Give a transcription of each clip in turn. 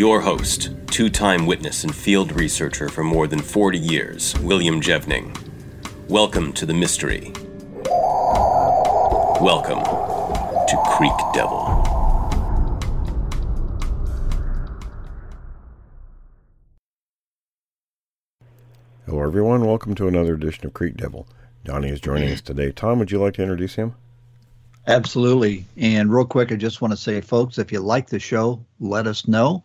Your host, two time witness and field researcher for more than 40 years, William Jevning. Welcome to the mystery. Welcome to Creek Devil. Hello, everyone. Welcome to another edition of Creek Devil. Donnie is joining us today. Tom, would you like to introduce him? Absolutely. And real quick, I just want to say, folks, if you like the show, let us know.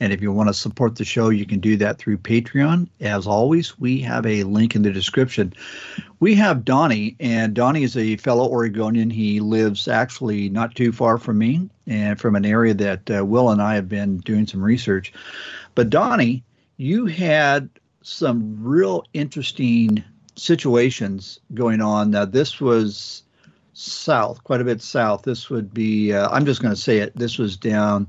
And if you want to support the show, you can do that through Patreon. As always, we have a link in the description. We have Donnie, and Donnie is a fellow Oregonian. He lives actually not too far from me and from an area that uh, Will and I have been doing some research. But Donnie, you had some real interesting situations going on. Now, this was south, quite a bit south. This would be, uh, I'm just going to say it, this was down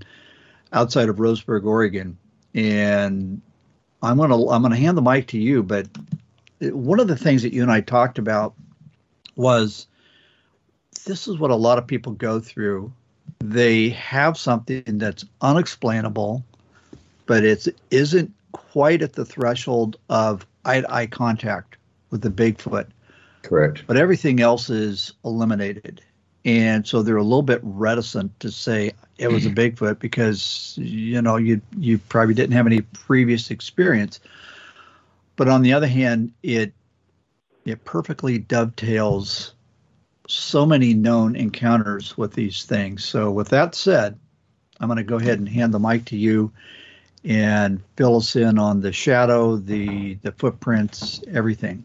outside of Roseburg, Oregon. And I'm going to I'm going to hand the mic to you, but one of the things that you and I talked about was this is what a lot of people go through. They have something that's unexplainable, but it isn't quite at the threshold of eye to eye contact with the Bigfoot. Correct. But everything else is eliminated. And so they're a little bit reticent to say it was a Bigfoot because you know you you probably didn't have any previous experience. But on the other hand, it it perfectly dovetails so many known encounters with these things. So with that said, I'm going to go ahead and hand the mic to you and fill us in on the shadow, the the footprints, everything.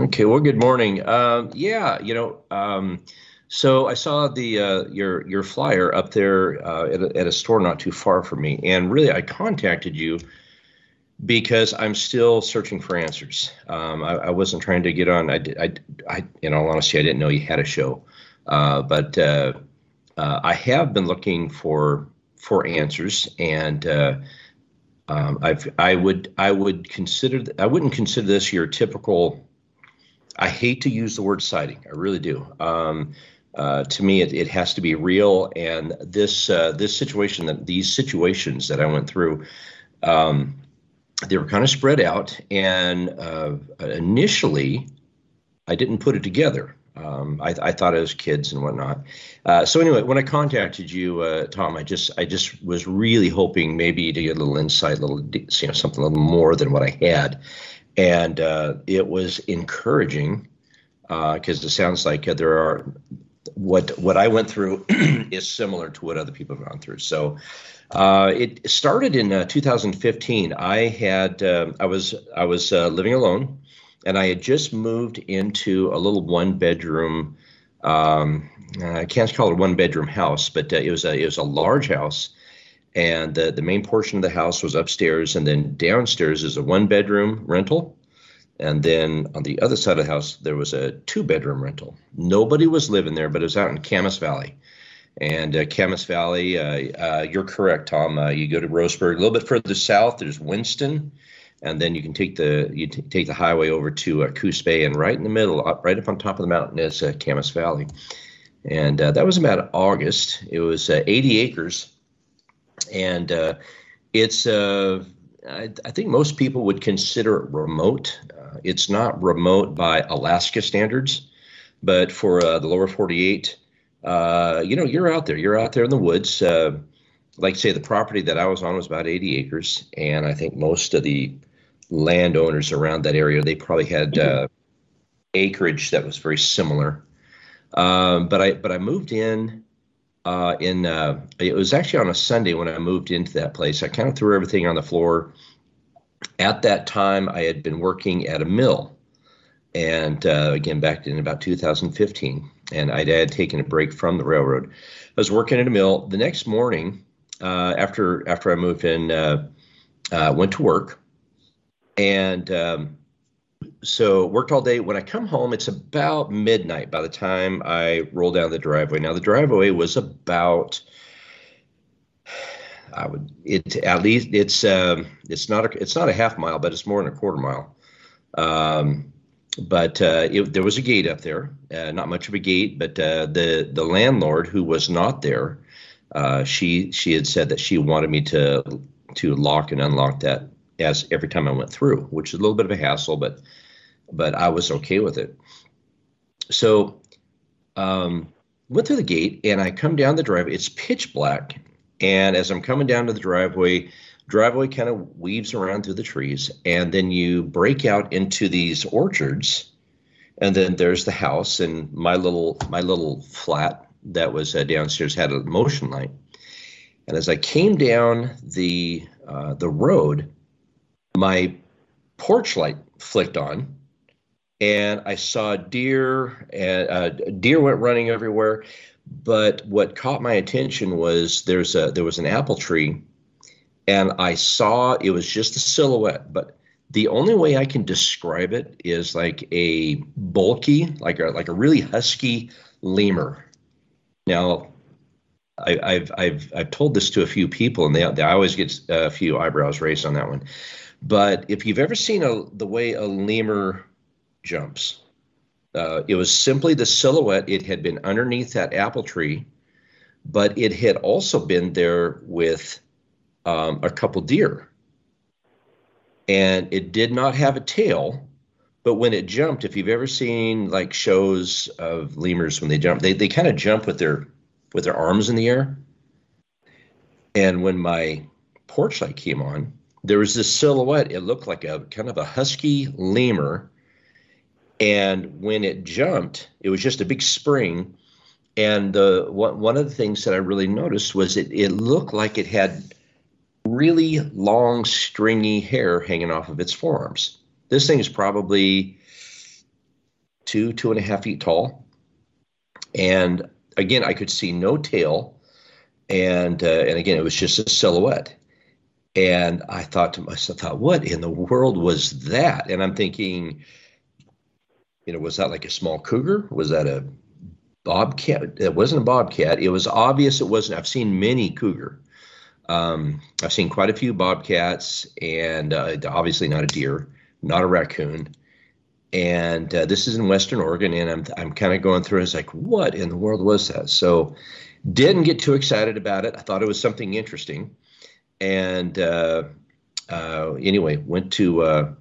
Okay. Well, good morning. Um, yeah, you know, um, so I saw the uh, your your flyer up there uh, at, a, at a store not too far from me, and really I contacted you because I'm still searching for answers. Um, I, I, wasn't trying to get on. I, I, I, in all honesty, I didn't know you had a show, uh, but uh, uh, I have been looking for for answers, and uh, um, I've I would I would consider I wouldn't consider this your typical. I hate to use the word sighting. I really do. Um, uh, to me, it, it has to be real. And this uh, this situation that these situations that I went through, um, they were kind of spread out. And uh, initially, I didn't put it together. Um, I, I, thought it was kids and whatnot. Uh, so anyway, when I contacted you, uh, Tom, I just I just was really hoping maybe to get a little insight, a little you know something a little more than what I had, and uh, it was encouraging because it sounds like there are what what I went through is similar to what other people have gone through. So uh, it started in uh, 2015. I had uh, I was I was uh, living alone, and I had just moved into a little one bedroom. Um, I can't call it a one bedroom house, but uh, it was a it was a large house, and the the main portion of the house was upstairs, and then downstairs is a one bedroom rental and then on the other side of the house, there was a two bedroom rental. Nobody was living there, but it was out in Camas Valley. And uh, Camas Valley, uh, uh, you're correct, Tom. Uh, you go to Roseburg, a little bit further south, there's Winston. And then you can take the you t- take the highway over to uh, Coos Bay, and right in the middle, up, right up on top of the mountain, is uh, Camas Valley. And uh, that was about August. It was 80 acres, and it's I, I, think most people would consider it remote. Uh, it's not remote by Alaska standards, but for uh, the lower 48, uh, you know, you're out there. You're out there in the woods. Uh, like say, the property that I was on was about 80 acres, and I think most of the landowners around that area they probably had uh, acreage that was very similar. Um, but I but I moved in. Uh, in it was actually on a Sunday when I moved into that place. I kind of threw everything on the floor at that time, I had been working at a mill, and uh, again back in about 2015, and I had taken a break from the railroad. I was working at a mill. The next morning, uh, after after I moved in, uh, uh, went to work, and um, so worked all day. When I come home, it's about midnight by the time I roll down the driveway. Now the driveway was about I would it at least it's um, it's not a it's not a half mile, but it's more than a quarter mile. Um, but uh, it, there was a gate up there, uh, not much of a gate, but uh, the the landlord who was not there, uh, she she had said that she wanted me to to lock and unlock that as every time I went through, which is a little bit of a hassle, but but I was okay with it. So um, went through the gate and I come down the driveway. It's pitch black, and as I'm coming down to the driveway, driveway kind of weaves around through the trees, and then you break out into these orchards, and then there's the house and my little my little flat that was uh, downstairs had a motion light. And as I came down the uh, the road, my porch light flicked on, and I saw deer and uh, deer went running everywhere. But what caught my attention was there's a there was an apple tree, and I saw it was just a silhouette. But the only way I can describe it is like a bulky, like a like a really husky lemur. Now, I, have I've I've told this to a few people, and they, they always get a few eyebrows raised on that one. But if you've ever seen a, the way a lemur jumps, uh, it was simply the silhouette. It had been underneath that apple tree, but it had also been there with um, a couple deer. And it did not have a tail, but when it jumped, if you've ever seen like shows of lemurs when they jump, they, they kind of jump with their with their arms in the air. And when my porch light came on, there was this silhouette. It looked like a kind of a husky lemur and when it jumped, it was just a big spring. And the one, of the things that I really noticed was it, it looked like it had really long, stringy hair hanging off of its forearms. This thing is probably two, two and a half feet tall. And again, I could see no tail. And, uh, and again, it was just a silhouette. And I thought to myself, I thought, what in the world was that? And I'm thinking, you know, was that like a small cougar? Was that a bobcat? It wasn't a bobcat. It was obvious it wasn't. I've seen many cougar. Um, I've seen quite a few bobcats, and uh, obviously not a deer, not a raccoon. And uh, this is in Western Oregon, and I'm I'm kind of going through. It's like, what in the world was that? So, didn't get too excited about it. I thought it was something interesting, and uh, uh anyway, went to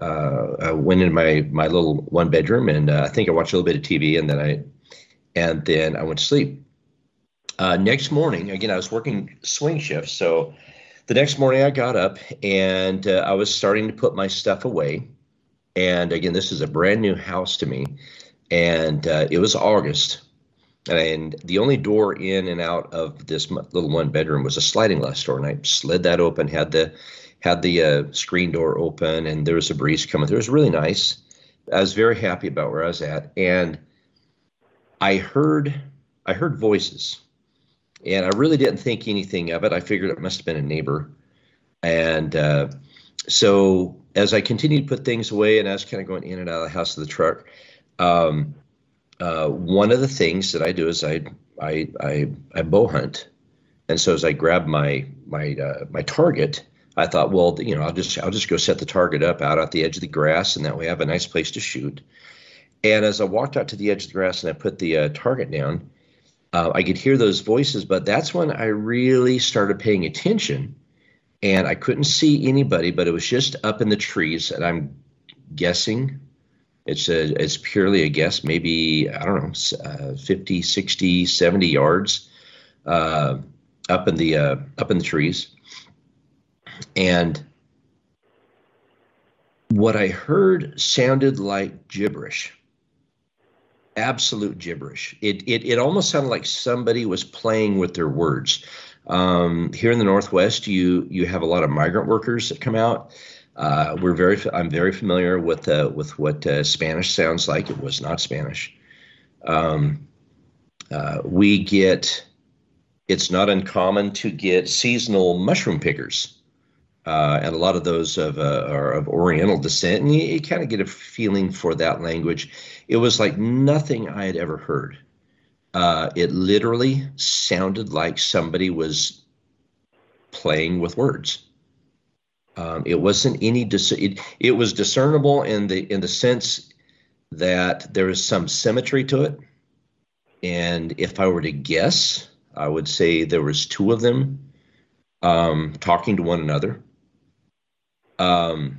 uh, I went in my my little one bedroom and uh, I think I watched a little bit of TV and then I and then I went to sleep. Uh, next morning, again, I was working swing shifts, so the next morning I got up and uh, I was starting to put my stuff away. And again, this is a brand new house to me, and uh, it was August, and the only door in and out of this little one bedroom was a sliding glass door, and I slid that open, had the had the uh, screen door open and there was a breeze coming through. It was really nice. I was very happy about where I was at, and I heard I heard voices, and I really didn't think anything of it. I figured it must have been a neighbor, and uh, so as I continued to put things away, and I was kind of going in and out of the house of the truck. Um, uh, one of the things that I do is I I I, I bow hunt, and so as I grab my my uh, my target, I thought, well, you know, I'll just I'll just go set the target up out at the edge of the grass, and that way I have a nice place to shoot. And as I walked out to the edge of the grass and I put the uh, target down, uh, I could hear those voices. But that's when I really started paying attention, and I couldn't see anybody, but it was just up in the trees, and I'm guessing. It's a, it's purely a guess, maybe, I don't know, uh, 50, 60, 70 yards uh, up in the uh, up in the trees and what I heard sounded like gibberish. Absolute gibberish. It, it, it almost sounded like somebody was playing with their words. Um, here in the Northwest, you you have a lot of migrant workers that come out. Uh, we're very I'm very familiar with uh, with what uh, Spanish sounds like. It was not Spanish. Um, uh, we get it's not uncommon to get seasonal mushroom pickers. Uh, and a lot of those of, uh, are of Oriental descent, and you, you kind of get a feeling for that language. It was like nothing I had ever heard. Uh, it literally sounded like somebody was playing with words. Um, it wasn't any dis- it, it was discernible in the in the sense that there is some symmetry to it. And if I were to guess, I would say there was two of them um, talking to one another. Um,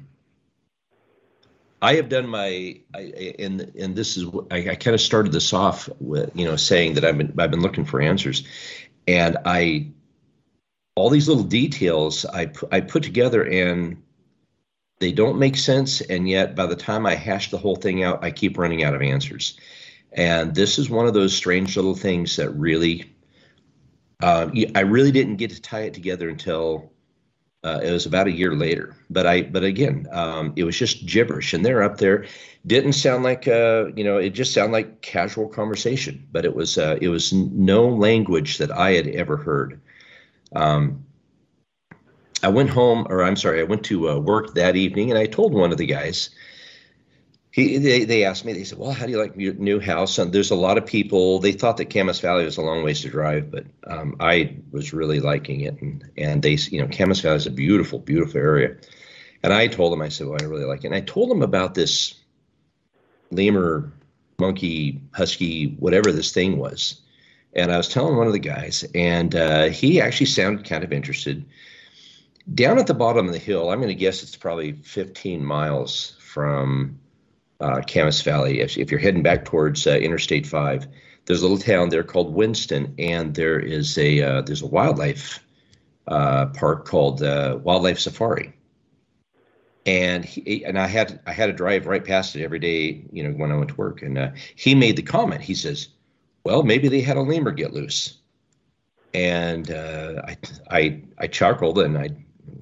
I have done my, I, and and this is I, I kind of started this off with you know saying that I've been I've been looking for answers, and I all these little details I, I put together and they don't make sense. And yet, by the time I hash the whole thing out, I keep running out of answers. And this is one of those strange little things that really, uh, I really didn't get to tie it together until uh, it was about a year later. But I, but again, um, it was just gibberish, and they're up there. Didn't sound like, uh, you know, it just sounded like casual conversation. But it was, uh, it was no language that I had ever heard. Um, I went home, or I'm sorry, I went to uh, work that evening, and I told one of the guys. He, they, they asked me. They said, "Well, how do you like your new house?" And there's a lot of people. They thought that Camas Valley was a long ways to drive, but um, I was really liking it. And and they, you know, Camas Valley is a beautiful, beautiful area. And I told them, I said, "Well, I really like it." And I told them about this lemur, monkey, husky, whatever this thing was. And I was telling one of the guys, and uh, he actually sounded kind of interested. Down at the bottom of the hill, I'm going to guess it's probably 15 miles from uh, Camas Valley. If, if, you're heading back towards uh, Interstate 5, there's a little town there called Winston, and there is a uh, there's a wildlife uh, park called uh, Wildlife Safari. And he, and I had I had to drive right past it every day, you know, when I went to work. And uh, he made the comment. He says, well, maybe they had a lemur get loose. And I, I, I chuckled and I,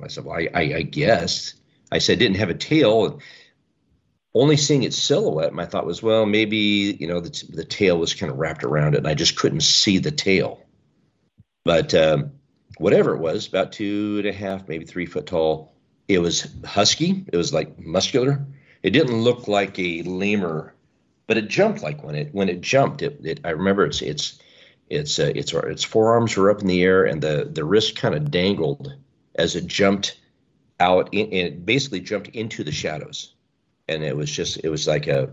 I said, well, I, I, I guess. I said, didn't have a tail. Only seeing its silhouette, my thought was, well, maybe, you know, the, the tail was kind of wrapped around it and I just couldn't see the tail. But um, whatever it was, about two and a half, maybe three foot tall, it was husky. It was like muscular. It didn't look like a lemur but it jumped like when it when it jumped. It, it I remember it's it's it's uh, its its forearms were up in the air and the the wrist kind of dangled as it jumped out in, and it basically jumped into the shadows and it was just it was like a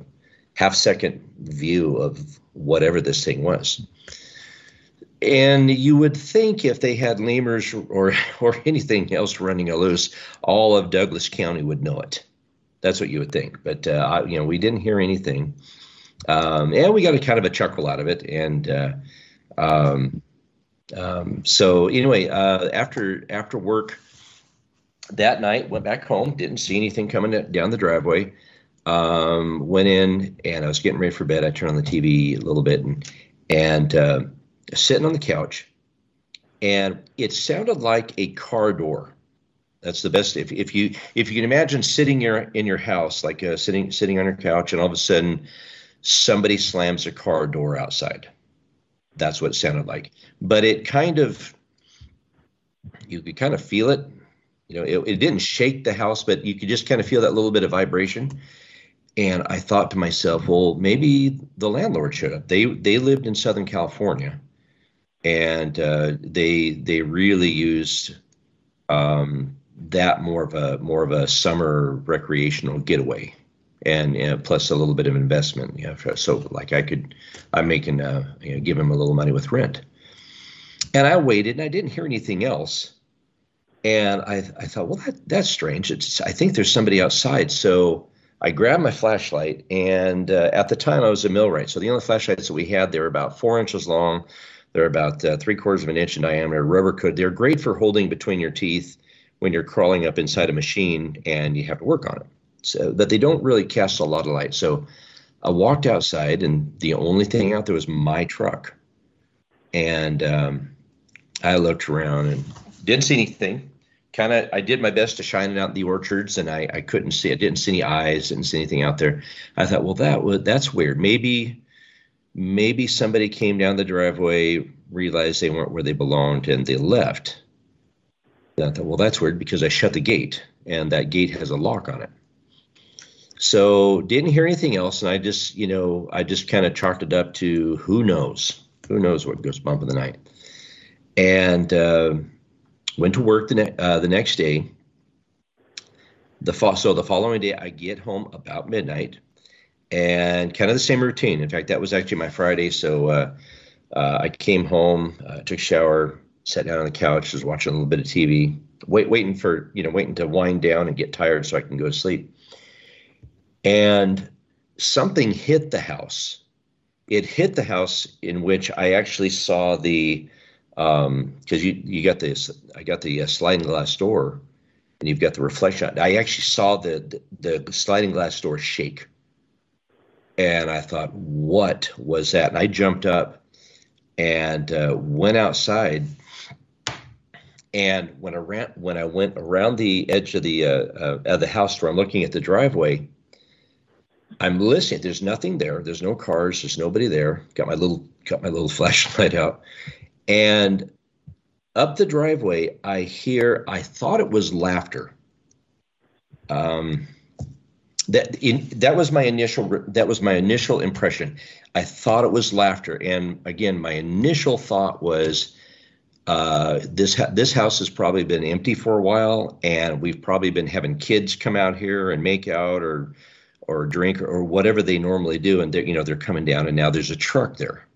half second view of whatever this thing was. And you would think if they had lemurs or or anything else running loose all of douglas county would know it. That's what you would think. But uh, I, you know we didn't hear anything. Um, and we got a kind of a chuckle out of it. And uh, um, um, so anyway, uh, after after work that night, went back home. Didn't see anything coming down the driveway. Um, went in and I was getting ready for bed. I turned on the TV a little bit and and uh, sitting on the couch, and it sounded like a car door. That's the best. If, if you if you can imagine sitting your in your house, like uh, sitting sitting on your couch, and all of a sudden somebody slams a car door outside. That's what it sounded like. But it kind of, you could kind of feel it. You know, it, it didn't shake the house, but you could just kind of feel that little bit of vibration. And I thought to myself, well, maybe the landlord showed up. They they lived in Southern California, and uh, they they really used um, that more of a more of a summer recreational getaway and you know, plus a little bit of investment. You know, so like I could, I'm making, uh, you know, give him a little money with rent. And I waited, and I didn't hear anything else. And I, I thought, well, that that's strange. It's, I think there's somebody outside. So I grabbed my flashlight, and uh, at the time I was a millwright. So the only flashlights that we had, they were about four inches long. They're about uh, three quarters of an inch in diameter, rubber coated. They're great for holding between your teeth when you're crawling up inside a machine and you have to work on it so that they don't really cast a lot of light. So I walked outside, and the only thing out there was my truck. And um, I looked around and didn't see anything. Kind of, I did my best to shine it out in the orchards, and I, I couldn't see. I didn't see any eyes, didn't see anything out there. I thought, well, that was that's weird. Maybe, maybe somebody came down the driveway, realized they weren't where they belonged and they left. And I thought, well, that's weird because I shut the gate and that gate has a lock on it. So didn't hear anything else, and I just, you know, I just kind of chalked it up to who knows, who knows what goes bump in the night, and uh, went to work the ne- uh, the next day. The fo- so the following day, I get home about midnight, and kind of the same routine. In fact, that was actually my Friday. So uh, uh, I came home, uh, took a shower, sat down on the couch, was watching a little bit of TV, wait, waiting for you know, waiting to wind down and get tired so I can go to sleep. And something hit the house. It hit the house in which I actually saw the because um, you you got this. I got the uh, sliding glass door, and you've got the reflection. I actually saw the, the the sliding glass door shake and I thought, what was that? And I jumped up and uh, went outside. And when I ran, when I went around the edge of the uh, uh, of the house where I'm looking at the driveway, I'm listening. There's nothing there. There's no cars. There's nobody there. Got my little got my little flashlight out, and up the driveway, I hear. I thought it was laughter. Um, that in, that was my initial that was my initial impression. I thought it was laughter, and again, my initial thought was uh, this this house has probably been empty for a while, and we've probably been having kids come out here and make out or or drink or whatever they normally do, and they're you know they're coming down, and now there's a truck there,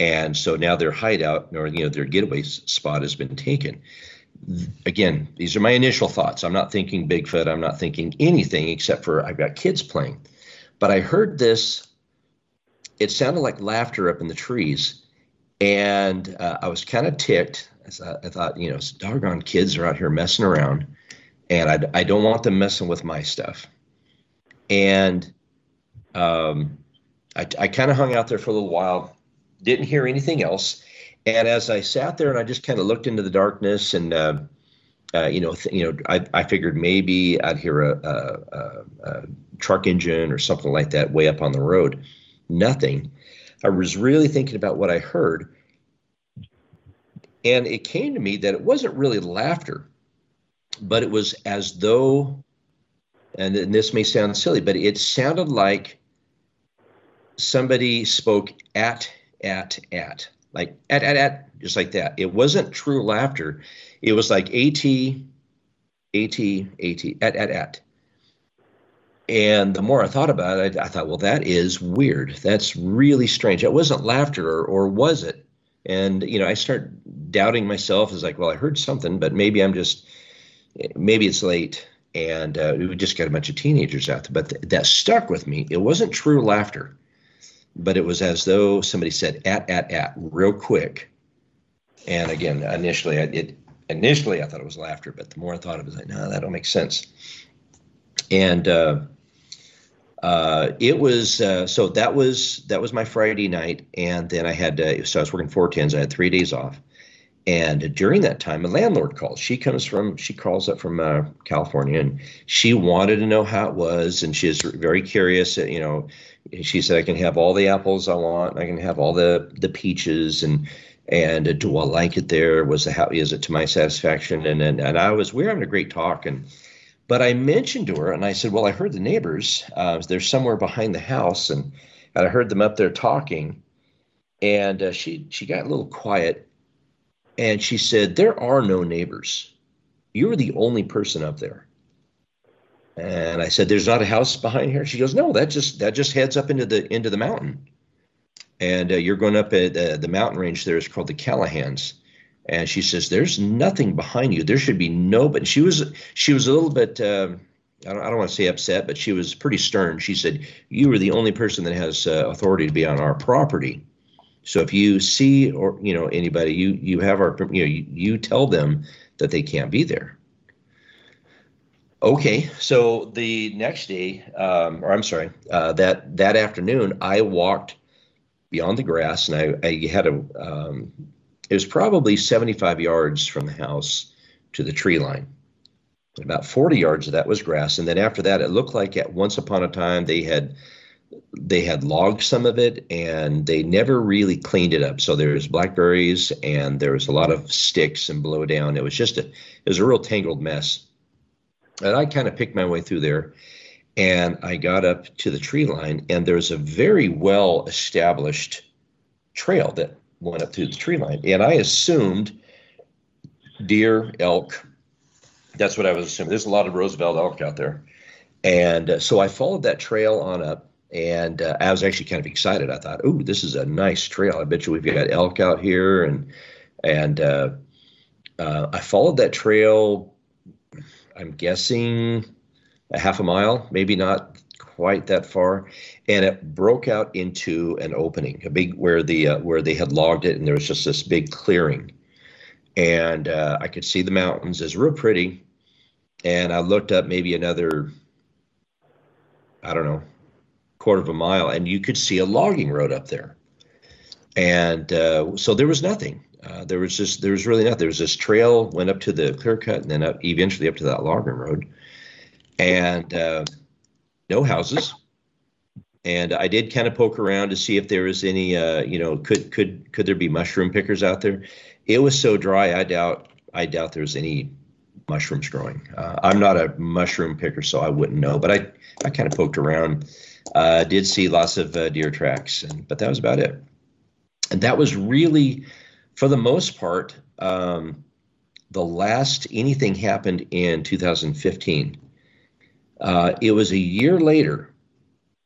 and so now their hideout or you know their getaway spot has been taken again, these are my initial thoughts. I'm not thinking Bigfoot. I'm not thinking anything except for I've got kids playing. But I heard this. It sounded like laughter up in the trees, and uh, I was kind of ticked. I thought, I thought, you know, doggone kids are out here messing around, and I, I don't want them messing with my stuff. And um, I, I kind of hung out there for a little while, didn't hear anything else and as I sat there and I just kind of looked into the darkness and, uh, uh, you know, th- you know, I, I figured maybe I'd hear a, a, a, a, truck engine or something like that way up on the road. Nothing. I was really thinking about what I heard, and it came to me that it wasn't really laughter, but it was as though, and, and this may sound silly, but it sounded like somebody spoke at at at like at at at just like that. It wasn't true laughter. It was like at at at at at at. And the more I thought about it, I, thought, well, that is weird. That's really strange. It wasn't laughter, or, or was it? And you know, I start doubting myself. As like, well, I heard something, but maybe I'm just, maybe it's late, and uh, we just got a bunch of teenagers out there. But th- that stuck with me. It wasn't true laughter but it was as though somebody said at at at real quick. And again, initially, I, it initially I thought it was laughter, but the more I thought of it, was like, no, that don't make sense. And uh, uh, it was uh, so that was that was my Friday night, and then I had so I was working four tens. I had three days off, and during that time, a landlord called. She comes from she calls up from uh, California, and she wanted to know how it was, and she's very curious. You know, she said I can have all the apples I want. I can have all the the peaches and and do I like it there? Was the how is it to my satisfaction? And and, and I was we were having a great talk and but I mentioned to her and I said, well, I heard the neighbors. Uh, they're somewhere behind the house and, and I heard them up there talking, and uh, she she got a little quiet, and she said, there are no neighbors. You're the only person up there. And I said, "There's not a house behind here." She goes, "No, that just that just heads up into the into the mountain." And uh, you're going up at uh, the mountain range there is called the Callahans. And she says, "There's nothing behind you. There should be no." But she was she was a little bit. Uh, I don't, I don't want to say upset, but she was pretty stern. She said, "You are the only person that has uh, authority to be on our property. So if you see or you know anybody, you you have our you know you, you tell them that they can't be there." Okay, so the next day, um, or I'm sorry, uh, that that afternoon, I walked beyond the grass, and I, I had a. Um, it was probably 75 yards from the house to the tree line. About 40 yards of that was grass, and then after that, it looked like at once upon a time they had they had logged some of it and they never really cleaned it up. So there was blackberries and there was a lot of sticks and blowdown. It was just a it was a real tangled mess. And I kind of picked my way through there and I got up to the tree line and there's a very well established trail that went up through the tree line. And I assumed deer, elk. That's what I was assuming. There's a lot of Roosevelt elk out there. And uh, so I followed that trail on up and uh, I was actually kind of excited. I thought, "Ooh, this is a nice trail. I bet you we've got elk out here." And and uh, uh, I followed that trail. I'm guessing a half a mile, maybe not quite that far, and it broke out into an opening, a big where the uh, where they had logged it, and there was just this big clearing, and uh, I could see the mountains. It's real pretty, and I looked up maybe another, I don't know, quarter of a mile, and you could see a logging road up there. And uh, so there was nothing. Uh, there was just there was really nothing. There was this trail went up to the clear cut, and then up, eventually up to that logging road, and uh, no houses. And I did kind of poke around to see if there was any, uh, you know, could could could there be mushroom pickers out there? It was so dry, I doubt I doubt there's any mushrooms growing. Uh, I'm not a mushroom picker, so I wouldn't know. But I I kind of poked around uh, did see lots of deer tracks, and, but that was about it. And that was really, for the most part, um, the last anything happened in 2015. Uh, it was a year later,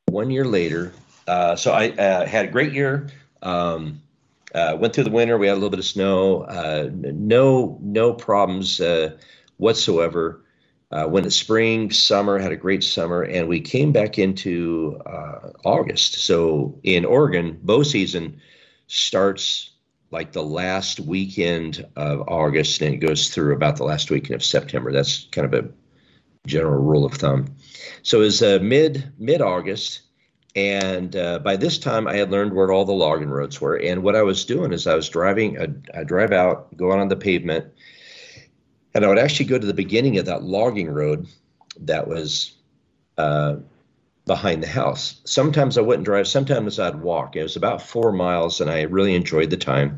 one year later. Uh, so I uh, had a great year. Um, uh, went through the winter. We had a little bit of snow. Uh, no, no problems uh, whatsoever went to spring, summer, had a great summer, and we came back into August. So in Oregon, bow season starts like the last weekend of August and it goes through about the last weekend of September. That's kind of a general rule of thumb. So it was uh, mid mid August, and uh, by this time I had learned where all the logging roads were. And what I was doing is I was driving, I, drive out, going on the pavement and I would actually go to the beginning of that logging road that was uh, behind the house. Sometimes I wouldn't drive, sometimes I'd walk. It was about four miles, and I really enjoyed the time.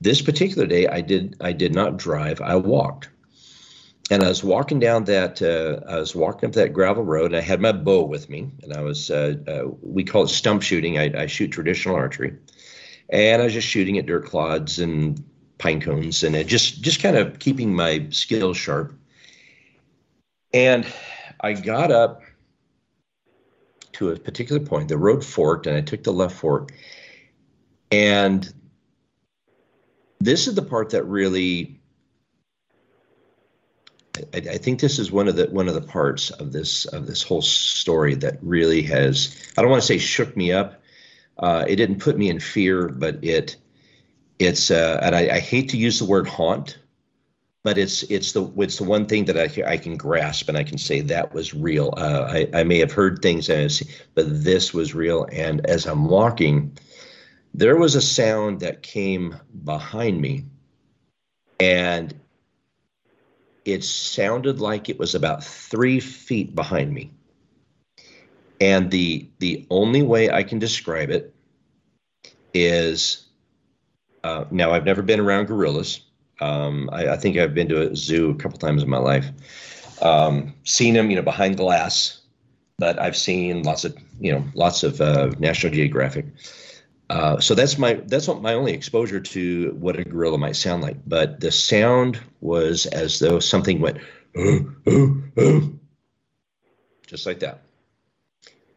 This particular day, I did I did not drive. I walked, and I was walking down that uh, I was walking up that gravel road, and I had my bow with me, and I was uh, uh we call it stump shooting. I, I shoot traditional archery, and I was just shooting at dirt clods and pine cones and just just kind of keeping my skills sharp. And I got up to a particular point. The road forked, and I took the left fork. And this is the part that really I, I, think this is one of the one of the parts of this of this whole story that really has I don't want to say shook me up. Uh, it didn't put me in fear, but it it's uh, and I, I, hate to use the word haunt, but it's it's the it's the one thing that I I can grasp and I can say that was real. Uh, I I may have heard things as, but this was real. And as I'm walking, there was a sound that came behind me, and it sounded like it was about three feet behind me. And the the only way I can describe it is uh, now, I've never been around gorillas. Um, I, I, think I've been to a zoo a couple times in my life. Um, seen them, you know, behind glass, but I've seen lots of, you know, lots of uh, National Geographic. Uh, so that's my that's my only exposure to what a gorilla might sound like. But the sound was as though something went, just like that.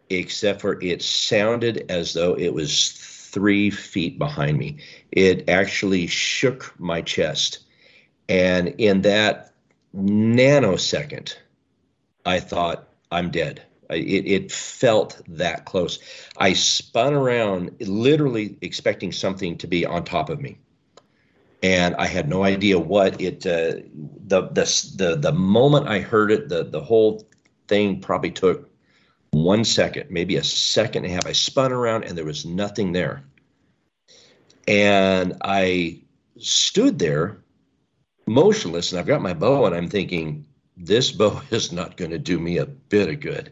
Except for it sounded as though it was three feet behind me. It actually shook my chest. And in that nanosecond, I thought, I'm dead. It, it felt that close. I spun around, literally expecting something to be on top of me. And I had no idea what it. Uh, the the the the moment I heard it, the the whole thing probably took one second, maybe a second and a half. I spun around and there was nothing there. And I stood there motionless and I've got my bow and I'm thinking, this bow is not going to do me a bit of good.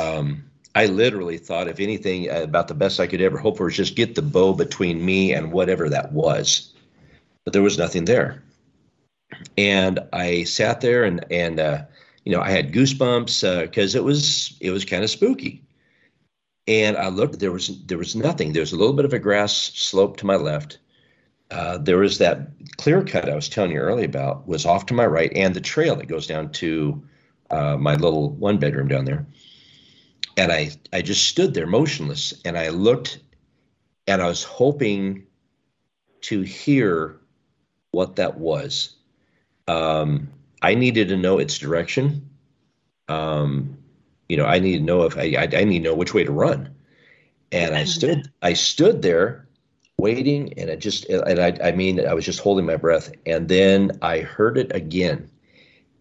Um, I literally thought, if anything, about the best I could ever hope for was just get the bow between me and whatever that was. But there was nothing there. And I sat there and, and, uh, you know, I had goosebumps because uh, it was it was kind of spooky. And I looked. There was there was nothing. There was a little bit of a grass slope to my left. Uh, there was that clear cut I was telling you earlier about was off to my right, and the trail that goes down to uh, my little one bedroom down there and I I just stood there motionless and I looked and I was hoping to hear what that was. Um, I needed to know its direction. Um, you know, I need to know if I, I, I need to know which way to run. And I stood I stood there waiting and it just and I I mean I was just holding my breath and then I heard it again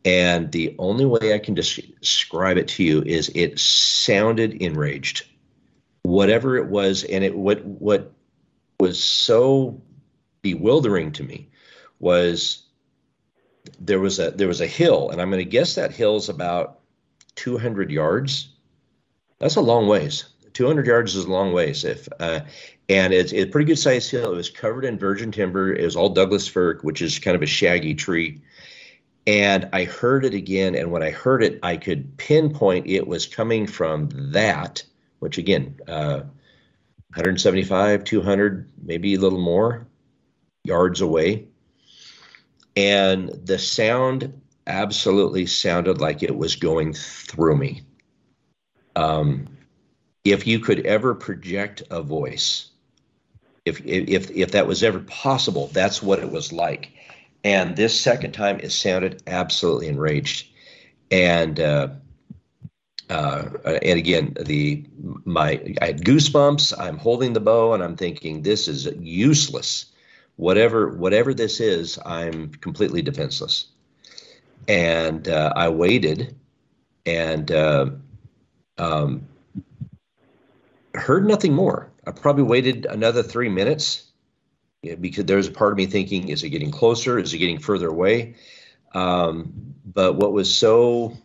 and the only way I can describe it to you is it sounded enraged. Whatever it was, and it what what was so bewildering to me was there was a there was a hill, and I'm going to guess that hill is about 200 yards. That's a long ways. 200 yards is a long ways. If uh, and it's, it's a pretty good sized hill. It was covered in virgin timber. It was all Douglas fir, which is kind of a shaggy tree. And I heard it again. And when I heard it, I could pinpoint it was coming from that, which again, uh, 175, 200, maybe a little more yards away. And the sound absolutely sounded like it was going through me. Um, if you could ever project a voice, if, if, if that was ever possible, that's what it was like. And this second time, it sounded absolutely enraged. And uh, uh, and again, the my I had goosebumps. I'm holding the bow, and I'm thinking this is useless. Whatever whatever this is, I'm completely defenseless. And uh, I waited, and uh, um, heard nothing more. I probably waited another three minutes because there's a part of me thinking, is it getting closer? Is it getting further away? Um, but what was so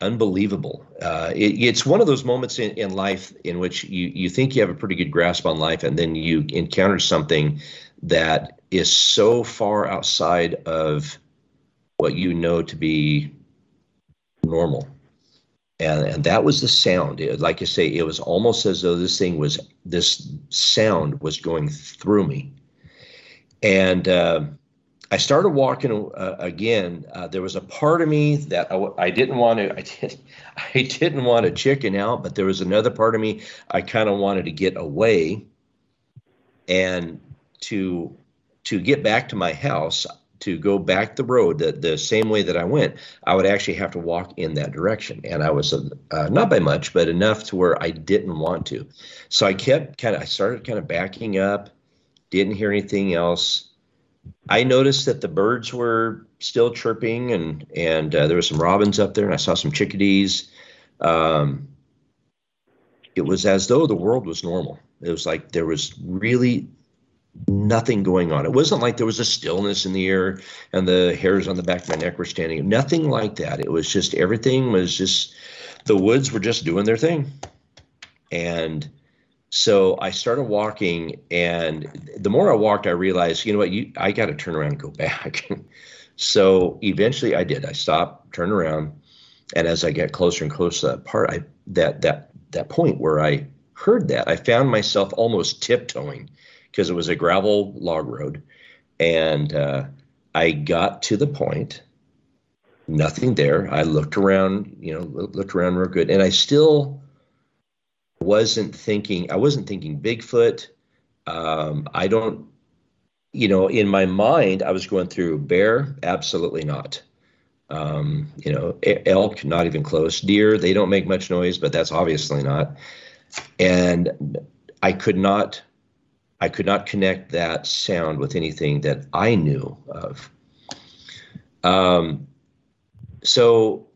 unbelievable, uh, it, it's one of those moments in, in life in which you, you think you have a pretty good grasp on life, and then you encounter something that is so far outside of what you know to be normal. And and that was the sound. It, like i say it was almost as though this thing was this sound was going through me. And uh, i started walking uh, again uh, there was a part of me that I, I didn't want to i did i didn't want to chicken out but there was another part of me i kind of wanted to get away and to to get back to my house to go back the road the, the same way that I went, I would actually have to walk in that direction. And I was uh, not by much, but enough to where I didn't want to. So I kept kind of, I started kind of backing up, didn't hear anything else. I noticed that the birds were still chirping and, and uh, there were some robins up there and I saw some chickadees. Um, it was as though the world was normal. It was like there was really nothing going on. It wasn't like there was a stillness in the air and the hairs on the back of my neck were standing. Nothing like that. It was just everything was just the woods were just doing their thing. And so I started walking and the more I walked I realized, you know what, you I got to turn around and go back. so eventually I did. I stopped, turned around, and as I get closer and closer to that part I that that that point where I heard that, I found myself almost tiptoeing because it was a gravel log road. And uh, I got to the point, nothing there. I looked around, you know, looked around real good, and I still wasn't thinking. I wasn't thinking Bigfoot. Um, I don't, you know, in my mind, I was going through bear, absolutely not. Um, you know, elk, not even close. Deer, they don't make much noise, but that's obviously not. And I could not I could not connect that sound with anything that I knew of. Um, so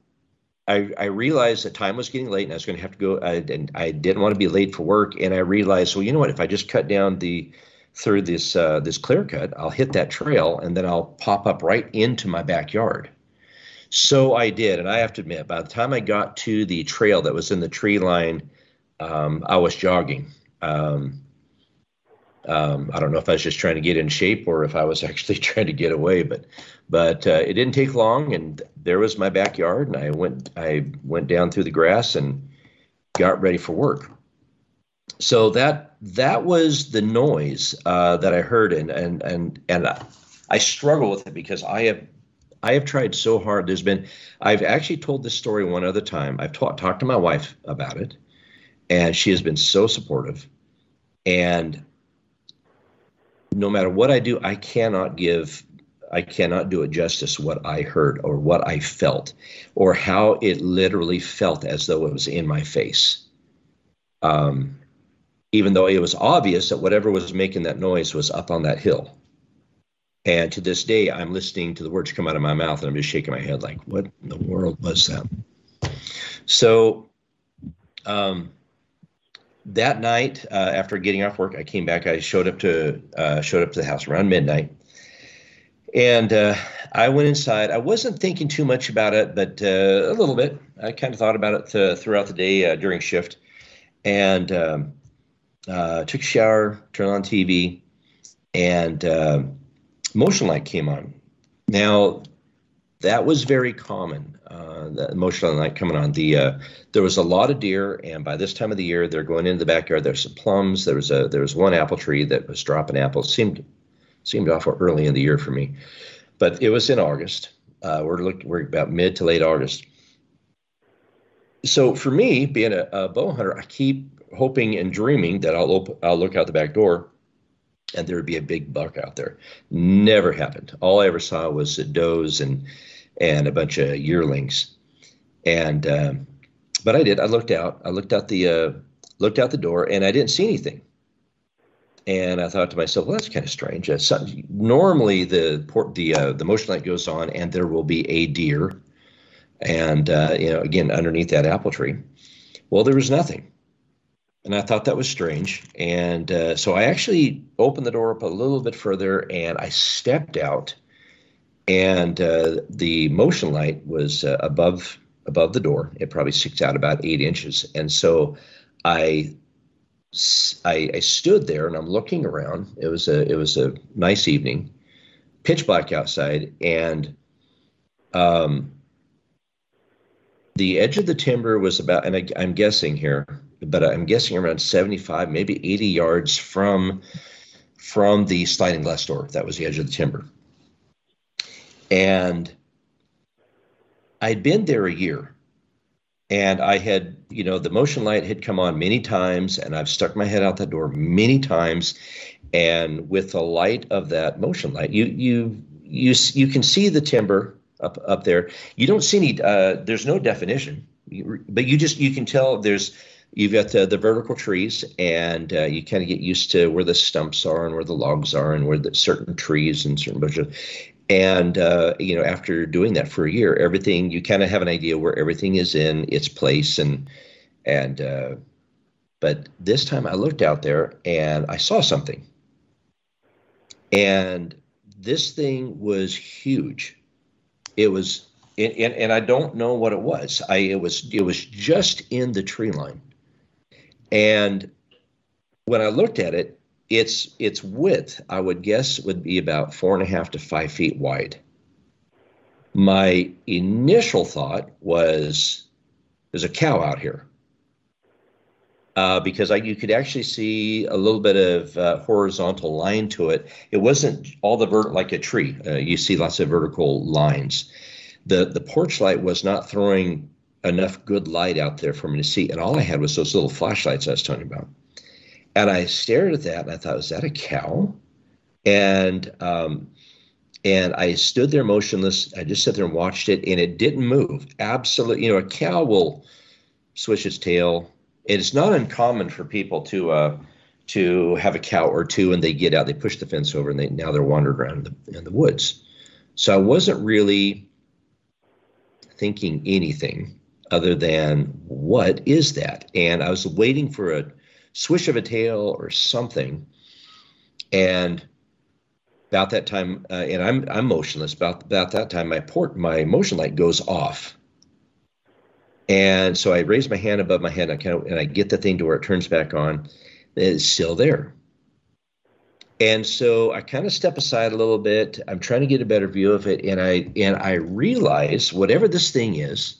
I, I, realized that time was getting late and I was going to have to go. I, and I didn't want to be late for work. And I realized, well, you know what? If I just cut down the through this uh, this clear cut, I'll hit that trail and then I'll pop up right into my backyard. So I did, and I have to admit, by the time I got to the trail that was in the tree line, um, I was jogging. Um, um, I don't know if I was just trying to get in shape or if I was actually trying to get away, but but uh, it didn't take long, and there was my backyard, and I went I went down through the grass and got ready for work. So that that was the noise uh, that I heard, and and and and I struggle with it because I have I have tried so hard. There's been I've actually told this story one other time. I've talked talked to my wife about it, and she has been so supportive. And no matter what I do, I cannot give I cannot do it justice what I heard or what I felt or how it literally felt as though it was in my face. Um, even though it was obvious that whatever was making that noise was up on that hill. And to this day, I'm listening to the words come out of my mouth and I'm just shaking my head like, what in the world was that? So um, that night, uh, after getting off work, I came back. I showed up to uh, showed up to the house around midnight, and uh, I went inside. I wasn't thinking too much about it, but uh, a little bit. I kind of thought about it uh, throughout the day uh, during shift, and um, took a shower, turned on TV, and motion light came on. Now, that was very common. Uh, the motion light coming on. The uh, there was a lot of deer, and by this time of the year, they're going into the backyard. There's some plums. There was a there was one apple tree that was dropping apples. seemed seemed awful early in the year for me, but it was in August. Uh, we're looking we're about mid to late August. So for me, being a, a bow hunter, I keep hoping and dreaming that I'll op- I'll look out the back door and there would be a big buck out there. Never happened. All I ever saw was does and and a bunch of yearlings. And um, but I did. I looked out. I looked out the uh, looked out the door, and I didn't see anything. And I thought to myself, well, that's kind of strange. Uh, so, normally, the port, the uh, the motion light goes on, and there will be a deer, and uh, you know, again underneath that apple tree. Well, there was nothing and I thought that was strange. And uh, so I actually opened the door up a little bit further, and I stepped out, and uh, the motion light was uh, above above the door. It probably sticks out about eight inches, and so I, I I stood there and I'm looking around. It was a it was a nice evening, pitch black outside, and um, the edge of the timber was about, and I, I'm guessing here but I'm guessing around 75, maybe 80 yards from from the sliding glass door. That was the edge of the timber. And I'd been there a year and I had, you know, the motion light had come on many times and I've stuck my head out that door many times. And with the light of that motion light, you you you you can see the timber up up there. You don't see any. Uh, there's no definition, but you just you can tell there's you've got the, the vertical trees and uh, you kind of get used to where the stumps are and where the logs are and where the certain trees and certain bushes and uh, you know after doing that for a year everything you kind of have an idea where everything is in its place and and uh, but this time i looked out there and i saw something. And this thing was huge. It was and, and, and i don't know what it was. I it was it was just in the tree line. And when I looked at it, its its width, I would guess, would be about four and a half to five feet wide. My initial thought was, "There's a cow out here," uh, because I, you could actually see a little bit of uh, horizontal line to it. It wasn't all the vert like a tree. Uh, you see lots of vertical lines. The the porch light was not throwing enough good light out there for me to see. And all I had was those little flashlights I was telling you about. And I stared at that and I thought, is that a cow? And um, and I stood there motionless. I just sat there and watched it, and it didn't move. Absolutely, you know, a cow will swish its tail. It's not uncommon for people to uh, to have a cow or two, and they get out, they push the fence over, and they now they're wandering around in the, in the woods. So I wasn't really thinking anything other than what is that? And I was waiting for a swish of a tail or something. And about that time, uh, and I'm I'm motionless. About about that time, my port my motion light goes off, and so I raise my hand above my head, and I kind of and I get the thing to where it turns back on. It's still there. And so I kind of step aside a little bit. I'm trying to get a better view of it, and I and I realize whatever this thing is,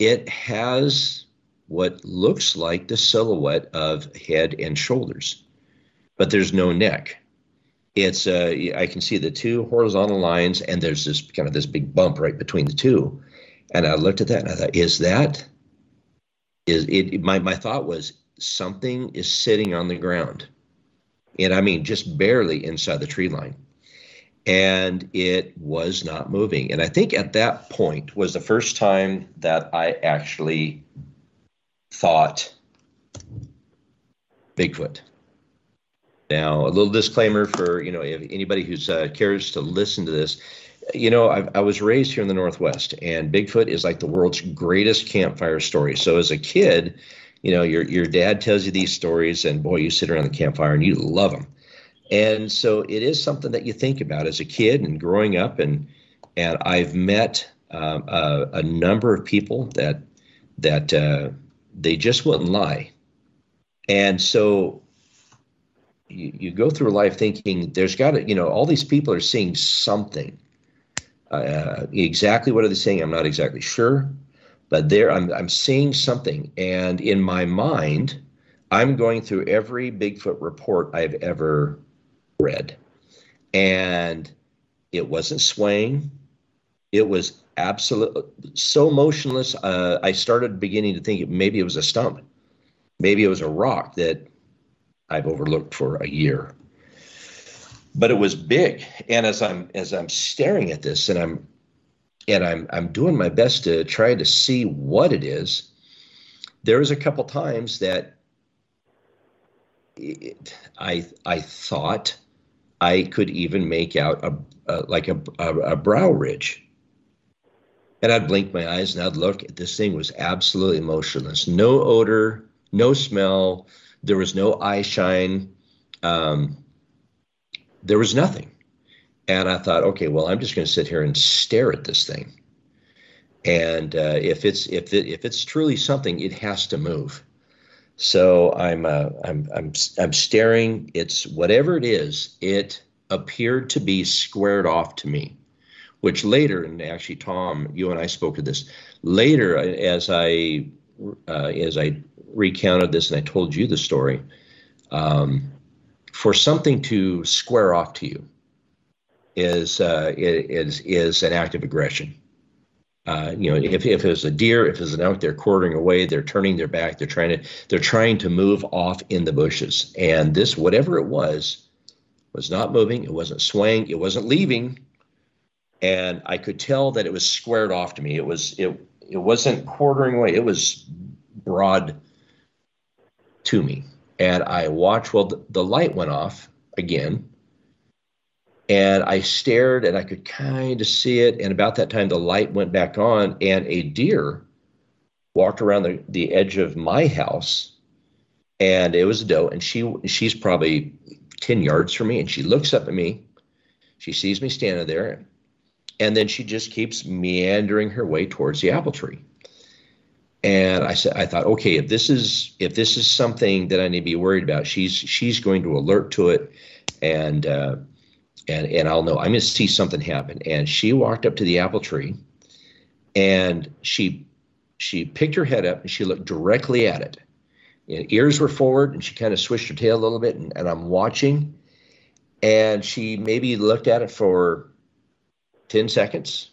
it has what looks like the silhouette of head and shoulders, but there's no neck. It's uh, I can see the two horizontal lines, and there's this kind of this big bump right between the two. And I looked at that and I thought, is that is it? My my thought was something is sitting on the ground and I mean just barely inside the tree line. And it was not moving. And I think at that point was the first time that I actually thought Bigfoot. Now, a little disclaimer for you know if anybody who's uh, cares to listen to this. You know, I, I was raised here in the Northwest, and Bigfoot is like the world's greatest campfire story. So, as a kid, you know your your dad tells you these stories and boy you sit around the campfire and you love them and so it is something that you think about as a kid and growing up and and i've met um, a, a, number of people that that uh, they just wouldn't lie. And so you, you go through life thinking there's got to you know all these people are seeing something. Uh, exactly what are they saying i'm not exactly sure but there I'm, I'm seeing something. And in my mind i'm going through every bigfoot report i've ever read. And it wasn't swaying. It was absolutely so motionless uh, i started beginning to think maybe it was a stump maybe it was a rock that i've overlooked for a year but it was big and as i'm as i'm staring at this and i'm and I'm I'm doing my best to try to see what it is. There was a couple times that it, I I thought I could even make out a, a like a, a, a brow ridge. And I'd blink my eyes and I'd look. This thing was absolutely motionless. No odor, no smell. There was no eye shine. Um, there was nothing. And I thought, okay, well, I'm just going to sit here and stare at this thing. And uh, if it's if it, if it's truly something, it has to move. So I'm uh, I'm I'm I'm staring. It's whatever it is. It appeared to be squared off to me, which later, and actually, Tom, you and I spoke to this later as I uh, as I recounted this and I told you the story. Um, for something to square off to you is uh, is is an act of aggression. Uh, you know, if, if it's a deer, if it's an elk, they're quartering away, they're turning their back, they're trying to they're trying to move off in the bushes. And this, whatever it was, was not moving. It wasn't swaying. It wasn't leaving. And I could tell that it was squared off to me. It was it it wasn't quartering away. It was broad to me. And I watched. Well, the, the light went off again and I stared and I could kind of see it. And about that time, the light went back on, and a deer walked around the, the edge of my house. And it was a doe, and she she's probably 10 yards from me. And she looks up at me. She sees me standing there. And then she just keeps meandering her way towards the apple tree. And I said, I thought, okay, if this is if this is something that I need to be worried about, she's she's going to alert to it, and uh, and and I'll know I'm going to see something happen. And she walked up to the apple tree, and she she picked her head up and she looked directly at it. And ears were forward, and she kind of swished her tail a little bit, and, and I'm watching. And she maybe looked at it for ten seconds.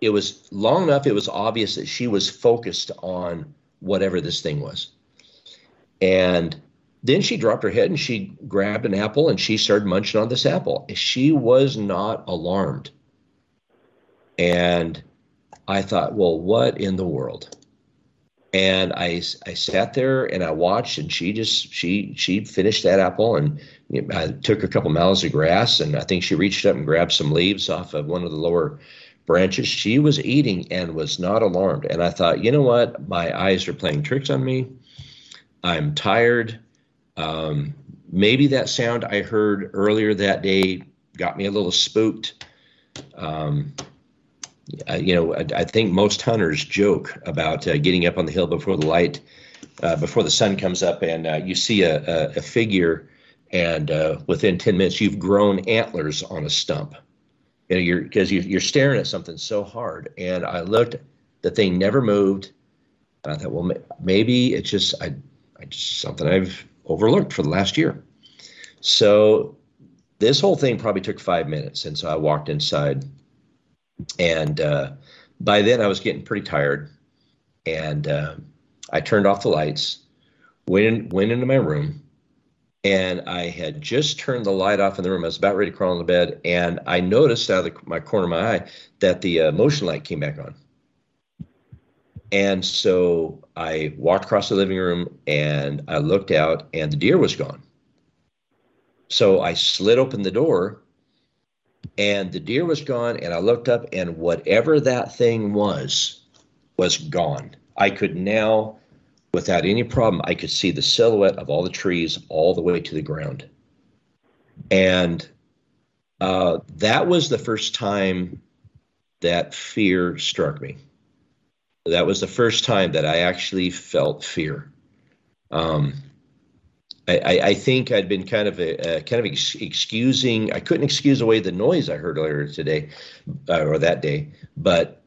It was long enough. It was obvious that she was focused on whatever this thing was. And then she dropped her head and she grabbed an apple and she started munching on this apple. She was not alarmed. And I thought, well, what in the world? And I, I sat there and I watched, and she just she she finished that apple, and I took a couple miles of grass, and I think she reached up and grabbed some leaves off of one of the lower branches. She was eating and was not alarmed. And I thought, you know what? My eyes are playing tricks on me. I'm tired. Um, maybe that sound I heard earlier that day got me a little spooked. Um, you know, I, I, think most hunters joke about uh, getting up on the hill before the light, uh, before the sun comes up, and uh, you see a, a, a figure, and uh, within 10 minutes, you've grown antlers on a stump. You know, you're because you, you're staring at something so hard. And I looked, the thing never moved. and I thought, well, maybe it's just I, I just something I've overlooked for the last year. So this whole thing probably took five minutes, and so I walked inside and uh, by then, I was getting pretty tired, and uh, I turned off the lights, went in, went into my room, and I had just turned the light off in the room. I was about ready to crawl into bed, and I noticed out of the, my corner of my eye that the uh, motion light came back on. And so I walked across the living room and I looked out, and the deer was gone. So I slid open the door and the deer was gone and i looked up and whatever that thing was was gone i could now without any problem i could see the silhouette of all the trees all the way to the ground and uh, that was the first time that fear struck me that was the first time that i actually felt fear um, I, I, think I'd been kind of a, kind of ex- excusing. I couldn't excuse away the noise I heard earlier today, uh, or that day, but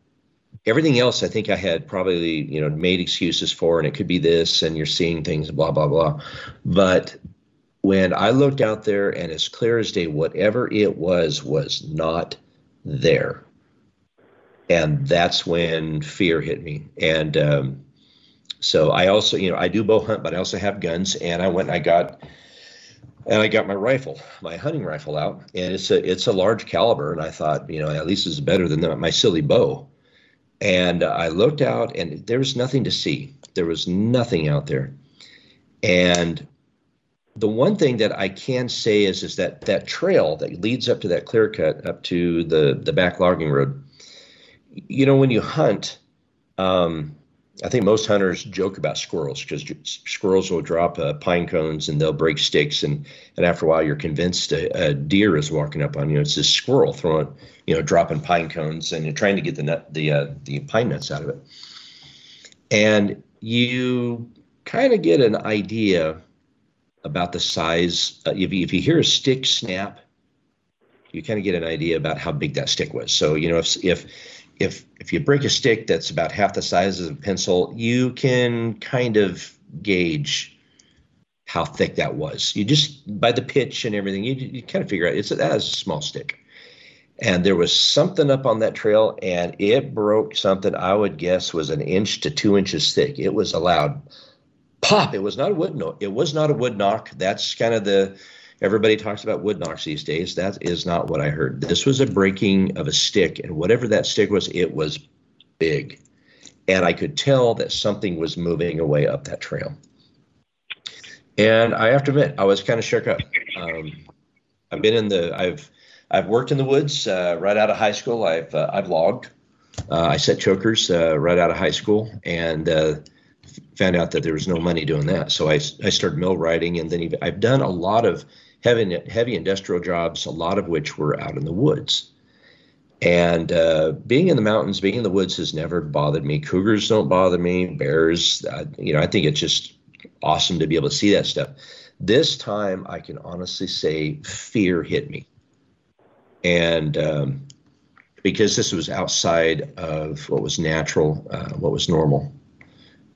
everything else I think I had probably you know made excuses for, and it could be this, and you're seeing things, blah blah blah. But when I looked out there, and as clear as day, whatever it was was not there, and that's when fear hit me, and um, so I also, you know, I do bow hunt, but I also have guns. And I went and I got and I got my rifle, my hunting rifle out, and it's a it's a large caliber. And I thought, you know, at least it's better than my silly bow. And I looked out, and there was nothing to see. There was nothing out there. And the one thing that I can say is is that that trail that leads up to that clear cut up to the the back logging road. You know, when you hunt, um, I think most hunters joke about squirrels because squirrels will drop uh, pine cones and they'll break sticks, and and after a while you're convinced a, a, deer is walking up on you. It's this squirrel throwing, you know, dropping pine cones, and you're trying to get the nut, the uh, the pine nuts out of it, and you kind of get an idea about the size. Uh, if you, if you hear a stick snap, you kind of get an idea about how big that stick was. So you know if if if if you break a stick that's about half the size of a pencil, you can kind of gauge how thick that was. You just by the pitch and everything, you, you kind of figure out it's that is a small stick. And there was something up on that trail, and it broke something I would guess was an inch to two inches thick. It was a loud pop. It was not a wood note. It was not a wood knock. That's kind of the Everybody talks about wood knocks these days. That is not what I heard. This was a breaking of a stick, and whatever that stick was, it was big. And I could tell that something was moving away up that trail. And I have to admit, I was kind of shook up. Um, I've been in the, I've, I've worked in the woods uh, right out of high school. I've, uh, I've logged. Uh, I set chokers uh, right out of high school, and uh, found out that there was no money doing that. So I, I started millwrighting, and then I've done a lot of heavy, heavy industrial jobs, a lot of which were out in the woods. And uh, being in the mountains, being in the woods has never bothered me. Cougars don't bother me. Bears, uh, you know, I think it's just awesome to be able to see that stuff. This time, I can honestly say fear hit me. And um, because this was outside of what was natural, uh, what was normal.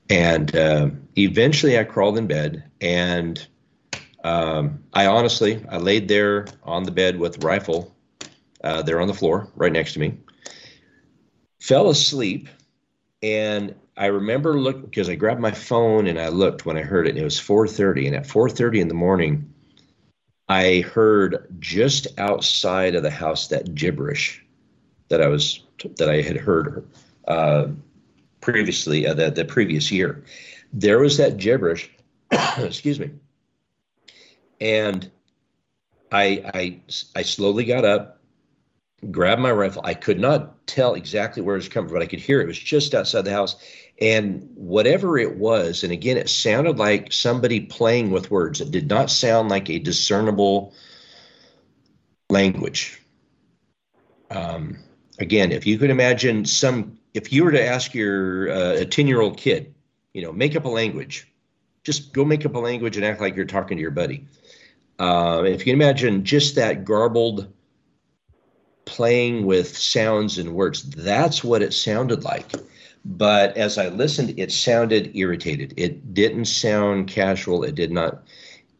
And uh, eventually, I crawled in bed and um, I honestly, I laid there on the bed with the rifle uh, there on the floor right next to me, fell asleep, and I remember look because I grabbed my phone and I looked when I heard it. And it was 4:30, and at 4:30 in the morning, I heard just outside of the house that gibberish that I was that I had heard uh, previously uh, the the previous year. There was that gibberish. excuse me and I, I, I slowly got up grabbed my rifle. I could not tell exactly where it was coming from, but I could hear it. It was just outside the house. And whatever it was, and again, it sounded like somebody playing with words. It did not sound like a discernible language. Um, again, if you could imagine some, if you were to ask your uh, a 10 year old kid, you know, make up a language, just go make up a language and act like you're talking to your buddy. Uh, if you can imagine just that garbled playing with sounds and words, that's what it sounded like. But as I listened, it sounded irritated. It didn't sound casual. It did not.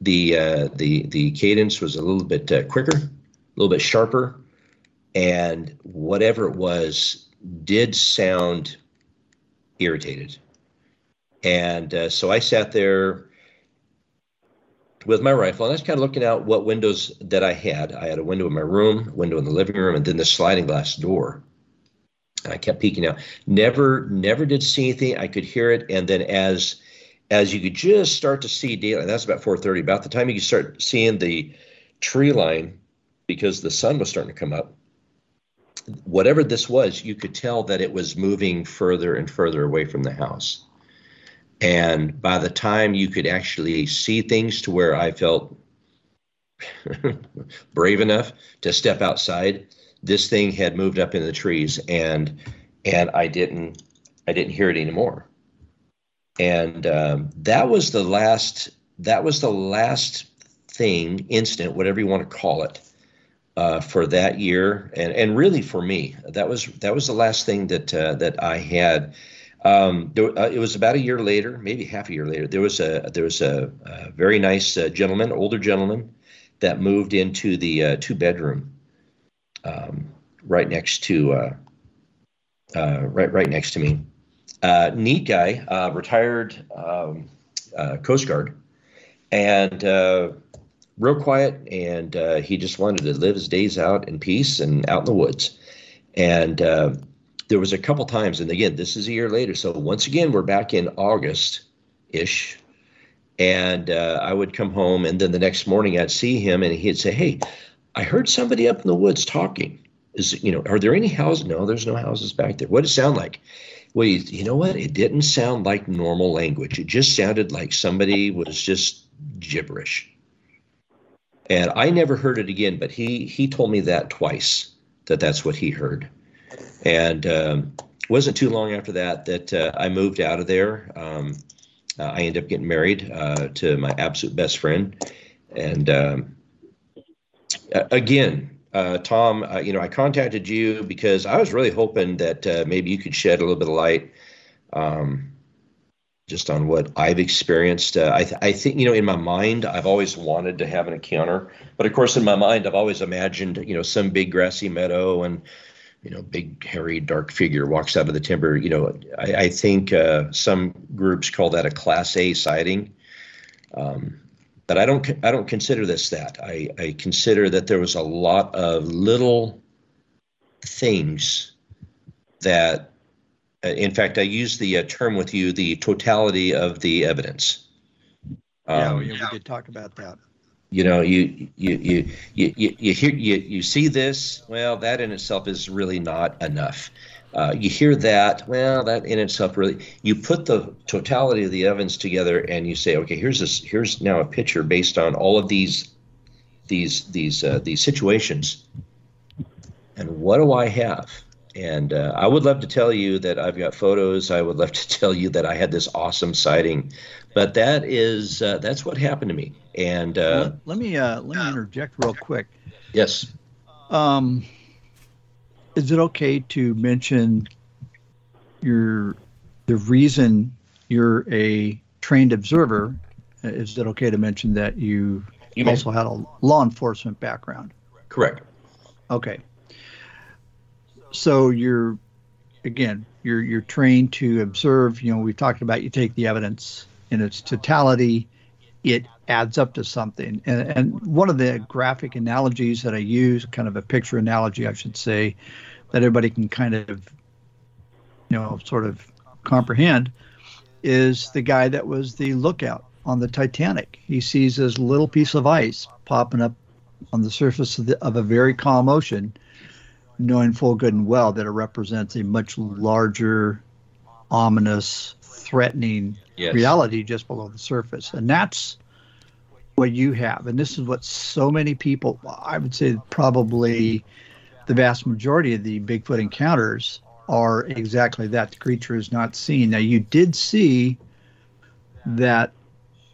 The uh, the the cadence was a little bit uh, quicker, a little bit sharper, and whatever it was did sound irritated. And uh, so I sat there with my rifle, and I was kind of looking out what windows that I had. I had a window in my room, window in the living room, and then the sliding glass door. And I kept peeking out. Never, never did see anything. I could hear it, and then as as you could just start to see daylight, that's about 4:30. About the time you could start seeing the tree line, because the sun was starting to come up. Whatever this was, you could tell that it was moving further and further away from the house. And by the time you could actually see things to where I felt brave enough to step outside, this thing had moved up in the trees and and I didn't I didn't hear it anymore. And um, that was the last that was the last thing incident, whatever you want to call it, uh, for that year, and and really for me, that was that was the last thing that uh, that I had um, there, uh, it was about a year later, maybe half a year later. There was a there was a, a very nice uh, gentleman, older gentleman, that moved into the uh, two bedroom, um, right next to uh, uh, right right next to me. Uh, neat guy, retired um, Coast Guard, and real quiet. And he just wanted to live his days out in peace and out in the woods. And there was a couple times, and again, this is a year later. So once again, we're back in August ish. And uh, I would come home, and then the next morning I'd see him, and he'd say, Hey, I heard somebody up in the woods talking. Is, you know, are there any houses? No, there's no houses back there. What did it sound like? Well, you, you know what? It didn't sound like normal language. It just sounded like somebody was just gibberish. And I never heard it again, but he he told me that twice that that's what he heard. And um, wasn't too long after that that uh, I moved out of there. Um, uh, I ended up getting married uh, to my absolute best friend, and um, again, uh, Tom, uh, you know, I contacted you because I was really hoping that uh, maybe you could shed a little bit of light. Um, just on what I've experienced. Uh, I, th- I, think, you know, in my mind, I've always wanted to have an encounter. But of course, in my mind, I've always imagined, you know, some big grassy meadow and, you know, big, hairy, dark figure walks out of the timber. You know, I, I think uh, some groups call that a Class A sighting, um, but I don't. I don't consider this that. I, I consider that there was a lot of little things that, uh, in fact, I use the uh, term with you, the totality of the evidence. Um, yeah, yeah, we did talk about that you know you you you you you hear you, you see this well that in itself is really not enough. Uh, you hear that well that in itself really you put the totality of the evidence together and you say okay here's this here's now a picture based on all of these these these uh, these situations. And what do i have? And uh, I would love to tell you that I've got photos. I would love to tell you that I had this awesome sighting, but that is uh, that's what happened to me. And uh, let, let, me uh, let me interject real quick. Yes. Um, is it okay to mention your the reason you're a trained observer? Is it okay to mention that you, you also had a law enforcement background? Correct. Okay so you're again you're you're trained to observe you know we've talked about you take the evidence in its totality it adds up to something. And, and one of the graphic analogies that i use kind of a picture analogy i should say that everybody can kind of you know sort of comprehend is the guy that was the lookout on the titanic. He sees this little piece of ice popping up on the surface of, the, of a very calm ocean knowing full good and well that it represents a much larger, ominous, threatening Yes. reality just below the surface. And that's what you have. And this is what so many people, I would say probably the vast majority of the Bigfoot encounters are exactly that. The creature is not seen. Now, you did see that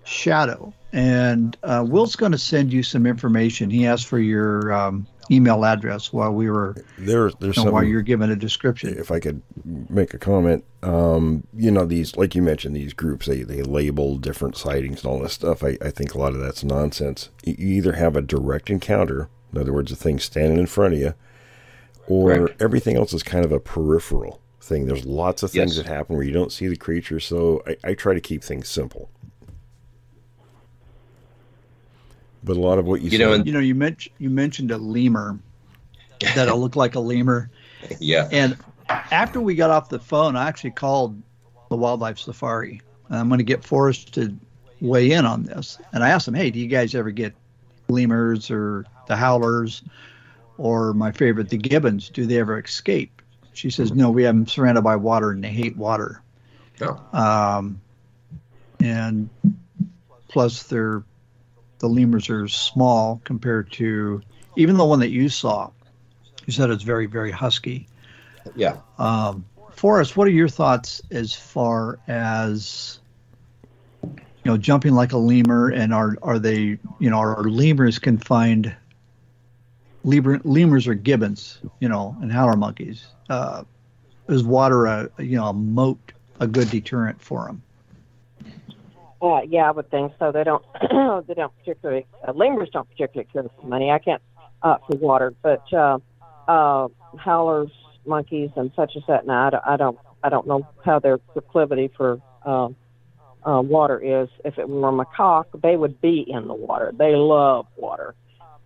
shadow. And uh, Will's going to send you some information. He asked for your um, email address while we were, There, there's you know, while you're giving a description. if I could make a comment, um, you know, these, like you mentioned, these groups, they, they label different sightings and all this stuff. I, I think a lot of that's nonsense. You either have a direct encounter, in other words, a thing standing in front of you, or Correct. everything else is kind of a peripheral thing. There's lots of things Yes. that happen where you don't see the creature, so I, I try to keep things simple. But a lot of what you, You know, said, and- You know, you mentioned you mentioned a lemur that it looked like a lemur, Yeah. and after we got off the phone, I actually called the wildlife safari. And I'm going to get Forrest to weigh in on this, and I asked him, "Hey, do you guys ever get lemurs or the howlers, or my favorite, the gibbons? Do they ever escape?" She says, "No, we have them surrounded by water, and they hate water." No. um, and plus they're the lemurs are small compared to even the one that you saw. You said it's very very husky. Yeah. Um, Forrest, what are your thoughts as far as you know jumping like a lemur, and are are they you know are lemurs confined? Lemur, lemurs are gibbons, you know, and howler monkeys. Uh, is water a you know a moat, a good deterrent for them? Uh, yeah, I would think so. They don't. they don't particularly. Uh, lemurs don't particularly care for money. I can't uh, for water, but uh, uh, howlers, monkeys, and such as that. Now, I don't. I don't, I don't know how their proclivity for uh, uh, water is. If it were macaque, they would be in the water. They love water.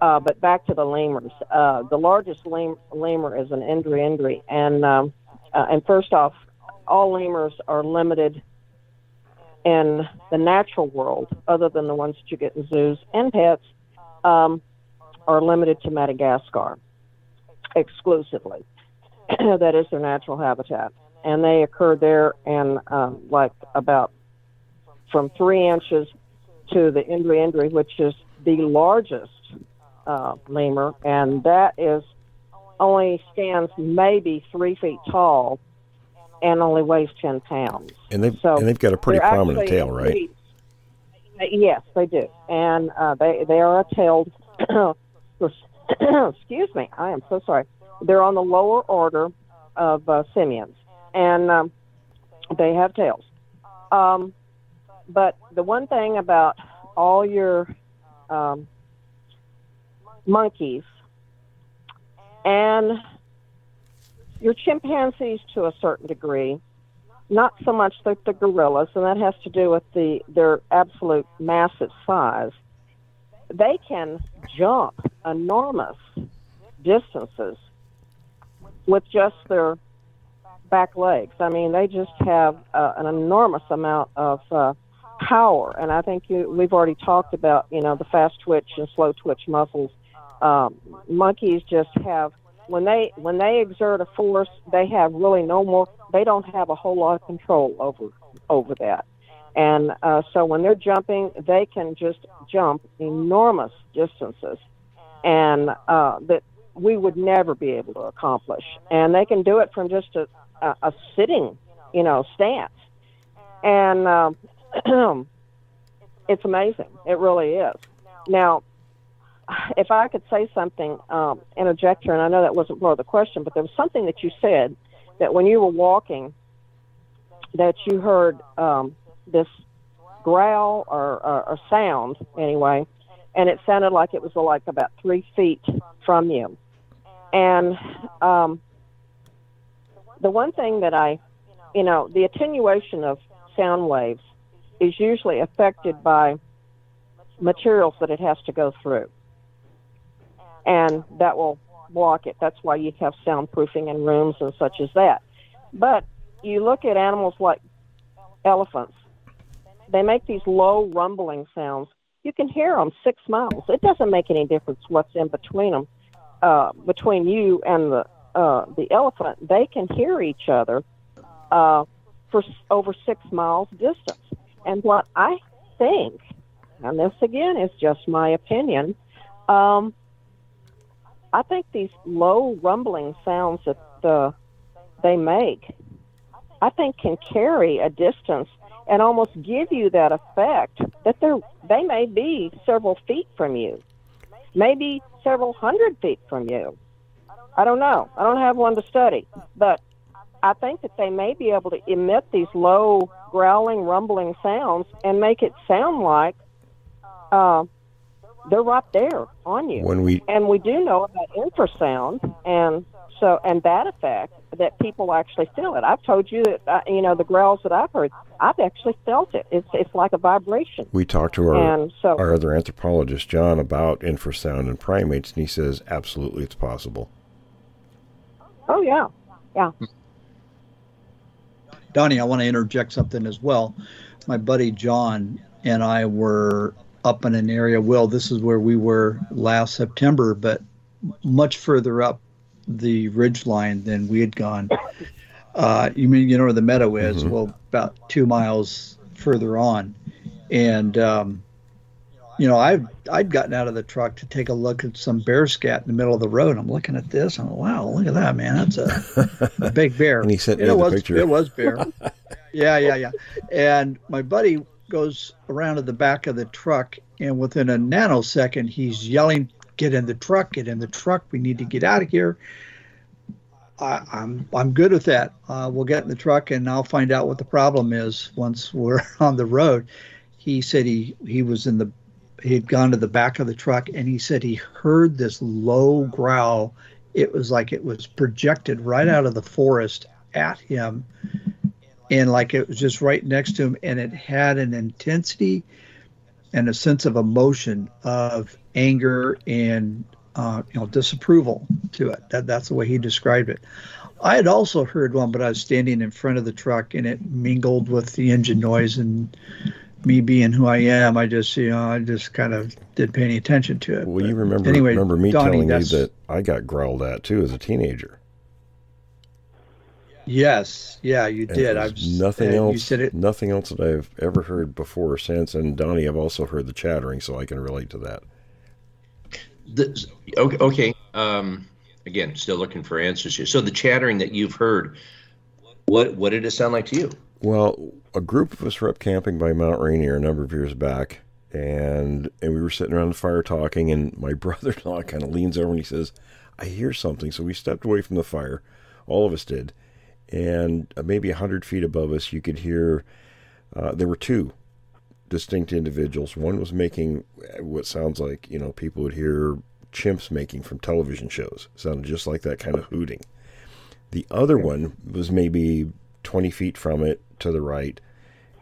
Uh, but back to the lemurs. Uh, the largest lem- lemur is an indri indri, and um, uh, and first off, all lemurs are limited in the natural world, other than the ones that you get in zoos and pets, um, are limited to Madagascar exclusively. that is their natural habitat, and they occur there in um, like about from three inches to the Indri Indri, which is the largest uh, lemur, and that is only stands maybe three feet tall and only weighs ten pounds. and they've So, and they've got a pretty prominent tail, right? uh, Yes, they do, and uh, they they are a tailed. excuse me, I am so sorry. They're on the lower order of uh, simians, and um, they have tails. Um, but the one thing about all your um, monkeys and your chimpanzees to a certain degree not so much the, the gorillas, and that has to do with the their absolute massive size. They can jump enormous distances with just their back legs. I mean, they just have uh, an enormous amount of uh, power, and I think you, we've already talked about you know the fast twitch and slow twitch muscles. Um, monkeys just have when they when they exert a force, they have really no more. They don't have a whole lot of control over over that, and uh, so when they're jumping, they can just jump enormous distances, and uh, that we would never be able to accomplish. And they can do it from just a a, a sitting, you know, stance, and um, it's amazing. It really is. Now, if I could say something, um, interject here, and I know that wasn't part of the question, but there was something that you said that when you were walking, that you heard um, this growl or, or, or sound anyway, and it sounded like it was like about three feet from you. And um, the one thing that I, you know, the attenuation of sound waves is usually affected by materials that it has to go through and that will block it. That's why you have soundproofing in rooms and such as that. But you look at animals like elephants, they make these low rumbling sounds. You can hear them six miles. It doesn't make any difference what's in between them, uh, between you and the uh, the elephant, they can hear each other uh, for over six miles distance. And what I think, and this again is just my opinion, um, I think these low rumbling sounds that uh, they make, I think can carry a distance and almost give you that effect that they're they may be several feet from you, maybe several hundred feet from you. I don't know. I don't have one to study, but I think that they may be able to emit these low growling, rumbling sounds and make it sound like uh, they're right there on you. When we And we do know about infrasound, and so and that effect that people actually feel it. I've told you that uh, you know the growls that I've heard. I've actually felt it. It's it's like a vibration. we talked to our And so our other anthropologist John about infrasound and primates, and he says absolutely it's possible. oh yeah, yeah. Donnie, I want to interject something as well. My buddy John and I were up in an area. Well, this is where we were last September, but much further up the ridge line than we had gone. Uh, you mean you know where the meadow is? Well, about two miles further on, and um, you know I've I'd gotten out of the truck to take a look at some bear scat in the middle of the road. I'm looking at this. I'm like, wow, look at that man. That's a, a big bear. And he sent me it the was picture. it was bear. yeah, yeah, yeah. And my buddy goes around to the back of the truck, and within a nanosecond, he's yelling, "Get in the truck! Get in the truck! We need to get out of here!" I, I'm I'm good with that. Uh, we'll get in the truck, and I'll find out what the problem is once we're on the road. He said he he was in the he had gone to the back of the truck, and he said he heard this low growl. It was like it was projected right out of the forest at him and like it was just right next to him and it had an intensity and a sense of emotion of anger and uh, you know disapproval to it. That, that's the way he described it. I had also heard one but i was standing in front of the truck and it mingled with the engine noise and me being who i am. I just you know i just kind of didn't pay any attention to it Well, you remember anyway, remember me Donnie, telling you that I got growled at too as a teenager. Yes yeah you And did i was was nothing else. you said it Nothing else that I've ever heard before or since. And Donnie, I've also heard the chattering, so I can relate to that. The, okay, okay. Um, again, still looking for answers here. So the chattering that you've heard, what what did it sound like to you? Well, a group of us were up camping by Mount Rainier a number of years back, and and we were sitting around the fire talking, and my brother-in-law kind of leans over and he says, "I hear something." So we stepped away from the fire, all of us did, and uh, maybe a hundred feet above us, you could hear. Uh, there were two distinct individuals. One was making what sounds like you know people would hear chimps making from television shows. sounded just like that kind of hooting. The other one was maybe 20 feet from it to the right,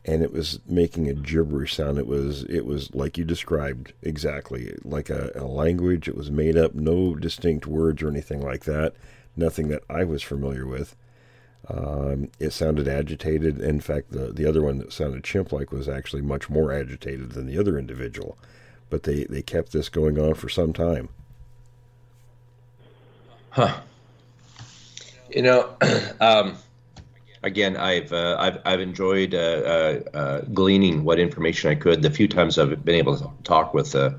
and it was making a gibberish sound. It was it was like you described exactly, like a, a language. It was made up, no distinct words or anything like that. Nothing that I was familiar with. Um, it sounded agitated. In fact, the the other one that sounded chimp-like was actually much more agitated than the other individual. But they, they kept this going on for some time. Huh. You know, um, again, I've uh, I've I've enjoyed uh, uh, uh, gleaning what information I could the few times I've been able to talk with uh,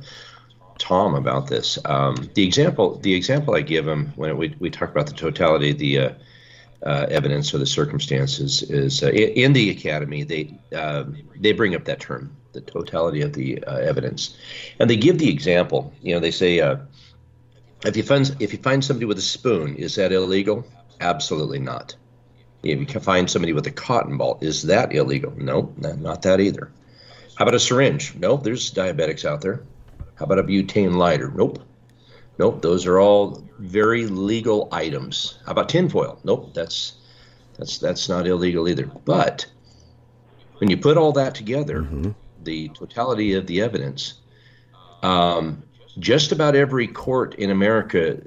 Tom about this. Um, the example the example I give him when we we talk about the totality of the uh, uh, evidence or the circumstances is uh, in, the academy they um they bring up that term the totality of the uh, evidence, and they give the example. You know, they say. Uh, if you find if you find somebody with a spoon, is that illegal? Absolutely not. If you can find somebody with a cotton ball, is that illegal? No, not, not that either. How about a syringe? Nope, there's diabetics out there. How about a butane lighter? Nope. Nope, those are all very legal items. How about tinfoil? Nope, that's that's that's not illegal either. But when you put all that together, the totality of the evidence, um, just about every court in America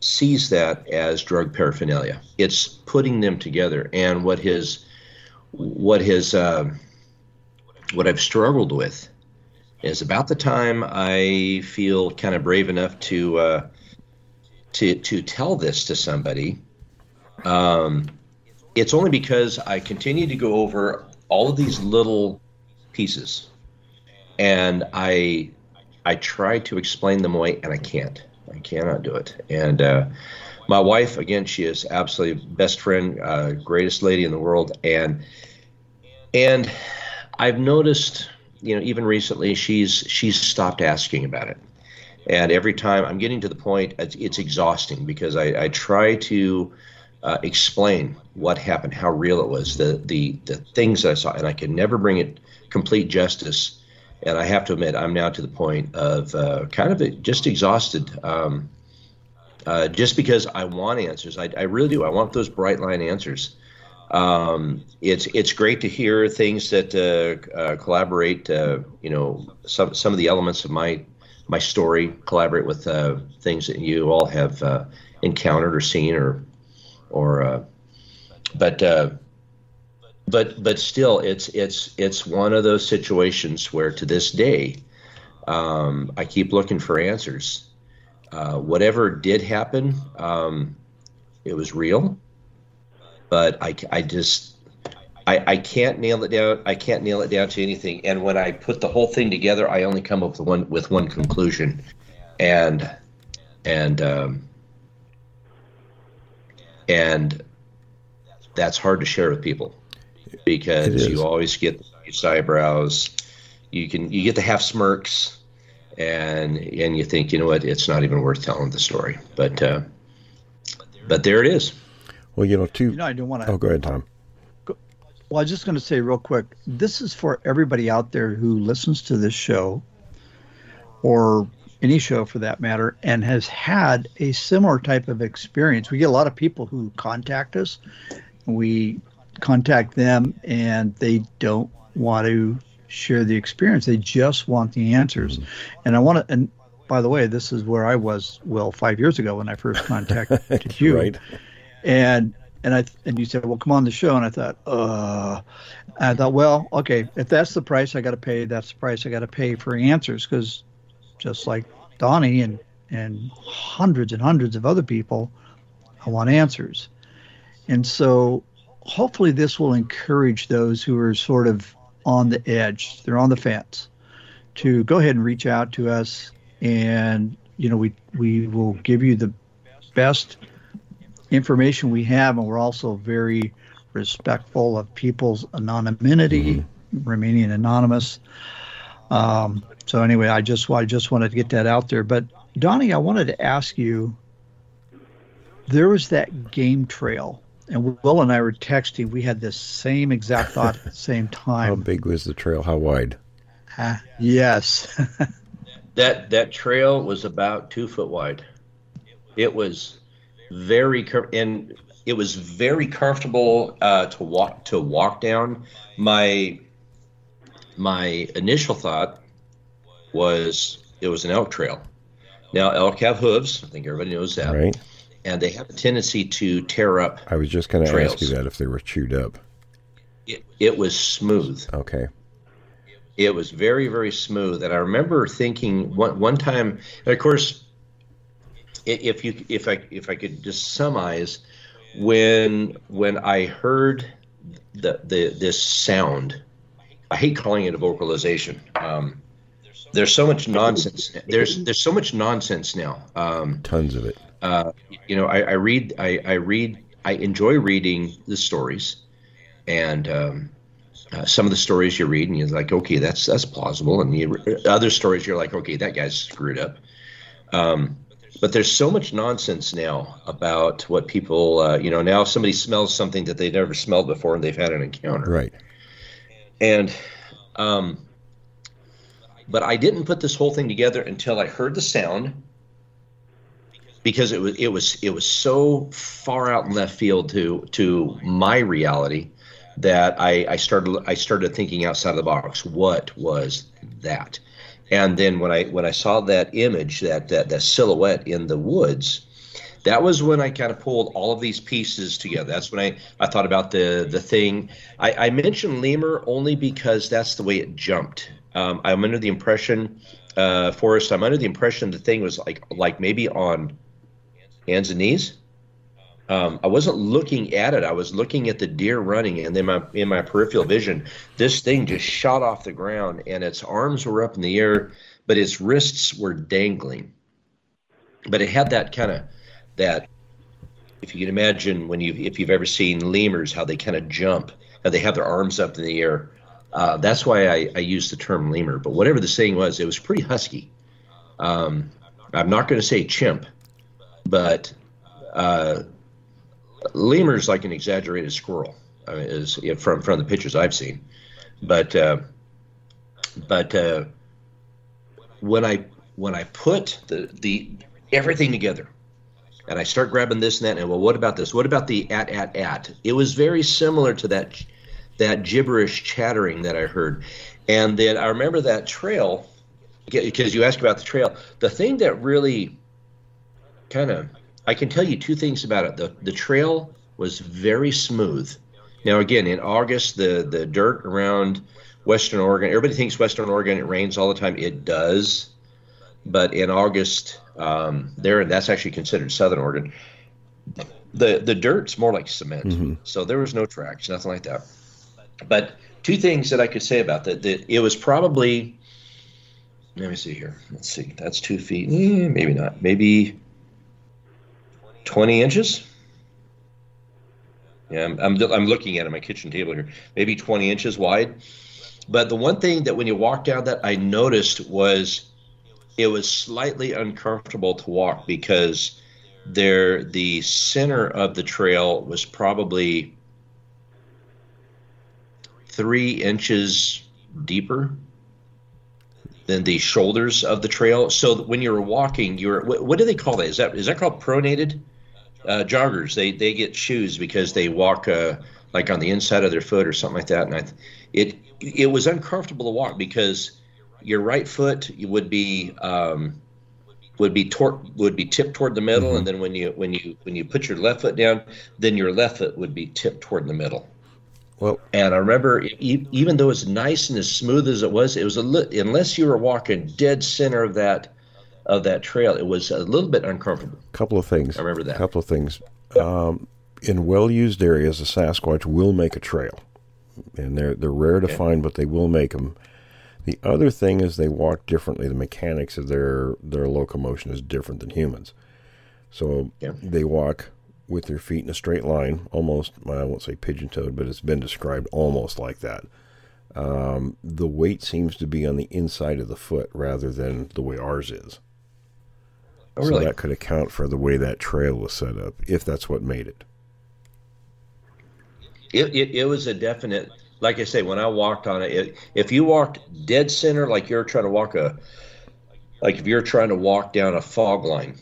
sees that as drug paraphernalia. It's putting them together, and what his what his uh, what I've struggled with is about the time I feel kind of brave enough to uh, to to tell this to somebody, um, it's only because I continue to go over all of these little pieces, and I I try to explain them away, and I can't. I cannot do it. And uh, my wife, again, she is absolutely best friend, uh, greatest lady in the world, and and I've noticed, you know, even recently, she's she's stopped asking about it. And every time I'm getting to the point, it's, it's exhausting because I, I try to uh, explain what happened, how real it was, the the the things I saw, and I can never bring it complete justice. And I have to admit, I'm now to the point of uh, kind of just exhausted. Um, uh, just because I want answers, I, I, really do. I want those bright line answers. Um, it's it's great to hear things that uh, uh, collaborate. Uh, you know, some some of the elements of my my story collaborate with uh, things that you all have uh, encountered or seen or or uh, but uh, but but still it's it's it's one of those situations where to this day um, I keep looking for answers. Uh, whatever did happen, um, it was real, but I, I just I, I can't nail it down. I can't nail it down to anything. And when I put the whole thing together, I only come up with one with one conclusion, and and um, and that's hard to share with people because you always get these eyebrows. You can you get the half smirks, and and you think you know what it's not even worth telling the story. But uh, but there it is. Well, you know, two. You know, I don't want to. Oh, go ahead, Tom. Well, I was just going to say real quick this is for everybody out there who listens to this show or any show for that matter and has had a similar type of experience. We get a lot of people who contact us. We contact them and they don't want to share the experience. They just want the answers. And I want to, and by the way, this is where I was, well, five years ago when I first contacted you. right. And and I and you said, "Well, come on the show," and I thought, "Uh," I thought, "Well, okay, if that's the price I got to pay, that's the price I got to pay for answers." Because just like Donnie and and hundreds and hundreds of other people, I want answers, and so hopefully this will encourage those who are sort of on the edge, they're on the fence, to go ahead and reach out to us, and you know we we will give you the best information we have, and we're also very respectful of people's anonymity, mm-hmm. remaining anonymous. Um, so anyway, I just I just wanted to get that out there. But Donnie, I wanted to ask you. There was that game trail, and Will and I were texting. We had this same exact thought at the same time. How big was the trail? How wide? Uh, yes. that that trail was about two foot wide. It was very and it was very comfortable uh, to walk to walk down. My my initial thought was it was an elk trail. Now elk have hooves. I think everybody knows that. Right. And they have a tendency to tear up. I was just going to ask you that if they were chewed up. It, it was smooth. Okay. It was very very smooth, and I remember thinking one one time, and of course if you if I if I could just summarize when when I heard the the this sound, I hate calling it a vocalization. Um, there's so much nonsense. There's there's so much nonsense now. Um, Tons of it. Uh, you know, I, I read I, I read I enjoy reading the stories, and um, uh, some of the stories you read and you're like, okay, that's that's plausible, and you, other stories you're like, okay, that guy's screwed up. Um, but there's so much nonsense now about what people uh, you know now somebody smells something that they've never smelled before and they've had an encounter right and um but i didn't put this whole thing together until i heard the sound because it was it was it was so far out in left field to to my reality that I, I started I started thinking outside of the box. What was that? And then when I when I saw that image, that that, that silhouette in the woods, that was when I kind of pulled all of these pieces together. That's when I, I thought about the the thing. I, I mentioned lemur only because that's the way it jumped. Um, I'm under the impression, uh, Forrest, I'm under the impression the thing was like like maybe on hands and knees. Um, I wasn't looking at it. I was looking at the deer running, and then my in my peripheral vision, this thing just shot off the ground, and its arms were up in the air, but its wrists were dangling. But it had that kind of that. If you can imagine when you if you've ever seen lemurs, how they kind of jump and they have their arms up in the air. Uh, that's why I, I use the term lemur. But whatever the saying was, it was pretty husky. Um, I'm not going to say chimp, but uh, lemur's like an exaggerated squirrel. Mean, is from from the pictures I've seen, but uh, but uh, when I when I put the the everything together, and I start grabbing this and that, and well, what about this? What about the at at at? It was very similar to that that gibberish chattering that I heard, and then I remember that trail because you asked about the trail. The thing that really kind of I can tell you two things about it. The the trail was very smooth. Now again, in August, the the dirt around Western Oregon, everybody thinks Western Oregon it rains all the time. It does, but in August, um, there and that's actually considered Southern Oregon. The the dirt's more like cement, mm-hmm. so there was no tracks, nothing like that. But two things that I could say about that: that it was probably let me see here. Let's see. That's two feet. Eh, maybe not. Maybe 20 inches. Yeah, I'm, I'm, I'm looking at it, my kitchen table here. Maybe 20 inches wide. But the one thing that when you walk down that I noticed was it was slightly uncomfortable to walk because there the center of the trail was probably three inches deeper than the shoulders of the trail. So when you're walking, you're what, what do they call that? Is that is that called pronated? Uh, joggers they they get shoes because they walk uh, like on the inside of their foot or something like that. And I, it it was uncomfortable to walk because your right foot would be um, would be tor- would be tipped toward the middle, mm-hmm. and then when you when you when you put your left foot down, then your left foot would be tipped toward the middle. Well, and I remember even though it's nice and as smooth as it was, it was a li- unless you were walking dead center of that of that trail, it was a little bit uncomfortable. Couple of things. I remember that. Couple of things. Um, in well-used areas, a Sasquatch will make a trail, and they're they're rare to okay. find, but they will make them. The other thing is they walk differently. The mechanics of their their locomotion is different than humans, so yeah. they walk with their feet in a straight line, almost, well, I won't say pigeon toed, but it's been described almost like that. Um, the weight seems to be on the inside of the foot rather than the way ours is. Oh, really? So that could account for the way that trail was set up, if that's what made it. It, it, it was a definite, like I say, when I walked on it, it, if you walked dead center, like you're trying to walk a, like if you're trying to walk down a fog line,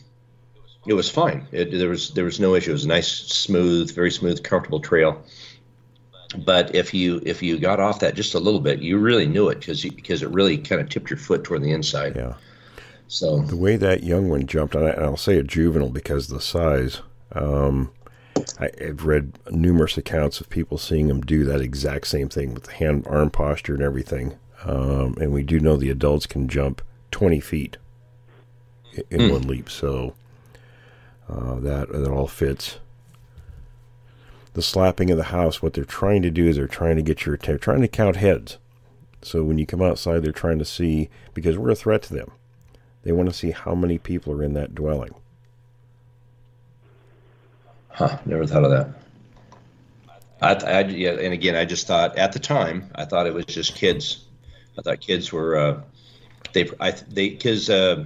it was fine. It, there was there was no issue. It was a nice, smooth, very smooth, comfortable trail. But if you if you got off that just a little bit, you really knew it because because it really kind of tipped your foot toward the inside. Yeah. So the way that young one jumped, and, I, will say a juvenile because the size. Um, I, have read numerous accounts of people seeing him do that exact same thing with the hand arm posture and everything. Um, and we do know the adults can jump 20 feet in mm. one leap. So uh, that that all fits. The slapping of the house. What they're trying to do is they're trying to get your. They're trying to count heads. So when you come outside, they're trying to see because we're a threat to them. They want to see how many people are in that dwelling. Huh? Never thought of that. I, I, yeah, and again, I just thought at the time I thought it was just kids. I thought kids were uh, they I they because uh,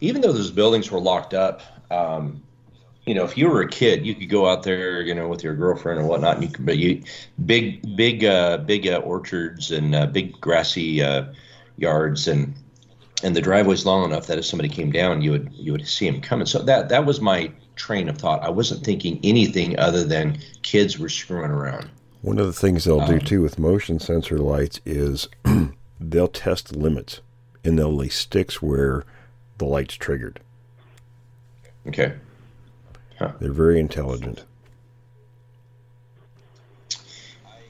even though those buildings were locked up, um, you know, if you were a kid, you could go out there, you know, with your girlfriend and whatnot, and you could, but you, big, big, uh, big uh, orchards and uh, big grassy uh, yards, and and the driveway's long enough that if somebody came down, you would you would see him coming. So that that was my train of thought. I wasn't thinking anything other than kids were screwing around. One of the things they'll um, do too with motion sensor lights is they'll test limits, and they'll lay sticks where the light's triggered. Okay. Huh. They're very intelligent.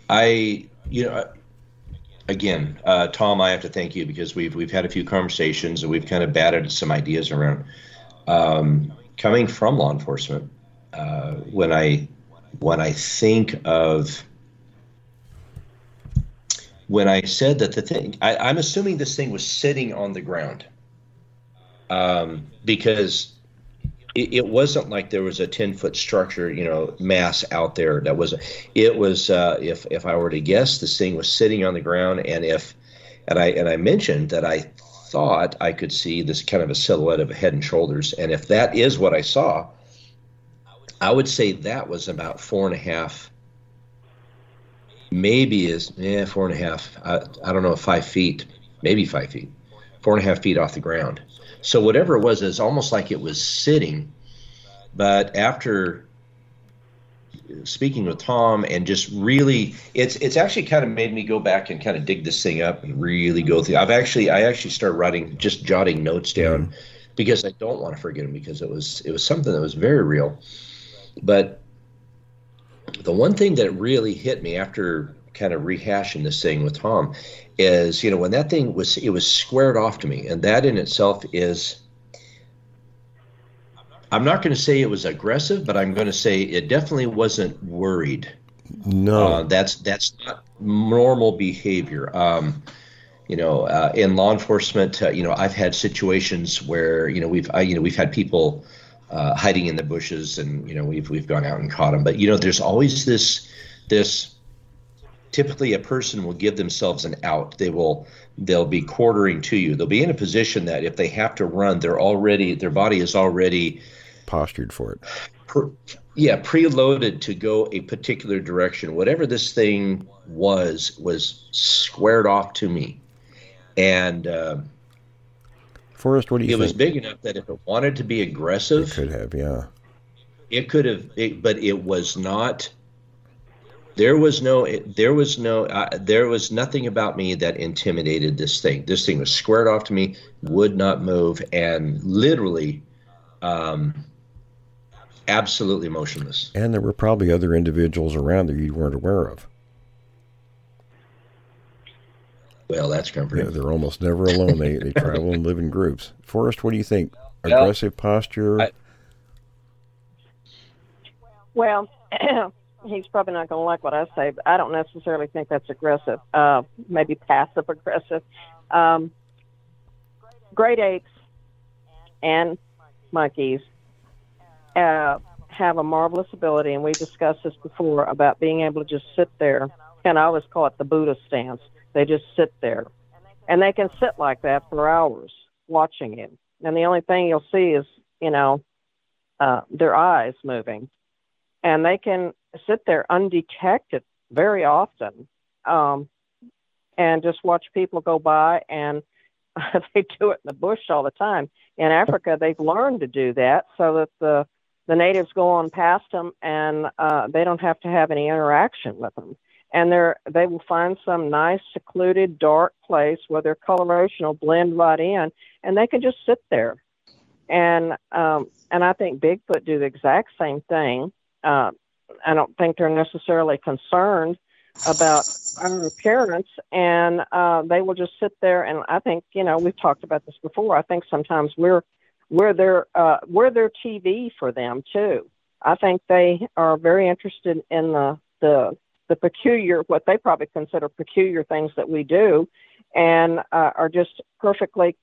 I, you know, again, uh, Tom, I have to thank you because we've we've had a few conversations and we've kind of batted some ideas around. um, coming from law enforcement, uh, when I when I think of when I said that the thing, I, am assuming this thing was sitting on the ground um, because it, it, wasn't like there was a 10 foot structure, you know, mass out there. That was, it was, uh, if, if I were to guess, this thing was sitting on the ground. And if, and I, and I mentioned that I thought I could see this kind of a silhouette of a head and shoulders. And if that is what I saw, I would say that was about four and a half maybe is yeah four and a half. I, I don't know five feet, maybe five feet, four and a half feet off the ground. So whatever it was, it's almost like it was sitting. But after speaking with Tom and just really, it's it's actually kind of made me go back and kind of dig this thing up and really go through. I've actually I actually started writing, just jotting notes down. Mm-hmm. Because I don't want to forget them because it was it was something that was very real, but the one thing that really hit me after kind of rehashing this thing with Tom is, you know, when that thing was, it was squared off to me. And that in itself is, I'm not going to say it was aggressive, but I'm going to say it definitely wasn't worried. No, uh, that's that's not normal behavior. Um, you know, uh, in law enforcement, uh, you know, I've had situations where you know we've I, you know we've had people uh, hiding in the bushes, and you know we've we've gone out and caught them. But you know, there's always this this. Typically, a person will give themselves an out. They will they'll be quartering to you. They'll be in a position that if they have to run, they're already their body is already postured for it. Yeah, preloaded to go a particular direction. Whatever this thing was was squared off to me, and. Uh, Forrest, what do you it think? was big enough that if it wanted to be aggressive, it could have, yeah. It could have, it, but it was not. There was no, there was no, uh, there was nothing about me that intimidated this thing. This thing was squared off to me, would not move, and literally, um, absolutely motionless. And there were probably other individuals around there you weren't aware of. Well, that's comforting. Yeah, they're almost never alone. they they travel and live in groups. Forrest, what do you think? Aggressive well, posture. I, well, he's probably not going to like what I say, but I don't necessarily think that's aggressive. Uh, maybe passive aggressive. Um, great apes and monkeys uh, have a marvelous ability, and we discussed this before about being able to just sit there. And I always call it the Buddha stance they just sit there. And they can sit like that for hours watching him. And the only thing you'll see is, you know, uh, their eyes moving. And they can sit there undetected very often um, and just watch people go by. And they do it in the bush all the time. In Africa, they've learned to do that so that the the natives go on past them and uh, they don't have to have any interaction with them and they're they will find some nice secluded dark place where their coloration will blend right in and they can just sit there and um and i think bigfoot do the exact same thing uh, i don't think they're necessarily concerned about our appearance and uh they will just sit there and i think you know we've talked about this before i think sometimes we're we're their uh we're their tv for them too i think they are very interested in the the the peculiar, what they probably consider peculiar things that we do, and uh, are just perfectly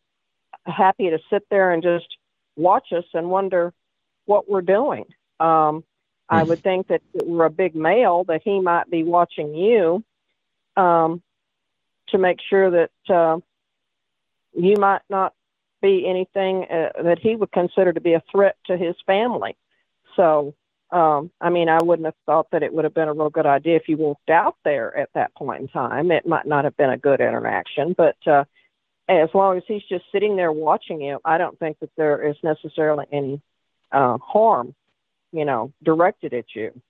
happy to sit there and just watch us and wonder what we're doing. Um, I would think that if we're a big male, that he might be watching you um, to make sure that uh, you might not be anything uh, that he would consider to be a threat to his family. So um, I mean, I wouldn't have thought that it would have been a real good idea if you walked out there at that point in time. It might not have been a good interaction, but uh, as long as he's just sitting there watching you, I don't think that there is necessarily any uh, harm, you know, directed at you.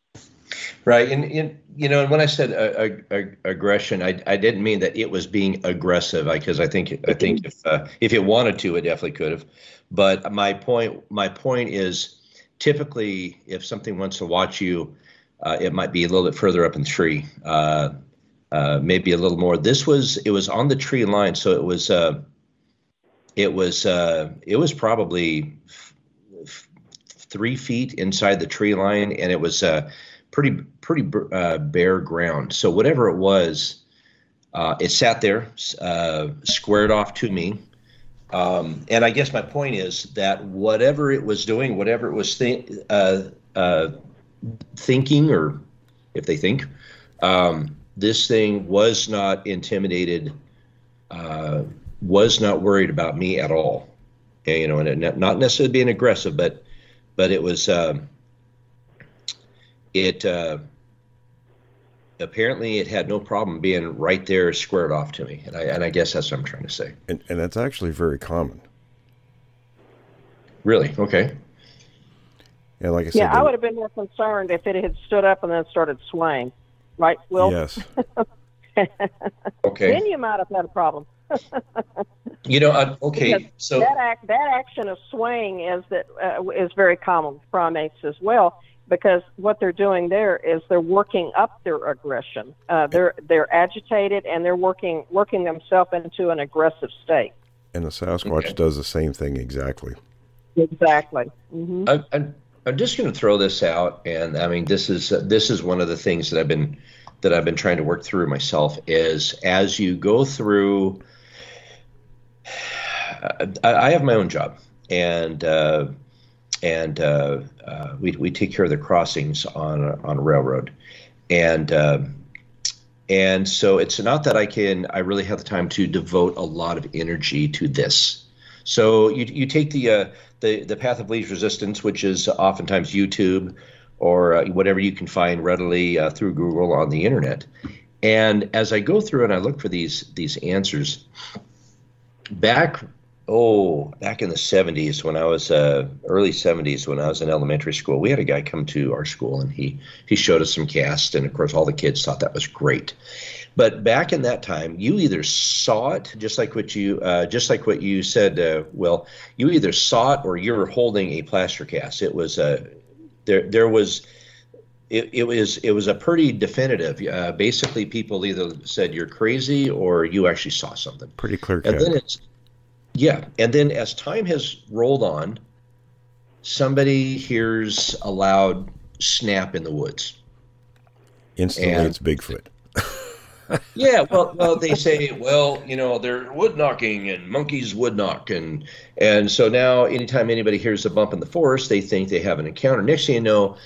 Right, and, and you know, when I said uh, aggression, I, I didn't mean that it was being aggressive, because I, think I think if uh, if it wanted to, it definitely could have. But my point my point is typically, if something wants to watch you, uh, it might be a little bit further up in tree, uh, uh, maybe a little more. This was it was on the tree line, so it was uh, it was uh, it was probably three feet inside the tree line, and it was uh, pretty pretty uh, bare ground. So whatever it was, uh, it sat there, uh, squared off to me. Um, and I guess my point is that whatever it was doing, whatever it was uh, uh, thinking, or if they think, um, this thing was not intimidated, was not worried about me at all. You know, and not necessarily being aggressive, but but it was um, it uh, apparently it had no problem being right there squared off to me and I, and I guess that's what I'm trying to say And, and that's actually very common. really okay And like I said, Yeah, I would have been more concerned if it had stood up and then started swaying. Right, Will? yes. okay Then you might have had a problem. you know uh, okay Because so that act, that action of swaying is that uh, is very common with primates as well. Because what they're doing there is they're working up their aggression. Uh, they're they're agitated and they're working working themselves into an aggressive state. And the Sasquatch Okay. does the same thing exactly. Exactly. hmm I, I'm, I'm just going to throw this out, and I mean, this is uh, this is one of the things that I've been that I've been trying to work through myself. Is as you go through, I, have my own job, and uh, and uh, uh, we we take care of the crossings on on railroad, and. Uh, and so it's not that I can I really have the time to devote a lot of energy to this. So you you take the uh, the the path of least resistance, which is oftentimes YouTube or uh, whatever you can find readily uh, through Google on the internet. And as I go through and I look for these these answers, back oh back in the 70s when I was uh, early 70s when I was in elementary school, we had a guy come to our school and he he showed us some casts, and of course all the kids thought that was great. But back in that time, you either saw it, just like what you, uh, just like what you said, uh, Will. You either saw it or you were holding a plaster cast. It was uh, there. There was, it, it was it was a pretty definitive. Uh, basically, people either said you're crazy or you actually saw something. Pretty clear And cut. then it's, yeah. And then as time has rolled on, somebody hears a loud snap in the woods. Instantly, and- it's Bigfoot. Yeah, well, well, they say, well, you know, they're wood knocking and monkeys wood knock, and and so now, anytime anybody hears a bump in the forest, they think they have an encounter. Next thing you know,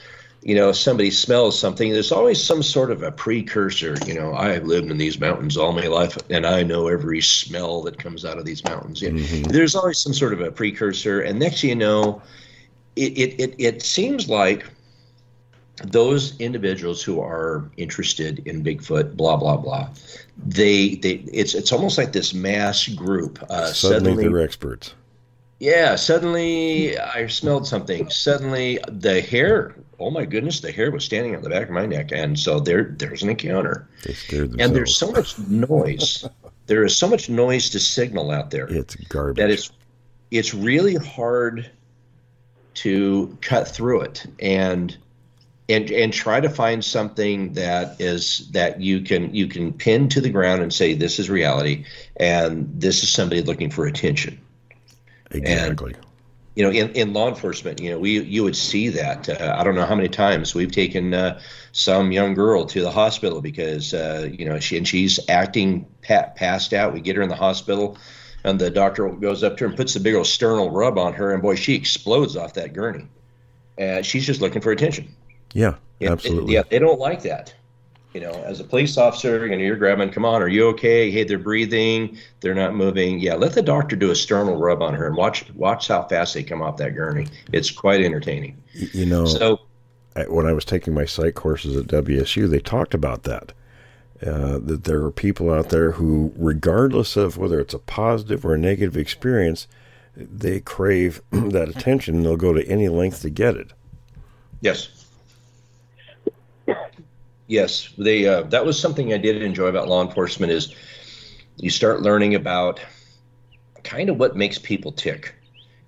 you know, somebody smells something. There's always some sort of a precursor. You know, I've lived in these mountains all my life, and I know every smell that comes out of these mountains. Yeah. Mm-hmm. There's always some sort of a precursor, and next thing you know, it it it, it seems like those individuals who are interested in Bigfoot, blah blah blah, they they it's it's almost like this mass group. Uh, Suddenly, suddenly, they're experts. yeah, suddenly I smelled something. Suddenly the hair, oh my goodness, the hair was standing on the back of my neck, and so there there's an encounter. They scared themselves. And there's so much noise. there is so much noise to signal out there it's garbage. that it's it's really hard to cut through it and and and try to find something that is that you can you can pin to the ground and say this is reality and this is somebody looking for attention. Exactly. you know in, in law enforcement you know we you would see that uh, i don't know how many times we've taken uh, some young girl to the hospital because uh, you know she and she's acting pa- passed out. We get her in the hospital and the doctor goes up to her and puts the big old sternal rub on her and boy she explodes off that gurney. And she's just looking for attention yeah, absolutely. yeah they don't like that you know as a police officer you know you're grabbing come on are you okay hey they're breathing they're not moving yeah let the doctor do a sternal rub on her and watch watch how fast they come off that gurney it's quite entertaining you know, so when I was taking my psych courses at WSU, they talked about that. Uh, that there are people out there who, regardless of whether it's a positive or a negative experience, they crave that attention and they'll go to any length to get it. Yes. Yes, they. Uh, that was something I did enjoy about law enforcement is you start learning about kind of what makes people tick,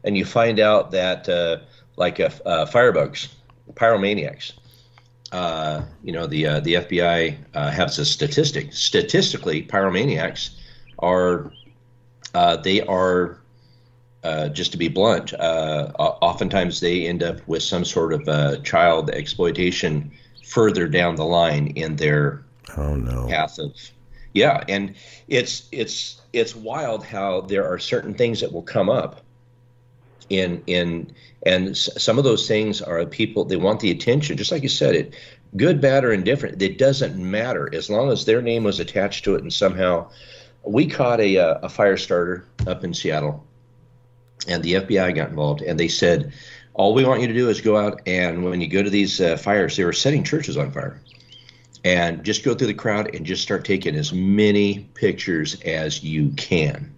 and you find out that uh, like uh, uh, firebugs, pyromaniacs. Uh, you know the uh, the FBI has a statistic. Statistically, pyromaniacs are they are uh, just to be blunt, uh, oftentimes they end up with some sort of uh, child exploitation further down the line in their oh no. path of yeah, and it's it's it's wild how there are certain things that will come up in in and some of those things are people they want the attention just like you said it good bad or indifferent it doesn't matter as long as their name was attached to it and somehow we caught a, uh, a fire starter up in seattle and the fbi got involved and they said all we want you to do is go out and when you go to these uh, fires they were setting churches on fire and just go through the crowd and just start taking as many pictures as you can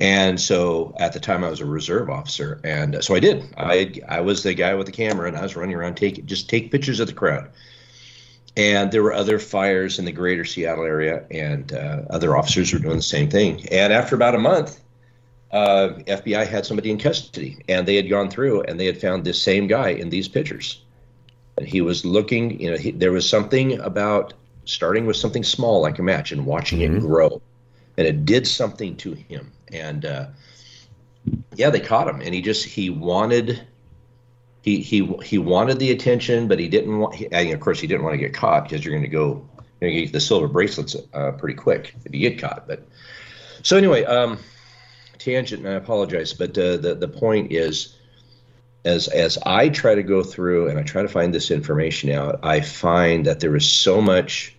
and so at the time I was a reserve officer, and so I did. I I was the guy with the camera, and I was running around taking just take pictures of the crowd. And there were other fires in the greater Seattle area, and uh, other officers were doing the same thing. And after about a month, uh, FBI had somebody in custody, and they had gone through and they had found this same guy in these pictures. And he was looking, you know, he, there was something about starting with something small like a match and watching mm-hmm. it grow, and it did something to him and uh, yeah, they caught him, and he just he wanted he he he wanted the attention, but he didn't want. He, and of course, he didn't want to get caught because you're going to go you know, get the silver bracelets uh, pretty quick if you get caught. But so anyway, um, tangent, and I apologize, but uh, the the point is. As, as I try to go through and I try to find this information out, I find that there is so much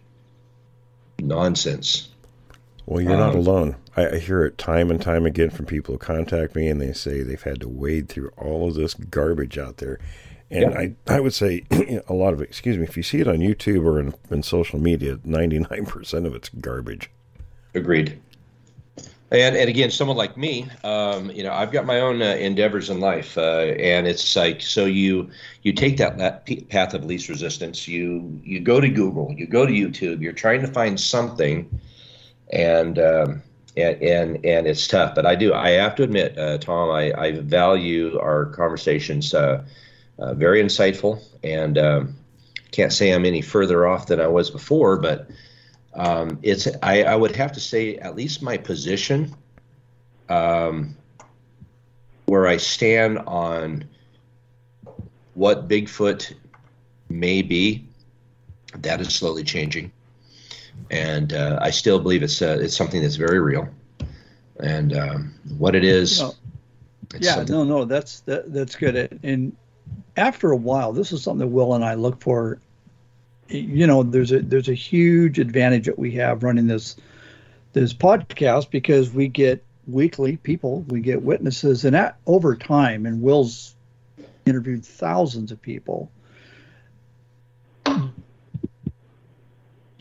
nonsense well, you're um, not alone. I, I, hear it time and time again from people who contact me, and they say they've had to wade through all of this garbage out there. And yeah. I, I would say a lot of it, excuse me, if you see it on YouTube or in, in social media, 99% of it's garbage. Agreed. And, and again, someone like me, um, you know, I've got my own uh, endeavors in life, uh, and it's like so you you take that, path of least resistance. You you go to Google, you go to YouTube, you're trying to find something and um, and, and and it's tough. But I do. I have to admit, uh, Tom, I, I value our conversations. Uh, uh, very insightful, and um, can't say I'm any further off than I was before. But um, it's I, I would have to say at least my position, um, where I stand on what Bigfoot may be, that is slowly changing and uh, I still believe it's uh, it's something that's very real. And um, what it is, yeah, something. no, no, that's that, that's good. And after a while, this is something that Will and I look for. You know, there's a there's a huge advantage that we have running this this podcast because we get weekly people, we get witnesses, and at, over time, and Will's interviewed thousands of people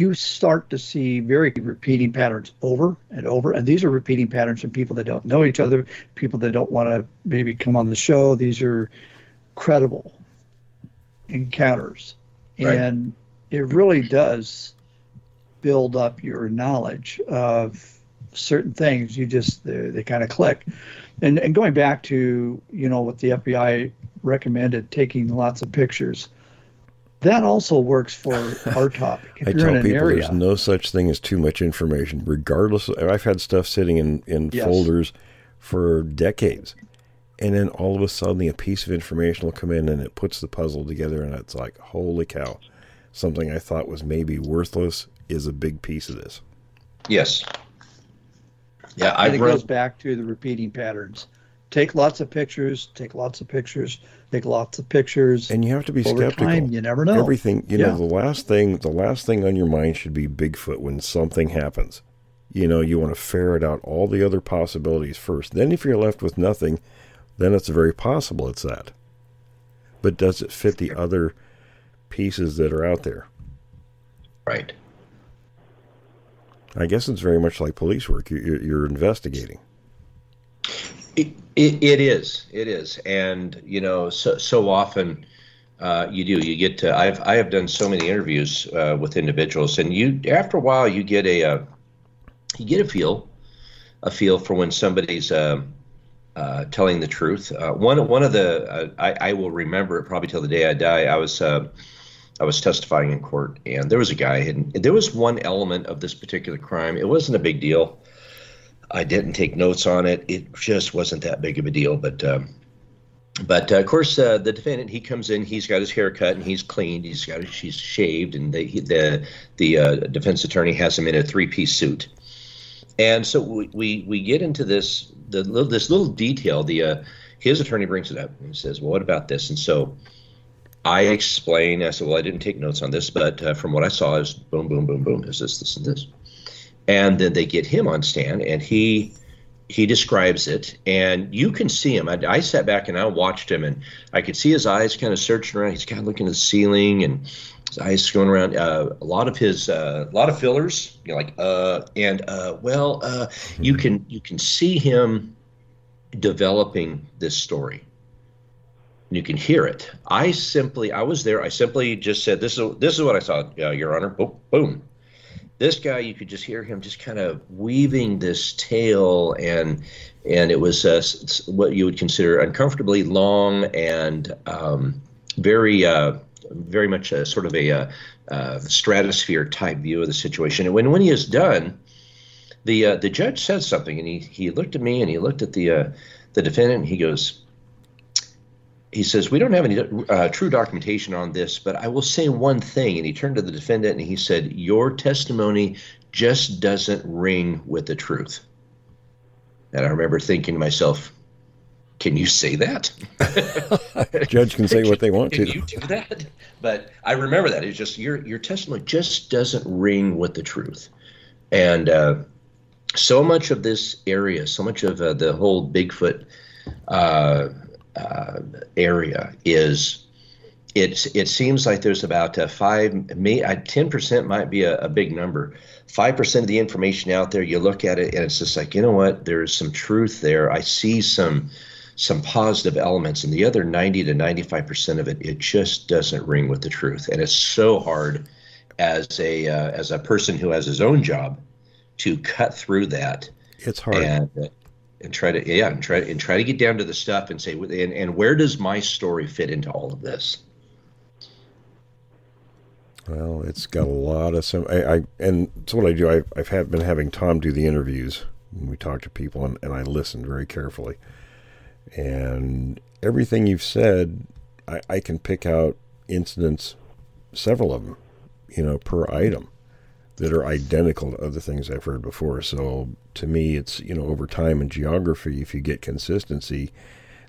you start to see very repeating patterns over and over. And these are repeating patterns from people that don't know each other, people that don't want to maybe come on the show. These are credible encounters. Right. And it really does build up your knowledge of certain things. You just, they, they kind of click. And, and going back to, you know, what the FBI recommended, taking lots of pictures that also works for our topic. If I tell people area, there's no such thing as too much information, regardless. Of, I've had stuff sitting in, in yes. folders for decades. And then all of a sudden, a piece of information will come in and it puts the puzzle together, and it's like, holy cow, something I thought was maybe worthless is a big piece of this. Yes. Yeah, I. It goes back to the repeating patterns. Take lots of pictures. Take lots of pictures take lots of pictures. And you have to be skeptical. Time, you never know. Everything, you yeah. know, the last thing, the last thing on your mind should be Bigfoot when something happens. You know, you want to ferret out all the other possibilities first. Then, if you're left with nothing, then it's very possible it's that. But does it fit the other pieces that are out there? Right. I guess it's very much like police work. You're, you're investigating. It, it, it is. It is. And, you know, so, so often uh, you do. You get to, I've, I have done so many interviews uh, with individuals, and you, after a while, you get a, uh, you get a feel, a feel for when somebody's uh, uh, telling the truth. Uh, one, one of the, I, I will remember it probably till the day I die. I was, I was testifying in court, and there was a guy, and there was one element of this particular crime. It wasn't a big deal I didn't take notes on it. It just wasn't that big of a deal. But um, but uh, of course, uh, the defendant he comes in. He's got his hair cut and he's cleaned. He's got he's shaved, and they, he, the the uh, defense attorney has him in a three piece suit. And so we, we, we get into this the little, this little detail. The uh, his attorney brings it up and says, "Well, what about this?" And so I explain. I said, "Well, I didn't take notes on this, but uh, from what I saw, is boom, boom, boom, boom. Is this, this, and this?" And then they get him on stand, and he he describes it, and you can see him. I, I sat back and I watched him, and I could see his eyes kind of searching around. He's kind of looking at the ceiling, and his eyes going around. Uh, a lot of his, uh, a lot of fillers, you know, like uh, and uh, well, uh, you can you can see him developing this story. You can hear it. I simply, I was there. I simply just said, "This is this is what I saw, uh, Your Honor." Boom, boom. This guy, you could just hear him just kind of weaving this tale, and and it was uh, what you would consider uncomfortably long and um, very uh, very much a sort of a, a, a, stratosphere type view of the situation. And when when he is done, the uh, the judge said something, and he he looked at me and he looked at the uh, the defendant, and he goes. He says, We don't have any uh, true documentation on this, but I will say one thing. And he turned to the defendant and he said, Your testimony just doesn't ring with the truth. And I remember thinking to myself, can you say that? Judge can say what they want can to. you do that? But I remember that it's just your your testimony just doesn't ring with the truth, and uh, so much of this area, so much of uh, the whole Bigfoot uh, uh area is. It's, it seems like there's about five, may, ten percent might be a, a big number. Five percent of the information out there, you look at it and it's just like, you know what? There's some truth there. I see some, some positive elements and the other 90 to 95% of it it just doesn't ring with the truth and it's so hard as a uh, as a person who has his own job to cut through that it's hard and uh, and try to yeah and try and try to get down to the stuff and say and, and where does my story fit into all of this? Well it's got a lot of some I, I and it's what i do. I've, I've had, been having tom do the interviews when we talk to people and, and i listen very carefully. And everything you've said, I, I can pick out incidents, several of them, you know, per item that are identical to other things I've heard before. So to me, it's, you know, over time and geography, if you get consistency,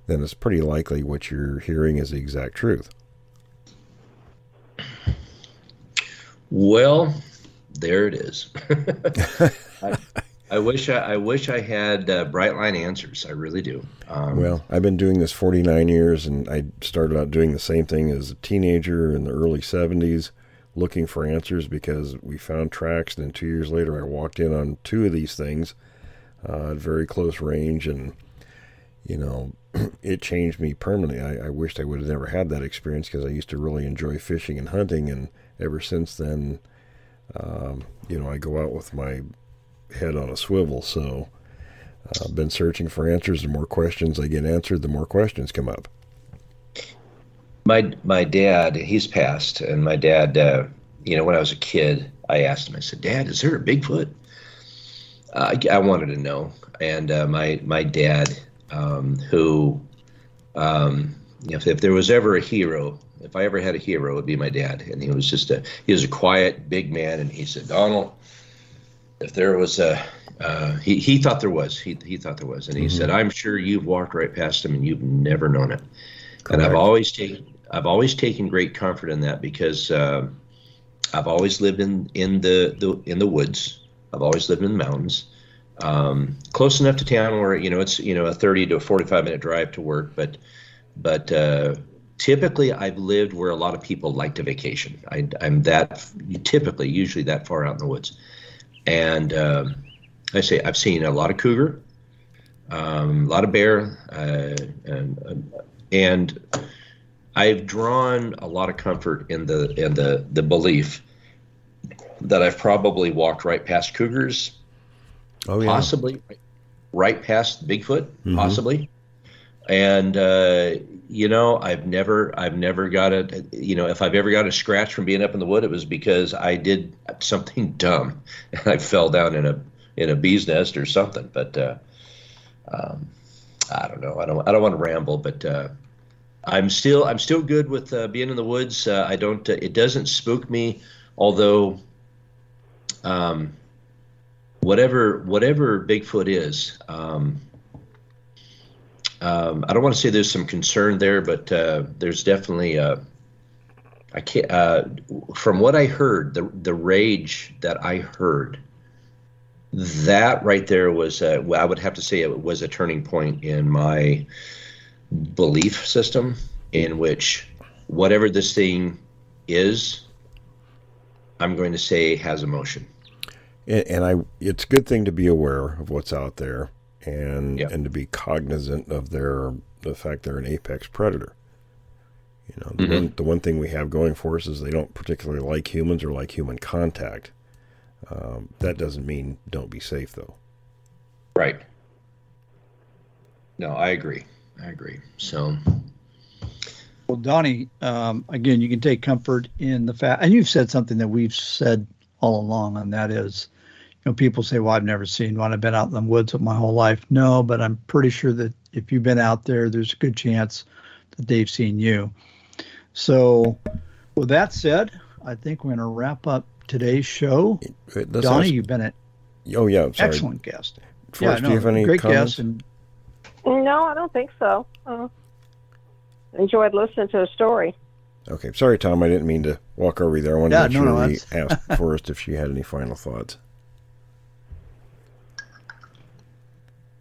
then it's pretty likely what you're hearing is the exact truth. Well, there it is. I, I wish I, I wish I had uh, bright line answers. I really do. Um, well, I've been doing this 49 years, and I started out doing the same thing as a teenager in the early 70s, looking for answers because we found tracks. And then two years later, I walked in on two of these things uh, at very close range, and you know, it changed me permanently. I, I wished I would have never had that experience because I used to really enjoy fishing and hunting, and ever since then, um, you know, I go out with my head on a swivel. So uh, I've been searching for answers. The more questions I get answered, the more questions come up. My my dad, he's passed, and my dad, uh, you know, when I was a kid, I asked him. I said, "Dad, is there a Bigfoot?" Uh, I, I, wanted to know, and uh, my my dad, um, who, um, if, if there was ever a hero, if I ever had a hero, it would be my dad. And he was just a he was a quiet, big man, and he said, "Donald, if there was a uh, he, he thought there was he, he thought there was and he mm-hmm. said i'm sure you've walked right past him and you've never known it Correct. and i've always taken i've always taken great comfort in that because uh, i've always lived in in the, the in the woods. I've always lived in the mountains. Um, close enough to town where you know it's you know a 30 to a 45 minute drive to work but but uh, typically i've lived where a lot of people like to vacation. I, i'm that typically usually that far out in the woods. And um, I say I've seen a lot of cougar, um, a lot of bear, uh, and, and I've drawn a lot of comfort in the in the the belief that I've probably walked right past cougars, oh, yeah. possibly right past Bigfoot, mm-hmm. possibly, and uh, you know I've never I've never got a you know if I've ever got a scratch from being up in the wood, it was because I did something dumb and I fell down in a in a bee's nest or something. But uh, um, I don't know. I don't. I don't want to ramble, but uh, I'm still. I'm still good with uh, being in the woods. Uh, I don't. Uh, it doesn't spook me, although. Um, whatever whatever Bigfoot is, um, um, I don't want to say there's some concern there, but uh, there's definitely. Uh, I can't. Uh, from what I heard, the the rage that I heard, that right there was. A, I would have to say it was a turning point in my belief system, in which whatever this thing is, I'm going to say has emotion. And, and I, it's a good thing to be aware of what's out there, and Yeah. and to be cognizant of their the fact they're an apex predator. You know, the Mhm. one the one thing we have going for us is they don't particularly like humans or like human contact. Um, that doesn't mean don't be safe though. Right. No, I agree. I agree. So, Well, Donnie, um, again, you can take comfort in the fact, and you've said something that we've said all along, and that is, you know, people say, "Well, I've never seen one. I've been out in the woods of my whole life." No, but I'm pretty sure that if you've been out there, there's a good chance that they've seen you. So, with that said, I think we're going to wrap up today's show. Donnie, ask- you've been an oh yeah, I'm sorry. excellent guest. Forrest, do you have any great comments? guest, and No, I don't think so. Uh, enjoyed listening to a story. Okay, sorry, Tom. I didn't mean to walk over you there. I wanted Yeah, to make no, sure no, we asked Forrest if she had any final thoughts.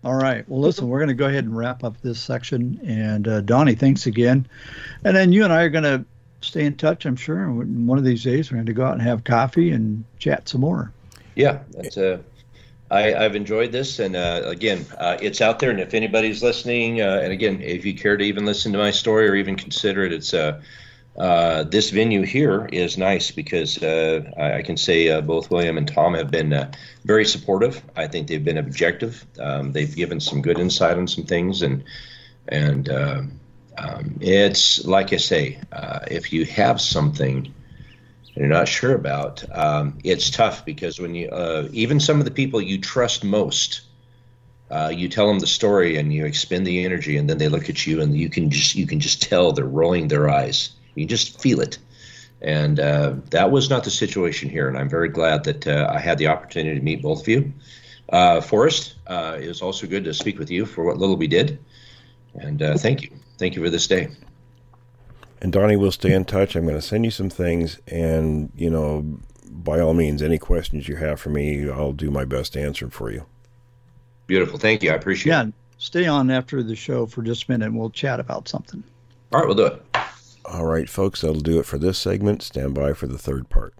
All right. Well, listen, we're going to go ahead and wrap up this section. And uh, Donnie, thanks again. And then you and I are going to stay in touch, I'm sure. And One of these days, we're going to go out and have coffee and chat some more. yeah, that's uh, I, I've enjoyed this, and uh, again, uh, it's out there. And if anybody's listening, uh, and again, if you care to even listen to my story or even consider it, it's uh, uh, this venue here is nice because uh, I, can say both William and Tom have been very supportive. I think they've been objective. Um, they've given some good insight on some things, and and um, it's like I say, if you have something you're not sure about, um, it's tough because when you, uh, even some of the people you trust most, uh, you tell them the story and you expend the energy, and then they look at you and you can just you can just tell they're rolling their eyes. You just feel it, and uh, that was not the situation here. And I'm very glad that uh, I had the opportunity to meet both of you. Uh, Forrest, uh, it was also good to speak with you for what little we did, and uh, thank you, thank you for this day. And Donnie, we'll stay in touch. I'm going to send you some things, and you know, by all means, any questions you have for me, I'll do my best to answer for you. Beautiful, thank you. I appreciate Yeah. it. Yeah. Stay on after the show for just a minute and we'll chat about something. All right, we'll do it. All right, folks, that'll do it for this segment. Stand by for the third part.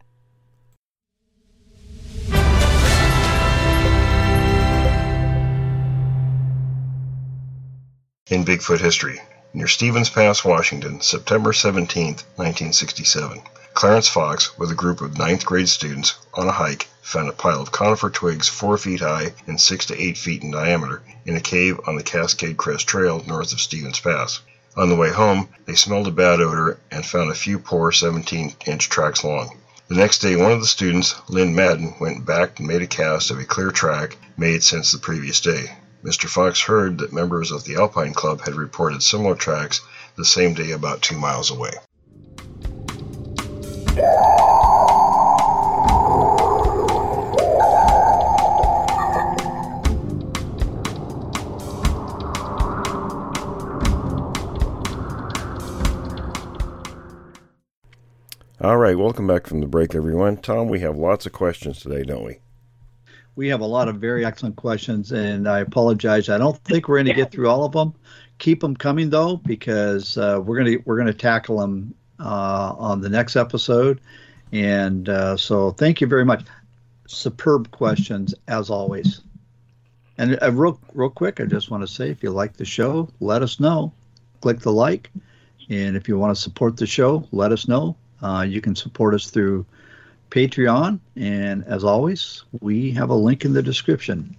In Bigfoot history, near Stevens Pass, Washington, September 17, 1967, Clarence Fox, with a group of ninth grade students on a hike, found a pile of conifer twigs four feet high and six to eight feet in diameter in a cave on the Cascade Crest Trail north of Stevens Pass. On the way home, they smelled a bad odor and found a few poor 17 inch tracks long. The next day, one of the students, Lynn Madden, went back and made a cast of a clear track made since the previous day. Mr. Fox heard that members of the Alpine Club had reported similar tracks the same day about two miles away. All right, welcome back from the break, everyone. Tom, we have lots of questions today, don't we? We have a lot of very excellent questions, and I apologize. I don't think we're going to get through all of them. Keep them coming though, because uh, we're going to we're going to tackle them uh, on the next episode. And uh, so, thank you very much. Superb questions as always. And uh, real real quick, I just want to say, if you like the show, let us know. Click the like, and if you want to support the show, let us know. Uh, you can support us through Patreon. And as always, we have a link in the description.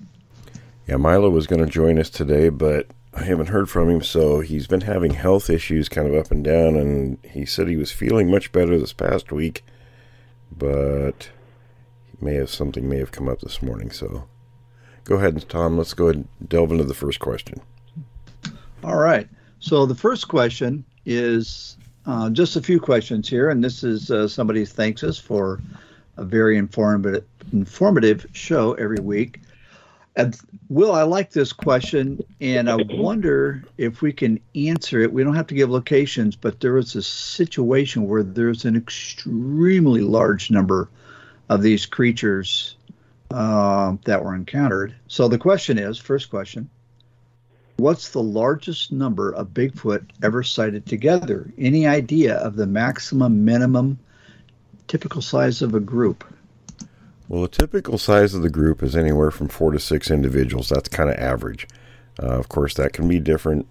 Yeah, Milo was going to join us today, but I haven't heard from him. So he's been having health issues kind of up and down, and he said he was feeling much better this past week, but he may have something may have come up this morning. So Go ahead, Tom. Let's go ahead and delve into the first question. All right. So the first question is uh, just a few questions here, and this is uh, somebody thanks us for a very informative informative show every week. And Will, I like this question, and I wonder if we can answer it. We don't have to give locations, but there was a situation where there's an extremely large number of these creatures uh, that were encountered. So the question is, first question, what's the largest number of Bigfoot ever sighted together? Any idea of the maximum, minimum, typical size of a group? Well, the typical size of the group is anywhere from four to six individuals. That's kind of average. Uh, of course, that can be different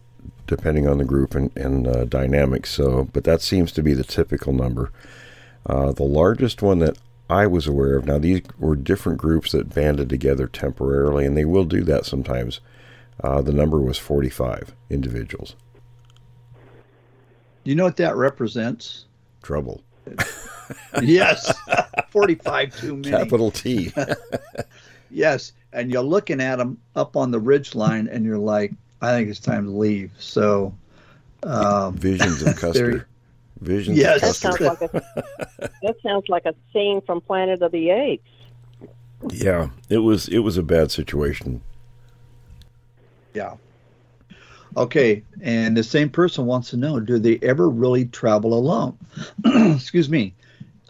depending on the group and, and uh, dynamics. So, but that seems to be the typical number. Uh, the largest one that I was aware of. Now, these were different groups that banded together temporarily, and they will do that sometimes. Uh, the number was 45 individuals. Do you know what that represents? Trouble. yes, 45 too many. Capital T. yes, and you're looking at them up on the ridge line, and you're like, I think it's time to leave. So, um, visions of Custer. Visions. Yes, that sounds like a that sounds like a scene from Planet of the Apes. Yeah, it was it was a bad situation. Yeah. Okay, and the same person wants to know: Do they ever really travel alone? Excuse me.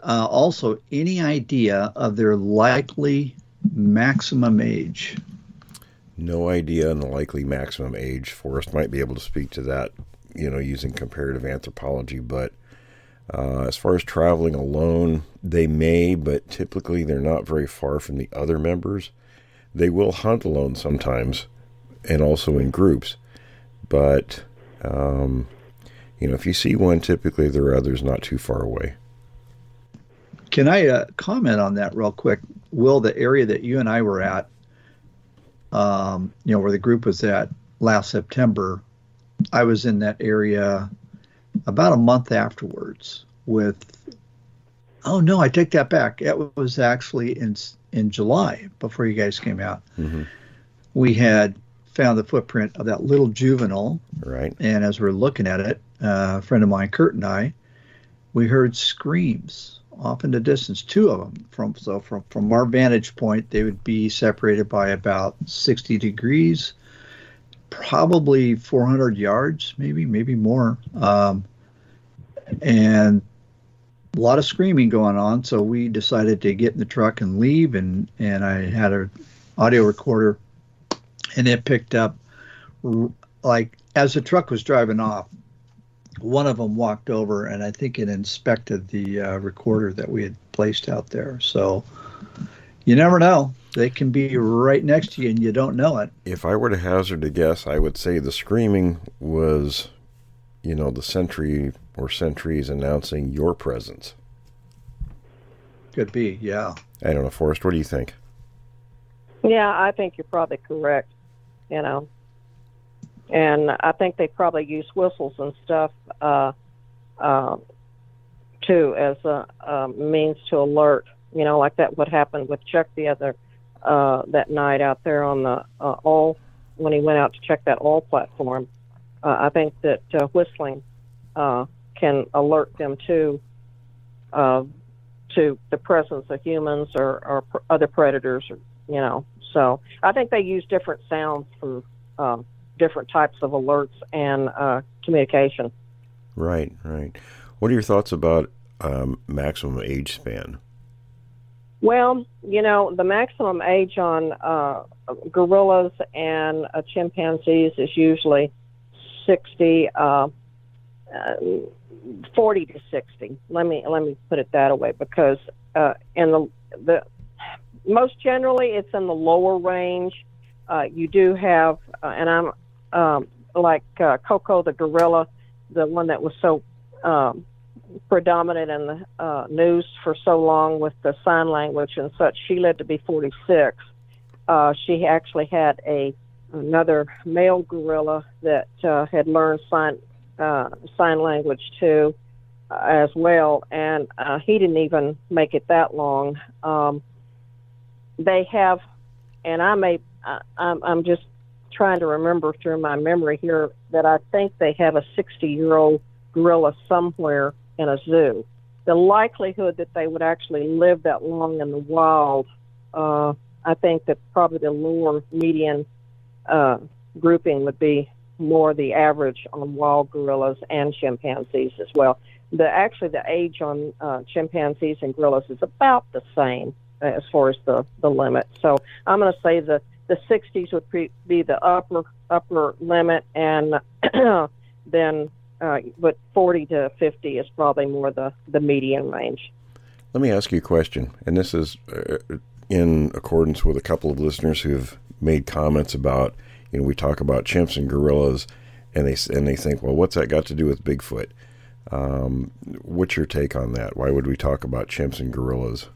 Uh, also, any idea of their likely maximum age? No idea on the likely maximum age. Forrest might be able to speak to that, you know, using comparative anthropology. But uh, as far as traveling alone, they may, but typically they're not very far from the other members. They will hunt alone sometimes, and also in groups. But um, you know, if you see one, typically there are others not too far away. Can I uh, comment on that real quick? Will, the area that you and I were at, um, you know, where the group was at last September, I was in that area about a month afterwards with, oh no, I take that back. It was actually in, in July before you guys came out. Mm-hmm. We had found the footprint of that little juvenile. Right. And as we are looking at it, uh, a friend of mine, Kurt, and I, we heard screams off in the distance, two of them. From so from from our vantage point, they would be separated by about 60 degrees, probably 400 yards, maybe maybe more, um, and a lot of screaming going on. So we decided to get in the truck and leave, and and I had a audio recorder, and it picked up like as the truck was driving off one of them walked over and I think it inspected the uh, recorder that we had placed out there. So you never know. They can be right next to you and you don't know it. If I were to hazard a guess, I would say the screaming was, you know, the sentry or sentries announcing your presence. Could be, yeah. I don't know, Forrest. What do you think? Yeah, I think you're probably correct. You know, and I think they probably use whistles and stuff uh, uh, too as a, a means to alert. You know, like that what happened with Chuck the other uh, that night out there on the uh, all when he went out to check that all platform. Uh, I think that uh, whistling uh, can alert them to uh, to the presence of humans or, or pr- other predators. Or, you know, so I think they use different sounds for. Um, different types of alerts and uh, communication. Right, right. What are your thoughts about um, maximum age span? Well, you know, the maximum age on uh, gorillas and uh, chimpanzees is usually 60, uh, uh 40 to 60. Let me let me put it that way because uh, in the the most generally it's in the lower range. Uh, you do have, and I'm um, like uh, Koko the gorilla, the one that was so um, predominant in the uh, news for so long with the sign language and such. She lived to be 46. Uh, she actually had a another male gorilla that uh, had learned sign uh, sign language too, uh, as well, and uh, he didn't even make it that long. Um, they have, and I may I, I'm I'm just trying to remember through my memory here that I think they have a 60 year old gorilla somewhere in a zoo. The likelihood that they would actually live that long in the wild, uh, I think that probably the lower median uh, grouping would be more the average on wild gorillas and chimpanzees as well. The actually the age on uh, chimpanzees and gorillas is about the same as far as the the limit. So I'm going to say the the 60s would be, be the upper upper limit, and then uh, but 40 to 50 is probably more the the median range. Let me ask you a question, and this is uh, in accordance with a couple of listeners who've made comments about you know we talk about chimps and gorillas, and they and they think, well, what's that got to do with Bigfoot? Um, what's your take on that? Why would we talk about chimps and gorillas?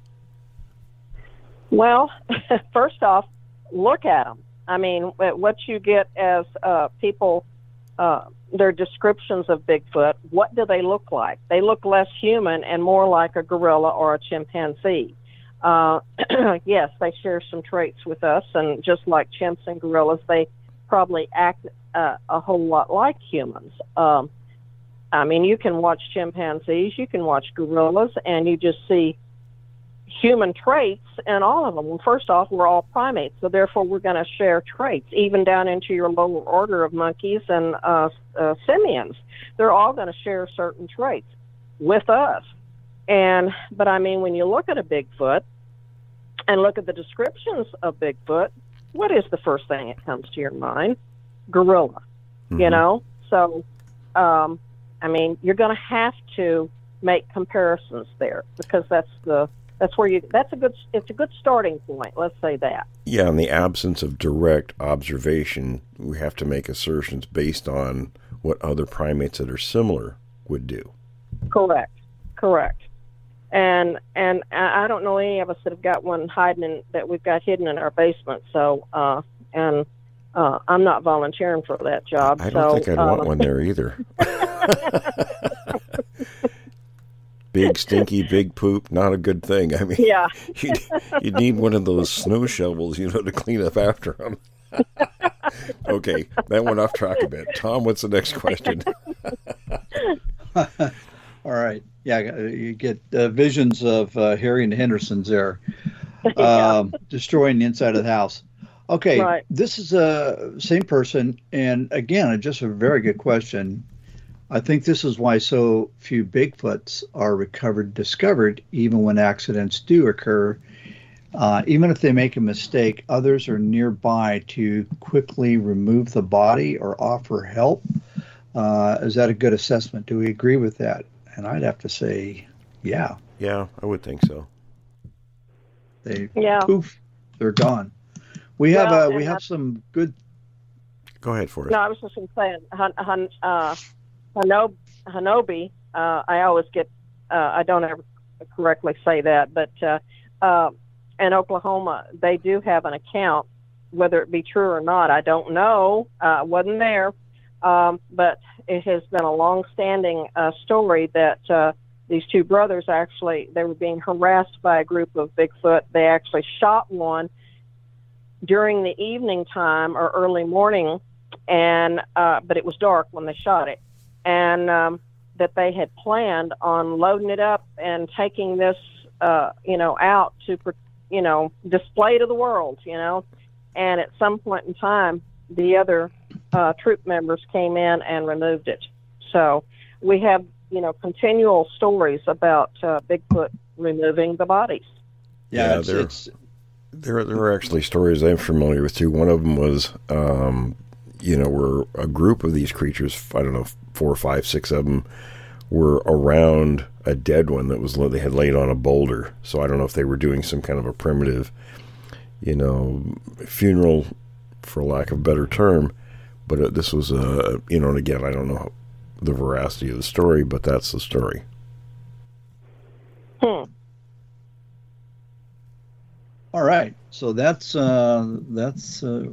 Well, first off, look at them. I mean, what you get as uh, people, uh, their descriptions of Bigfoot, what do they look like? They look less human and more like a gorilla or a chimpanzee. Uh, yes, they share some traits with us, and just like chimps and gorillas, they probably act uh, a whole lot like humans. Um, I mean, you can watch chimpanzees, you can watch gorillas, and you just see human traits and all of them. First off, we're all primates, so therefore we're going to share traits, even down into your lower order of monkeys and uh, uh, simians. They're all going to share certain traits with us. And but I mean, when you look at a Bigfoot and look at the descriptions of Bigfoot, what is the first thing that comes to your mind? Gorilla. Mm-hmm. You know, so um, I mean, you're going to have to make comparisons there because that's the that's where you that's a good it's a good starting point let's say that yeah in the absence of direct observation we have to make assertions based on what other primates that are similar would do correct correct and and i don't know any of us that have got one hiding in, that we've got hidden in our basement so uh and uh, I'm not volunteering for that job. I don't so, think I'd want um, one there either. big stinky big poop not a good thing. I mean yeah. you you need one of those snow shovels you know to clean up after them okay that went off track a bit. Tom what's the next question? All right. Yeah you get uh, visions of uh, harry and henderson's there um, destroying the inside of the house. Okay right. this is a same person and again just a very good question I think this is why so few Bigfoots are recovered, discovered, even when accidents do occur. Uh, even if they make a mistake, others are nearby to quickly remove the body or offer help. Uh, is that a good assessment? Do we agree with that? And I'd have to say, yeah. Yeah, I would think so. They yeah. poof, they're gone. We have well, uh, we have some good. Go ahead for it. No, I was just saying, uh, Hanobi, Hanobi uh, I always get, uh, I don't ever correctly say that, but uh, uh, in Oklahoma, they do have an account. Whether it be true or not, I don't know. Uh, wasn't there, um, but it has been a long-standing uh, story that uh, these two brothers actually they were being harassed by a group of Bigfoot. They actually shot one during the evening time or early morning, and uh, but it was dark when they shot it and um, that they had planned on loading it up and taking this, uh, you know, out to, you know, display to the world, you know. And at some point in time, the other uh, troop members came in and removed it. So we have, you know, continual stories about uh, Bigfoot removing the bodies. Yeah, yeah it's, there, it's, there, there are actually stories I'm familiar with too. One of them was um, you know, were a group of these creatures, I don't know, four, five, six of them were around a dead one that was they had laid on a boulder. So I don't know if they were doing some kind of a primitive, you know, funeral, for lack of a better term. But uh, this was a, you know, and again, I don't know the veracity of the story, but that's the story. Hmm. All right, so that's uh, that's uh,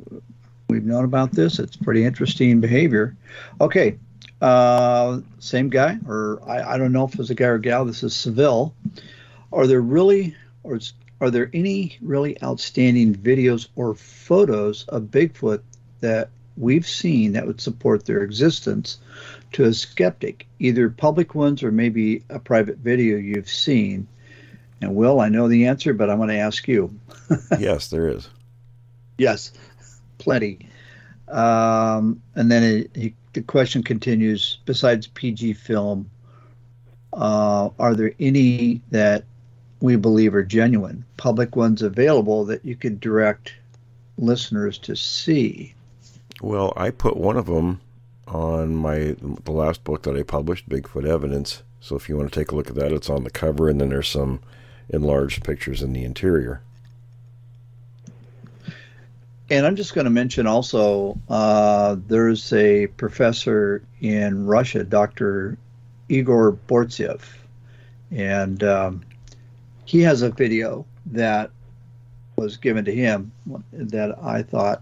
We've known about this. It's pretty interesting behavior. Okay, uh, same guy, or I, I don't know if it's a guy or gal. This is Seville. Are there really, or are there any really outstanding videos or photos of Bigfoot that we've seen that would support their existence to a skeptic, either public ones or maybe a private video you've seen? And Will, I know the answer, but I want to ask you. yes, there is. Yes, plenty. Um, and then it, he, the question continues besides PG film, uh, are there any that we believe are genuine, public ones available that you could direct listeners to see? Well, I put one of them on my the last book that I published, Bigfoot Evidence. So if you want to take a look at that, it's on the cover, and then there's some enlarged pictures in the interior. And I'm just going to mention also uh, there's a professor in Russia, Dr. Igor Burtsev, and um, he has a video that was given to him that I thought,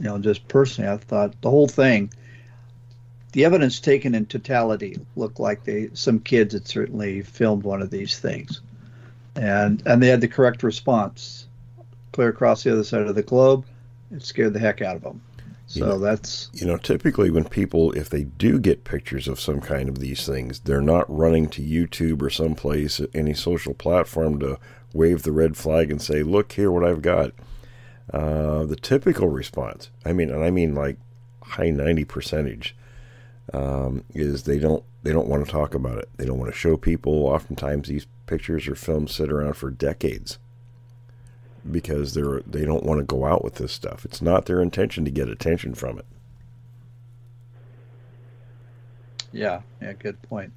you know, just personally, I thought the whole thing, the evidence taken in totality looked like they some kids had certainly filmed one of these things, and and they had the correct response, clear across the other side of the globe it scared the heck out of them. So you know, that's you know typically when people if they do get pictures of some kind of these things, they're not running to YouTube or someplace any social platform to wave the red flag and say, "Look here, what I've got." Uh, the typical response, I mean, and I mean like high ninety percentage, um, is they don't they don't want to talk about it. They don't want to show people. Oftentimes, these pictures or films sit around for decades because they're they don't want to go out with this stuff. It's not their intention to get attention from it. Yeah, yeah, good point.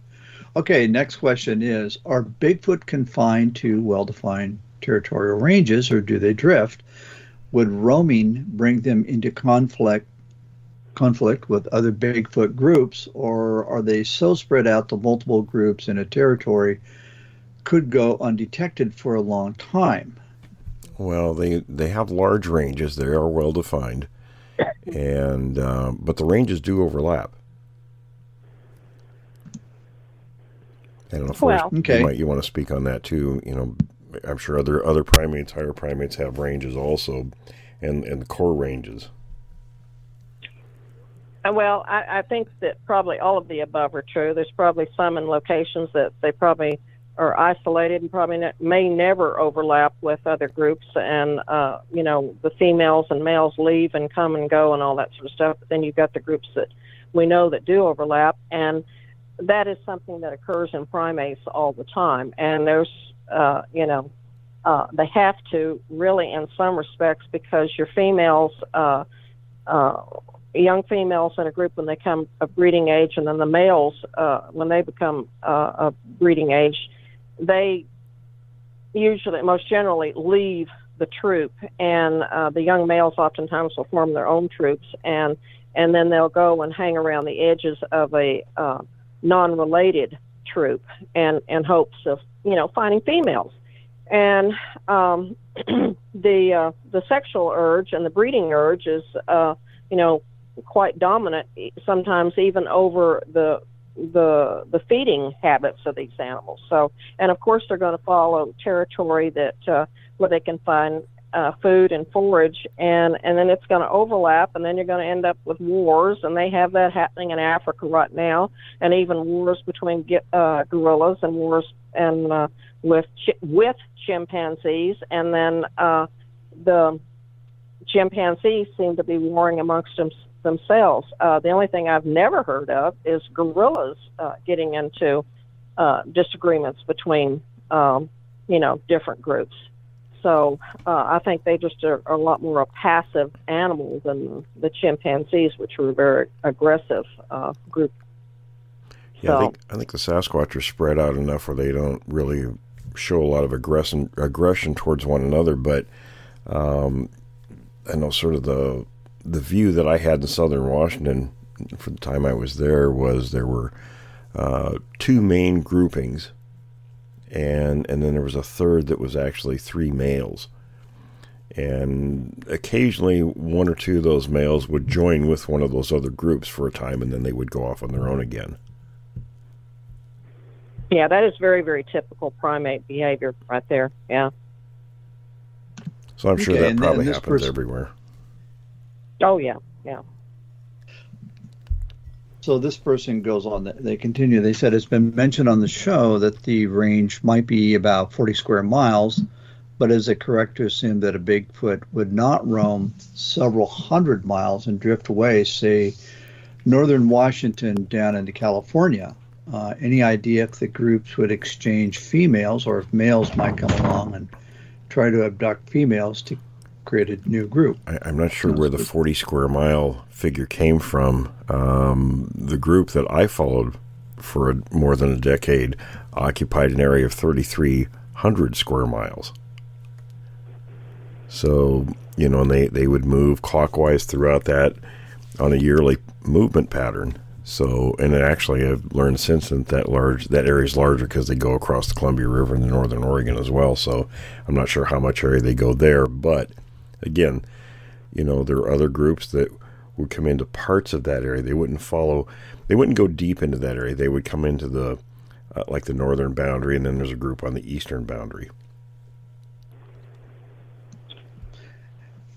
Okay, next question is Are Bigfoot confined to well defined territorial ranges or do they drift? Would roaming bring them into conflict conflict with other Bigfoot groups, or are they so spread out that multiple groups in a territory could go undetected for a long time? Well, they they have large ranges. They are well defined, and uh, but the ranges do overlap. I don't know if well, okay. you might you want to speak on that too. You know, I'm sure other other primates, higher primates, have ranges also, and and the core ranges. Uh, well, I, I think that probably all of the above are true. There's probably some in locations that they probably are isolated and probably ne- may never overlap with other groups and uh, you know the females and males leave and come and go and all that sort of stuff but then you've got the groups that we know that do overlap and that is something that occurs in primates all the time. And there's uh, you know uh, they have to really in some respects because your females uh, uh, young females in a group when they come of breeding age and then the males uh, when they become uh, of breeding age they usually, most generally, leave the troop, and uh, the young males oftentimes will form their own troops, and and then they'll go and hang around the edges of a uh, non-related troop, and in hopes of you know finding females, and um, the uh, the sexual urge and the breeding urge is uh, you know quite dominant, sometimes even over the the the feeding habits of these animals. So, and of course, they're going to follow territory that uh, where they can find uh, food and forage, and and then it's going to overlap, and then you're going to end up with wars, and they have that happening in Africa right now, and even wars between uh, gorillas and wars and uh, with ch- with chimpanzees, and then uh, the chimpanzees seem to be warring amongst them, themselves. Uh, the only thing I've never heard of is gorillas uh, getting into uh, disagreements between, um, you know, different groups. So uh, I think they just are, are, a lot more a passive animal than the chimpanzees, which were a very aggressive uh, group. Yeah, so, I think I think the Sasquatch are spread out enough where they don't really show a lot of aggression aggression towards one another, but um, I know sort of the the view that I had in southern Washington for the time I was there was there were uh, two main groupings, and and then there was a third that was actually three males. And occasionally, one or two of those males would join with one of those other groups for a time, and then they would go off on their own again. Yeah, that is very, very typical primate behavior right there. Yeah. So I'm sure Okay, that probably happens person- everywhere. Oh yeah, yeah. So this person goes on. They continue. They said it's been mentioned on the show that the range might be about 40 square miles, but is it correct to assume that a Bigfoot would not roam several hundred miles and drift away, say, northern Washington down into California? Uh, any idea if the groups would exchange females or if males might come along and try to abduct females to create a new group? I, I'm not sure where the 40 square mile figure came from. Um, the group that I followed for a, more than a decade occupied an area of 3,300 square miles. So, you know, and they, they would move clockwise throughout that on a yearly movement pattern. So, and it actually, I've learned since that that large that area is larger because they go across the Columbia River into northern Oregon as well. So, I'm not sure how much area they go there, but again, you know, there are other groups that would come into parts of that area. They wouldn't follow, they wouldn't go deep into that area. They would come into the uh, like the northern boundary, and then there's a group on the eastern boundary.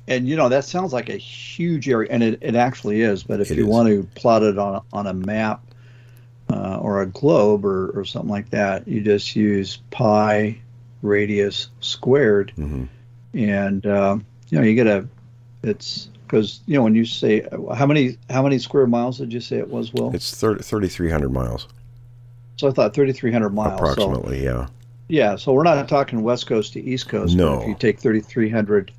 And you know that sounds like a huge area, and it, it actually is. But if It you is. want to plot it on a, on a map uh, or a globe or, or something like that, you just use pi radius squared, hmm and uh, you know you get a. It's because you know when you say how many how many square miles did you say it was? Will It's 30, 3,300 miles, so I thought thirty three hundred miles. So, approximately. yeah. yeah, so we're not talking west coast to east coast. No. if you take thirty three hundred,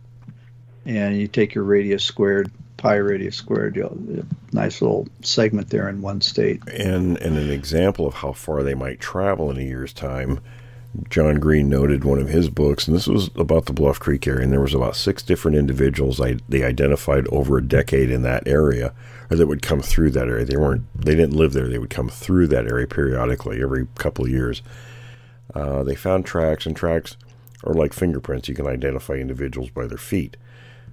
and you take your radius squared, pi radius squared, you'll a nice little segment there in one state. And and an example of how far they might travel in a year's time, John Green noted one of his books, and this was about the Bluff Creek area, and there was about six different individuals I, they identified over a decade in that area, or that would come through that area. They weren't, they didn't live there. They would come through that area periodically, every couple of years. Uh, they found tracks, and tracks are like fingerprints. You can identify individuals by their feet.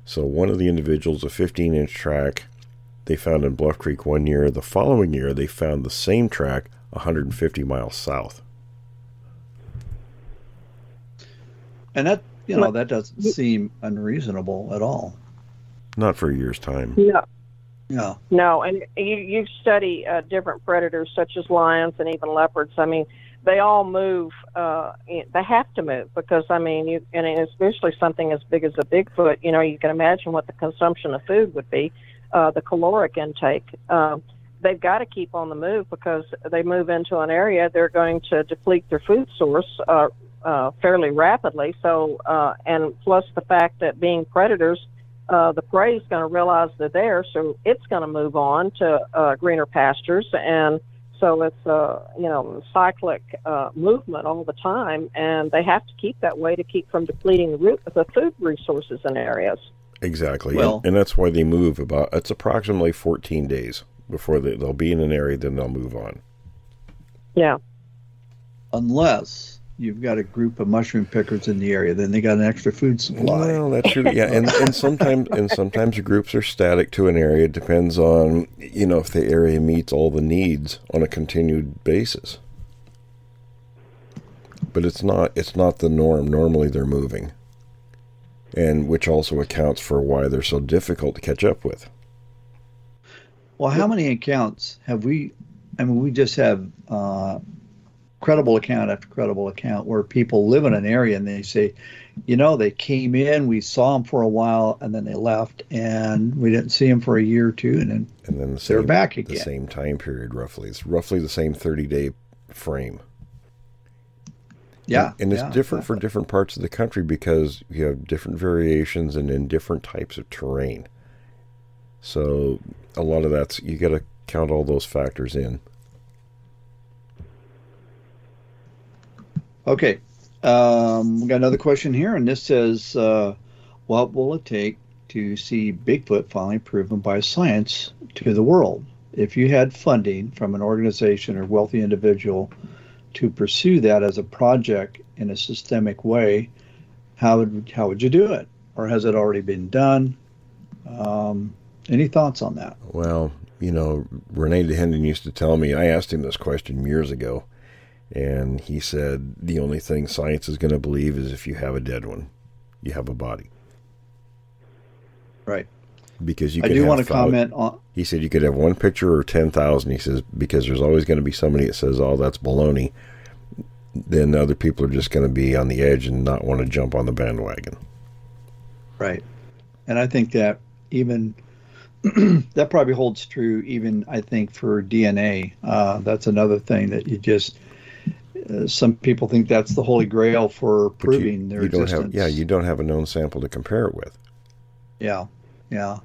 So one of the individuals, a 15-inch track, they found in Bluff Creek one year. The following year, they found the same track 150 miles south. And that you know that doesn't seem unreasonable at all. Not for a year's time. No, Yeah. no, and you you study uh, different predators such as lions and even leopards. I mean, they all move. Uh, they have to move because I mean, you and especially something as big as a Bigfoot. You know, you can imagine what the consumption of food would be, uh, the caloric intake. Um, they've got to keep on the move because they move into an area they're going to deplete their food source uh, uh, fairly rapidly. So, uh, and plus the fact that being predators, uh, the prey is going to realize they're there, so it's going to move on to uh, greener pastures, and so it's a you know cyclic uh, movement all the time, and they have to keep that way to keep from depleting the, root, the food resources in areas. Exactly. Well- and, and that's why they move about, it's approximately 14 days before they, they'll be in an area, then they'll move on. Yeah. Unless you've got a group of mushroom pickers in the area, then they got an extra food supply. Well, that's true. Yeah, and, and sometimes and sometimes the groups are static to an area. It depends on you know if the area meets all the needs on a continued basis. But it's not it's not the norm. Normally they're moving, and which also accounts for why they're so difficult to catch up with. Well, how many accounts have we? I mean, we just have uh, credible account after credible account where people live in an area and they say, you know, they came in, we saw them for a while, and then they left, and we didn't see them for a year or two, and then And then the They're same, back The same time period, roughly. It's roughly the same thirty day frame. yeah, And, and it's yeah, different for different parts of the country because you have different variations and in different types of terrain. So a lot of that's you got to count all those factors in. Okay. Um, we got another question here, and this says, uh, "What will it take to see Bigfoot finally proven by science to the world? If you had funding from an organization or wealthy individual to pursue that as a project in a systemic way, how would how would you do it? Or has it already been done? Um, any thoughts on that? Well, you know, Rene Dahinden used to tell me. I asked him this question years ago, and he said the only thing science is going to believe is if you have a dead one, you have a body. Right. Because you could I do want to comment on. He said you could have one picture or 10,000. He says, because there's always going to be somebody that says, oh, that's baloney. Then other people are just going to be on the edge and not want to jump on the bandwagon. Right. And I think that even that probably holds true even I think for DNA. Uh, that's another thing that you just uh, some people think that's the holy grail for proving you, their you existence. have, yeah, you don't have a known sample to compare it with. Yeah, yeah.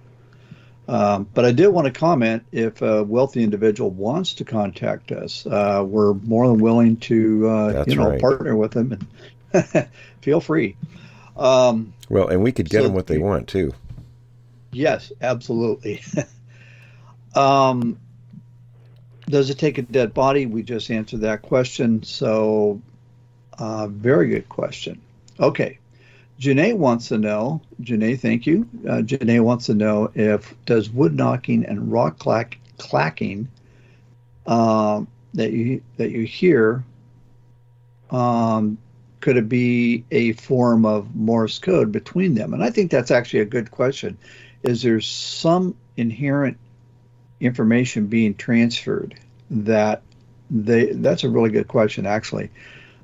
Um, but I did want to comment if a wealthy individual wants to contact us, uh, we're more than willing to, uh, you know, right. partner with them and feel free. Um, Well, and we could get So them what they want too. Yes, absolutely. um, does it take a dead body? We just answered that question. So, uh, very good question. Okay. Janae wants to know, Janae, thank you. Uh, Janae wants to know if does wood knocking and rock clack, clacking um, that you that you hear um, could it be a form of Morse code between them? And I think that's actually a good question. Is there some inherent information being transferred that they? That's a really good question, actually.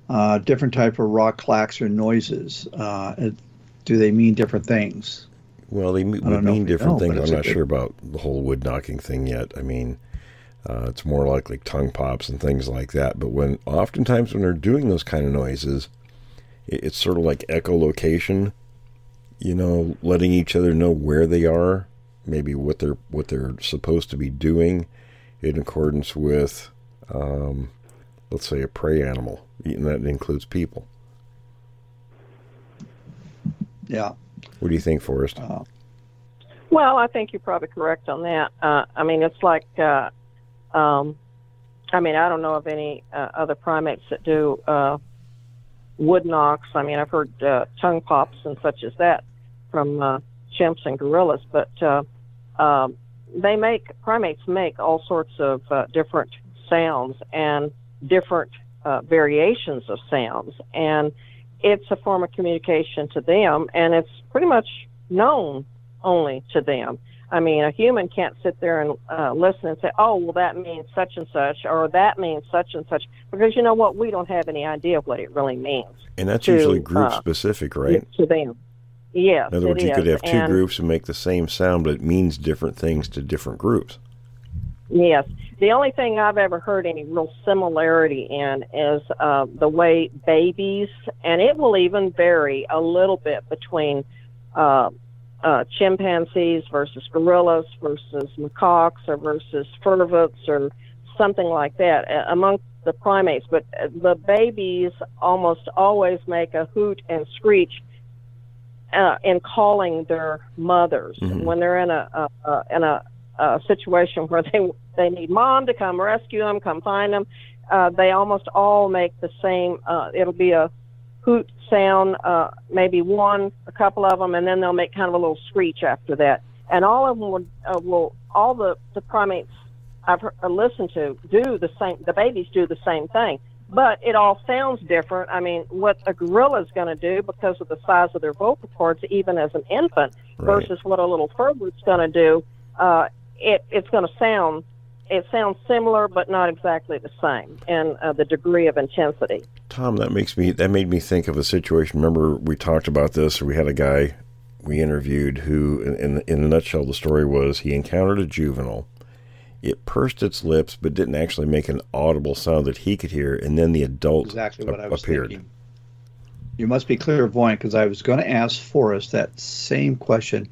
Uh, different type of rock clacks or noises. Uh, do they mean different things? Well, they me- would mean different know, things. I'm not good- sure about the whole wood knocking thing yet. I mean, uh, it's more like like tongue pops and things like that. But when oftentimes when they're doing those kind of noises, it, it's sort of like echolocation. You know, letting each other know where they are, maybe what they're what they're supposed to be doing, in accordance with, um, let's say, a prey animal, and that includes people. Yeah. What do you think, Forrest? Uh, Well, I think you're probably correct on that. Uh, I mean, it's like, uh, um, I mean, I don't know of any uh, other primates that do uh, wood knocks. I mean, I've heard uh, tongue pops and such as that from uh, chimps and gorillas, but uh, um, they make primates make all sorts of uh, different sounds and different uh, variations of sounds, and it's a form of communication to them, and it's pretty much known only to them. I mean, a human can't sit there and uh, listen and say, "Oh, well, that means such and such," or "That means such and such," because you know what? We don't have any idea of what it really means And that's to, usually group uh, specific, right? to them. Yes, In other words, you could have two And- groups and make the same sound, but it means different things to different groups. Yes. The only thing I've ever heard any real similarity in is uh, the way babies, and it will even vary a little bit between uh, uh, chimpanzees versus gorillas versus macaques or versus vervets or something like that uh, among the primates. But uh, the babies almost always make a hoot and screech uh, in calling their mothers Mhm. when they're in a, a, a in a, a situation where they they need mom to come rescue them, come find them. Uh, they almost all make the same. Uh, it'll be a hoot sound, uh, maybe one, a couple of them, and then they'll make kind of a little screech after that. And all of them will, uh, will all the, the primates I've heard, uh, listened to do the same. The babies do the same thing, but it all sounds different. I mean, what a gorilla is going to do because of the size of their vocal cords, even as an infant, Right. versus what a little vervet's going to do, uh, it it's going to sound it sounds similar but not exactly the same in uh, the degree of intensity. Tom, that makes me that made me think of a situation. Remember, we talked about this. We had a guy we interviewed who, in in, in a nutshell, the story was he encountered a juvenile. It pursed its lips, but didn't actually make an audible sound that he could hear. And then the adult exactly what a- I was appeared. thinking. You must be clairvoyant because I was going to ask Forrest that same question.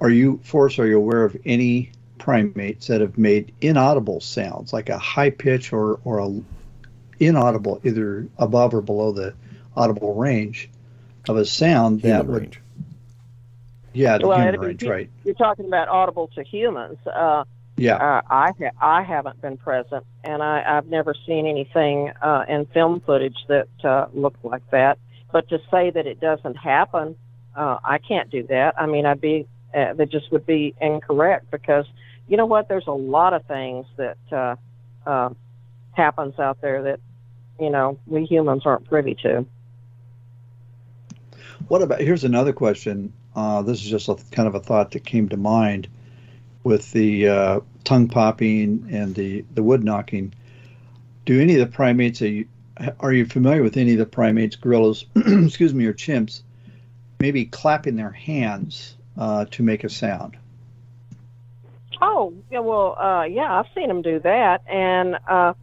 Are you, Forrest, are you aware of any primates that have made inaudible sounds, like a high pitch or, or a inaudible, either above or below the audible range of a sound that Human would, range. yeah, the Well, human it'd be- range, right? You're talking about audible to humans. Uh, Yeah, uh, I ha- I haven't been present, and I, I've never seen anything uh, in film footage that uh, looked like that. But to say that it doesn't happen, uh, I can't do that. I mean, I'd be uh, that just would be incorrect because you know what? There's a lot of things that uh, uh, happens out there that you know we humans aren't privy to. What about here's another question. uh, this is just a kind of a thought that came to mind with the uh, tongue popping and the, the wood knocking. Do any of the primates, are you, are you familiar with any of the primates, gorillas, excuse me, or chimps, maybe clapping their hands uh, to make a sound? Oh, yeah, well, uh, yeah, I've seen them do that, and uh,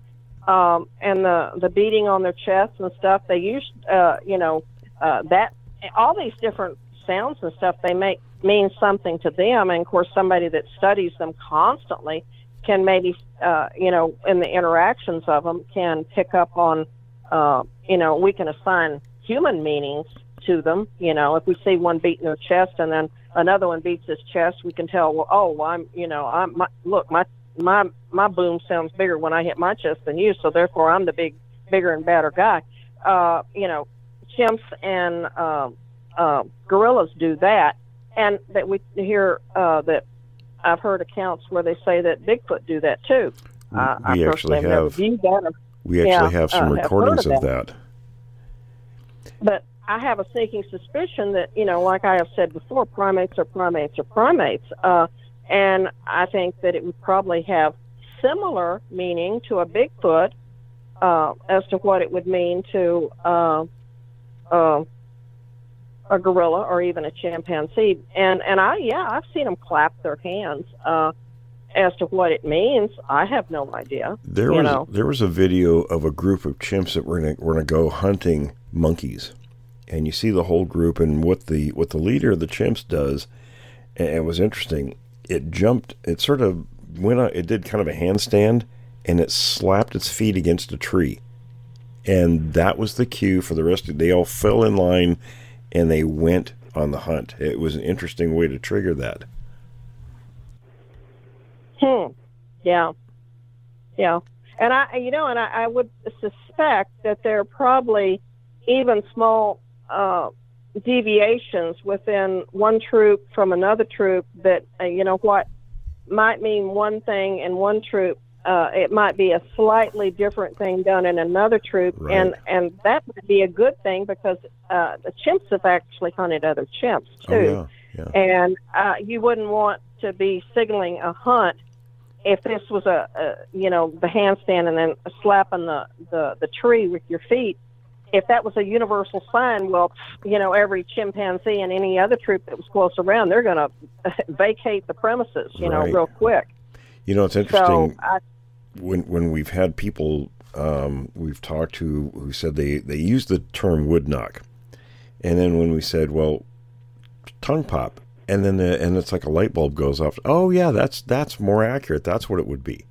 um, and the the beating on their chests and stuff. They use, uh, you know, uh, that all these different sounds and stuff they make mean something to them. And of course, somebody that studies them constantly can maybe, uh, you know, in the interactions of them, can pick up on, uh, you know, we can assign human meanings to them. You know, if we see one beating their chest and then another one beats his chest, we can tell, well, oh, well, I'm, you know, I'm, my, look, my my my boom sounds bigger when I hit my chest than you, so therefore I'm the big, bigger and badder guy. Uh, you know, chimps and uh, uh, gorillas do that, and that we hear uh, that I've heard accounts where they say that Bigfoot do that too. Uh, we actually have. Or, we actually yeah, have some uh, recordings have of, that. that. But I have a sneaking suspicion that you know, like I have said before, primates are primates are primates. Uh, and I think that it would probably have similar meaning to a Bigfoot uh, as to what it would mean to uh, uh, a gorilla or even a chimpanzee. And and I yeah I've seen them clap their hands. Uh, as to what it means, I have no idea. There was know. there was a video of a group of chimps that were gonna, were going to go hunting monkeys, and you see the whole group and what the what the leader of the chimps does. And it was interesting it jumped, it sort of went, it did kind of a handstand and it slapped its feet against a tree. And that was the cue for the rest of They all fell in line and they went on the hunt. It was an interesting way to trigger that. Hmm. Yeah. Yeah. And I, you know, and I, I would suspect that there are probably even small uh, deviations within one troop from another troop that uh, you know what might mean one thing in one troop uh, it might be a slightly different thing done in another troop right. and and that would be a good thing because uh, the chimps have actually hunted other chimps oh, too oh, yeah, yeah. and uh, you wouldn't want to be signaling a hunt if this was a, a you know the handstand and then slapping the, the the tree with your feet if that was a universal sign, well, you know, every chimpanzee and any other troop that was close around, they're going to vacate the premises, you right. know, real quick. You know, it's interesting. So I, when when we've had people um, we've talked to who said they they use the term wood knock, and then when we said, well, tongue pop, and then the, and it's like a light bulb goes off. Oh yeah, that's that's more accurate. That's what it would be.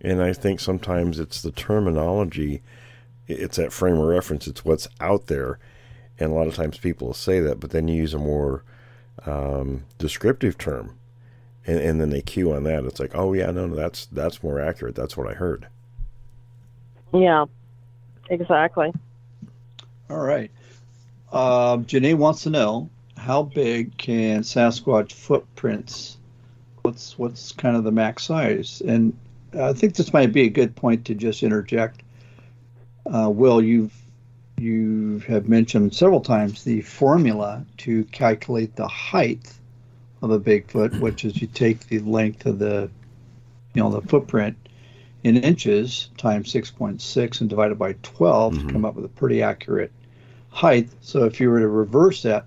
And I think sometimes it's the terminology it's that frame of reference. It's what's out there, and a lot of times people say that, but then you use a more um, descriptive term, and, and then they cue on that. It's like, oh yeah, no, no, that's that's more accurate. That's what I heard. Yeah, exactly. All right. Um, Janae wants to know how big can Sasquatch footprints? What's what's kind of the max size? And I think this might be a good point to just interject uh, Will, you've you have mentioned several times the formula to calculate the height of a Bigfoot, which is you take the length of the you know the footprint in inches times 6.6 and divided by 12 mm-hmm. to come up with a pretty accurate height. So if you were to reverse that,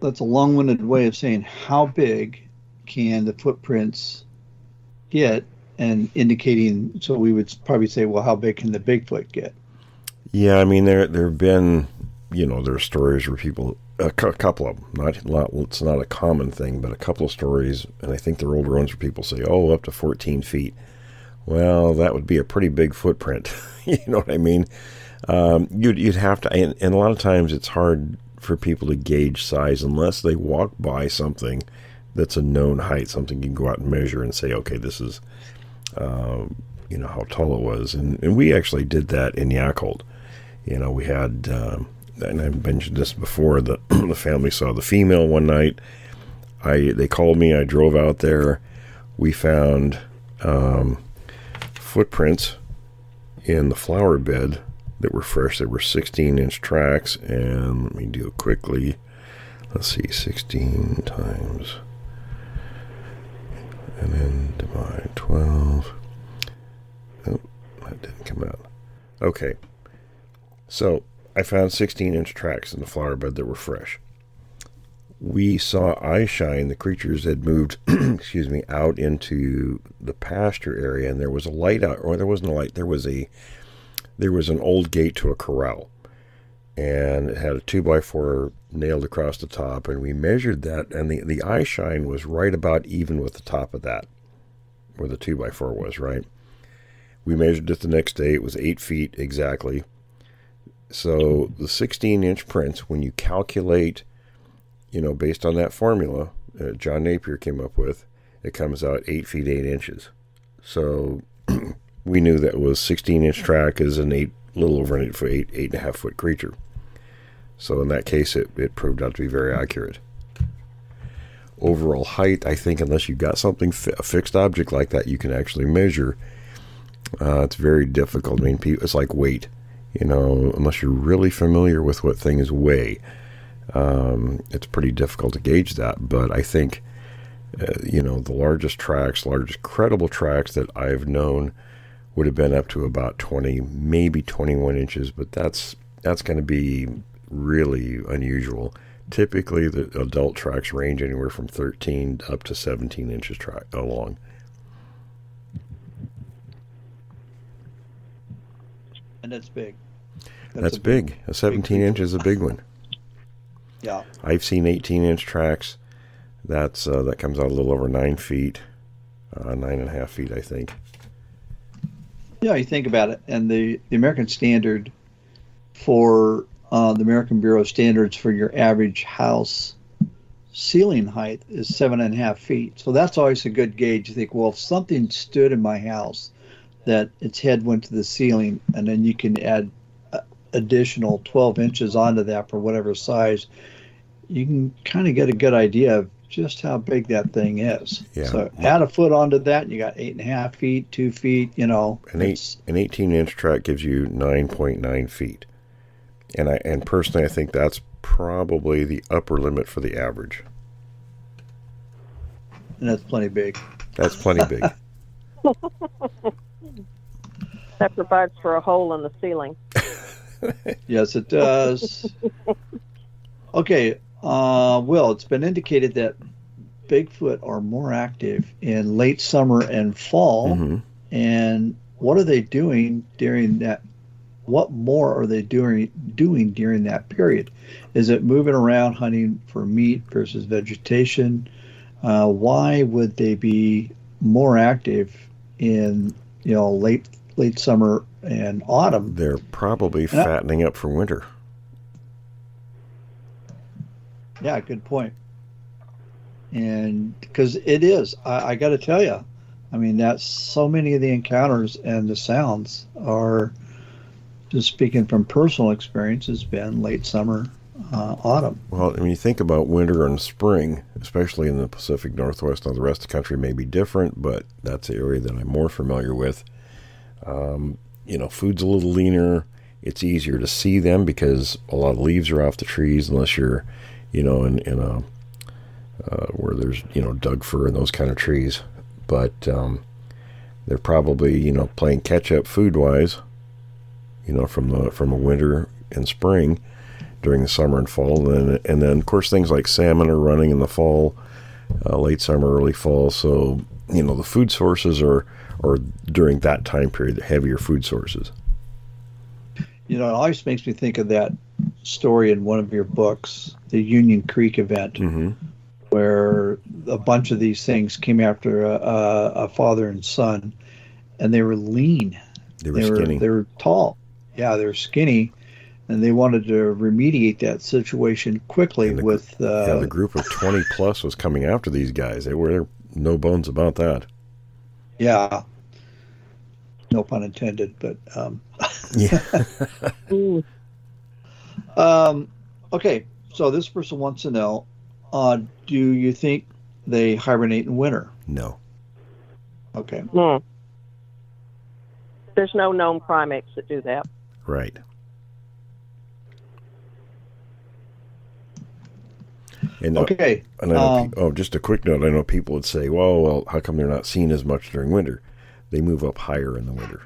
that's a long-winded way of saying how big can the footprints get and indicating. So we would probably say, well, how big can the Bigfoot get? Yeah, I mean there there have been you know there are stories where people a, couple of them not not it's not a common thing, but a couple of stories, and I think they're older ones where people say, oh, up to 14 feet. Well, that would be a pretty big footprint. you know what I mean? Um, you'd you'd have to, and, and a lot of times it's hard for people to gauge size unless they walk by something that's a known height, something you can go out and measure and say, okay, this is uh, you know, how tall it was. And, and we actually did that in Yacolt. You know, we had, uh, and I've mentioned this before, the, the family saw the female one night. I They called me, I drove out there. We found um, footprints in the flower bed that were fresh. They were 16 inch tracks. And let me do it quickly. let's see, 16 times, and then divide 12. Oh, that didn't come out. Okay. So I found 16 inch tracks in the flower bed that were fresh. We saw eye shine. The creatures had moved, excuse me, out into the pasture area, and there was a light out, or there wasn't a light. There was a, there was an old gate to a corral, and it had a two by four nailed across the top. And we measured that, and the the eye shine was right about even with the top of that, where the two by four was. Right. We measured it the next day. It was eight feet exactly. So the 16 inch prints, when you calculate, you know, based on that formula uh, John Napier came up with, it comes out eight feet eight inches. So we knew that was 16 inch track is an eight, little over an eight foot, eight, eight and a half foot creature. So in that case, it, it proved out to be very accurate. Overall height, I think, unless you've got something, fi- a fixed object like that, you can actually measure. Uh, it's very difficult. I mean, it's like weight you know, unless you're really familiar with what things weigh, um, it's pretty difficult to gauge that. But I think, uh, you know, the largest tracks, largest credible tracks that I've known would have been up to about 20, maybe 21 inches, but that's that's going to be really unusual. Typically, the adult tracks range anywhere from 13 up to 17 inches track, long. And it's big. That's, That's a big. big. A 17 big inch is a big one. yeah. I've seen 18 inch tracks. That's uh, that comes out a little over nine feet, uh, nine and a half feet, I think. Yeah, you think about it, and the the American standard for uh, the American Bureau of Standards for your average house ceiling height is seven and a half feet. So that's always a good gauge. You think, well, if something stood in my house that its head went to the ceiling, and then you can add uh, additional 12 inches onto that for whatever size. You can kind of get a good idea of just how big that thing is. Yeah. So add a foot onto that, and you got eight and a half feet, two feet. You know, an eight an 18 inch track gives you 9.9 feet, and I and personally I think that's probably the upper limit for the average. And that's plenty big. That's plenty big. that provides for a hole in the ceiling. yes, it does. Okay, uh, Will, it's been indicated that Bigfoot are more active in late summer and fall. Mm-hmm. And what are they doing during that? What more are they doing doing during that period? Is it moving around hunting for meat versus vegetation? Uh, why would they be more active in you know late late summer and autumn. They're probably and fattening I, up for winter. Yeah, good point. And because it is, I, I got to tell you, I mean, that's so many of the encounters and the sounds are just speaking from personal experience has been late summer, uh, autumn. Well, when you think about winter and spring, especially in the Pacific Northwest, now the rest of the country may be different, but that's the area that I'm more familiar with. Um, you know, food's a little leaner. It's easier to see them because a lot of leaves are off the trees unless you're, you know, in, in a uh, where there's you know Doug fir and those kind of trees. But um, they're probably you know playing catch up food wise, you know, from the from a winter and spring during the summer and fall, and then and then of course things like salmon are running in the fall, uh, late summer, early fall. So you know the food sources are or during that time period, the heavier food sources. You know, it always makes me think of that story in one of your books, the Union Creek event, mm-hmm. where a bunch of these things came after a, a, father and son, and they were lean. They were they skinny. Were, they were tall. Yeah, they were skinny, and they wanted to remediate that situation quickly the, with. Uh, yeah, the group of twenty plus was coming after these guys. They were no bones about that. Yeah. No pun intended, but um, yeah. um, okay, so this person wants to know: uh, Do you think they hibernate in winter? No. Okay. Hmm. There's no known primates that do that. Right. And, uh, Okay. and I know, um, oh, just a quick note. I know people would say, "Well, well, how come they're not seen as much during winter?" They move up higher in the winter.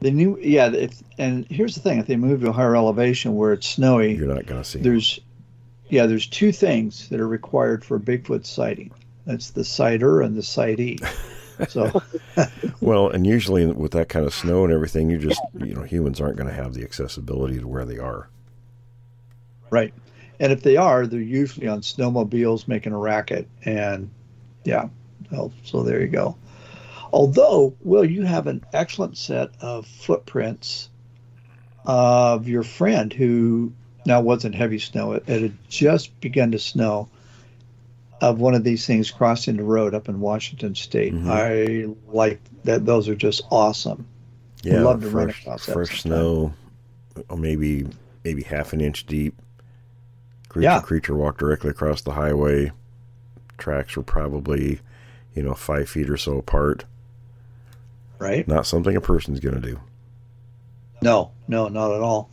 the new, yeah. If and here's the thing: if they move to a higher elevation where it's snowy, You're not going to see. there's, yeah, there's two things that are required for Bigfoot sighting. That's the sighter and the sightee. So Well, and usually with that kind of snow and everything, you just you know humans aren't going to have the accessibility to where they are. right, and if they are, they're usually on snowmobiles making a racket, and yeah, well, so there you go. Although, Will, you have an excellent set of footprints of your friend who now wasn't heavy snow; it, it had just begun to snow. Of one of these things crossing the road up in Washington State, Mhm. I like that. Those are just awesome. Yeah, love to run fresh, across that sometime. snow, or maybe maybe half an inch deep. Creature, Yeah. creature walked directly across the highway. Tracks were probably, you know, five feet or so apart. Right? Not something a person's going to do. No, no, not at all.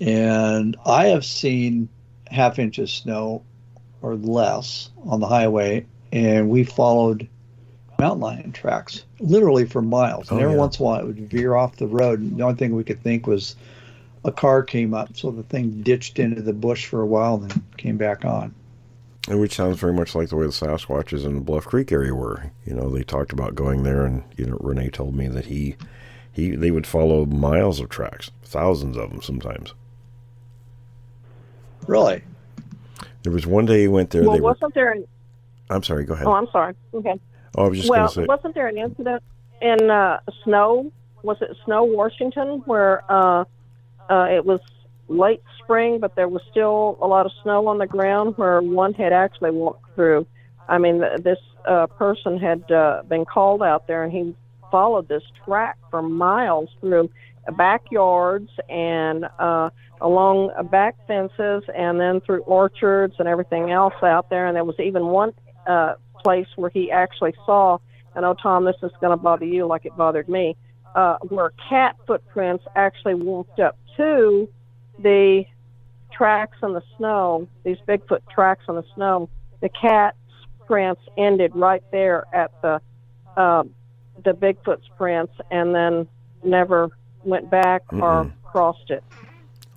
And I have seen half inch of snow or less on the highway, and we followed mountain lion tracks literally for miles. Oh, and Oh, every yeah. once in a while, it would veer off the road. And the only thing we could think was a car came up, so the thing ditched into the bush for a while, and then came back on. And which sounds very much like the way the Sasquatches in the Bluff Creek area were. You know, they talked about going there, and you know, Rene told me that he, he, they would follow miles of tracks, thousands of them sometimes. Really? There was one day he went there. well, they wasn't there? An, I'm sorry. Go ahead. oh, I'm sorry. Okay. oh, I was just well, going to say. wasn't there an incident in uh, Snow? Was it Snow, Washington, where uh, uh, it was late spring, but there was still a lot of snow on the ground where one had actually walked through? I mean, th- this uh, person had uh, been called out there, and he followed this track for miles through backyards and uh, along back fences, and then through orchards and everything else out there. And there was even one uh, place where he actually saw. I know, Tom, this is going to bother you like it bothered me. Uh, where cat footprints actually walked up to the tracks in the snow, these Bigfoot tracks in the snow. The cat's prints ended right there at the uh, the Bigfoot's prints, and then never went back or Mm-mm. crossed it.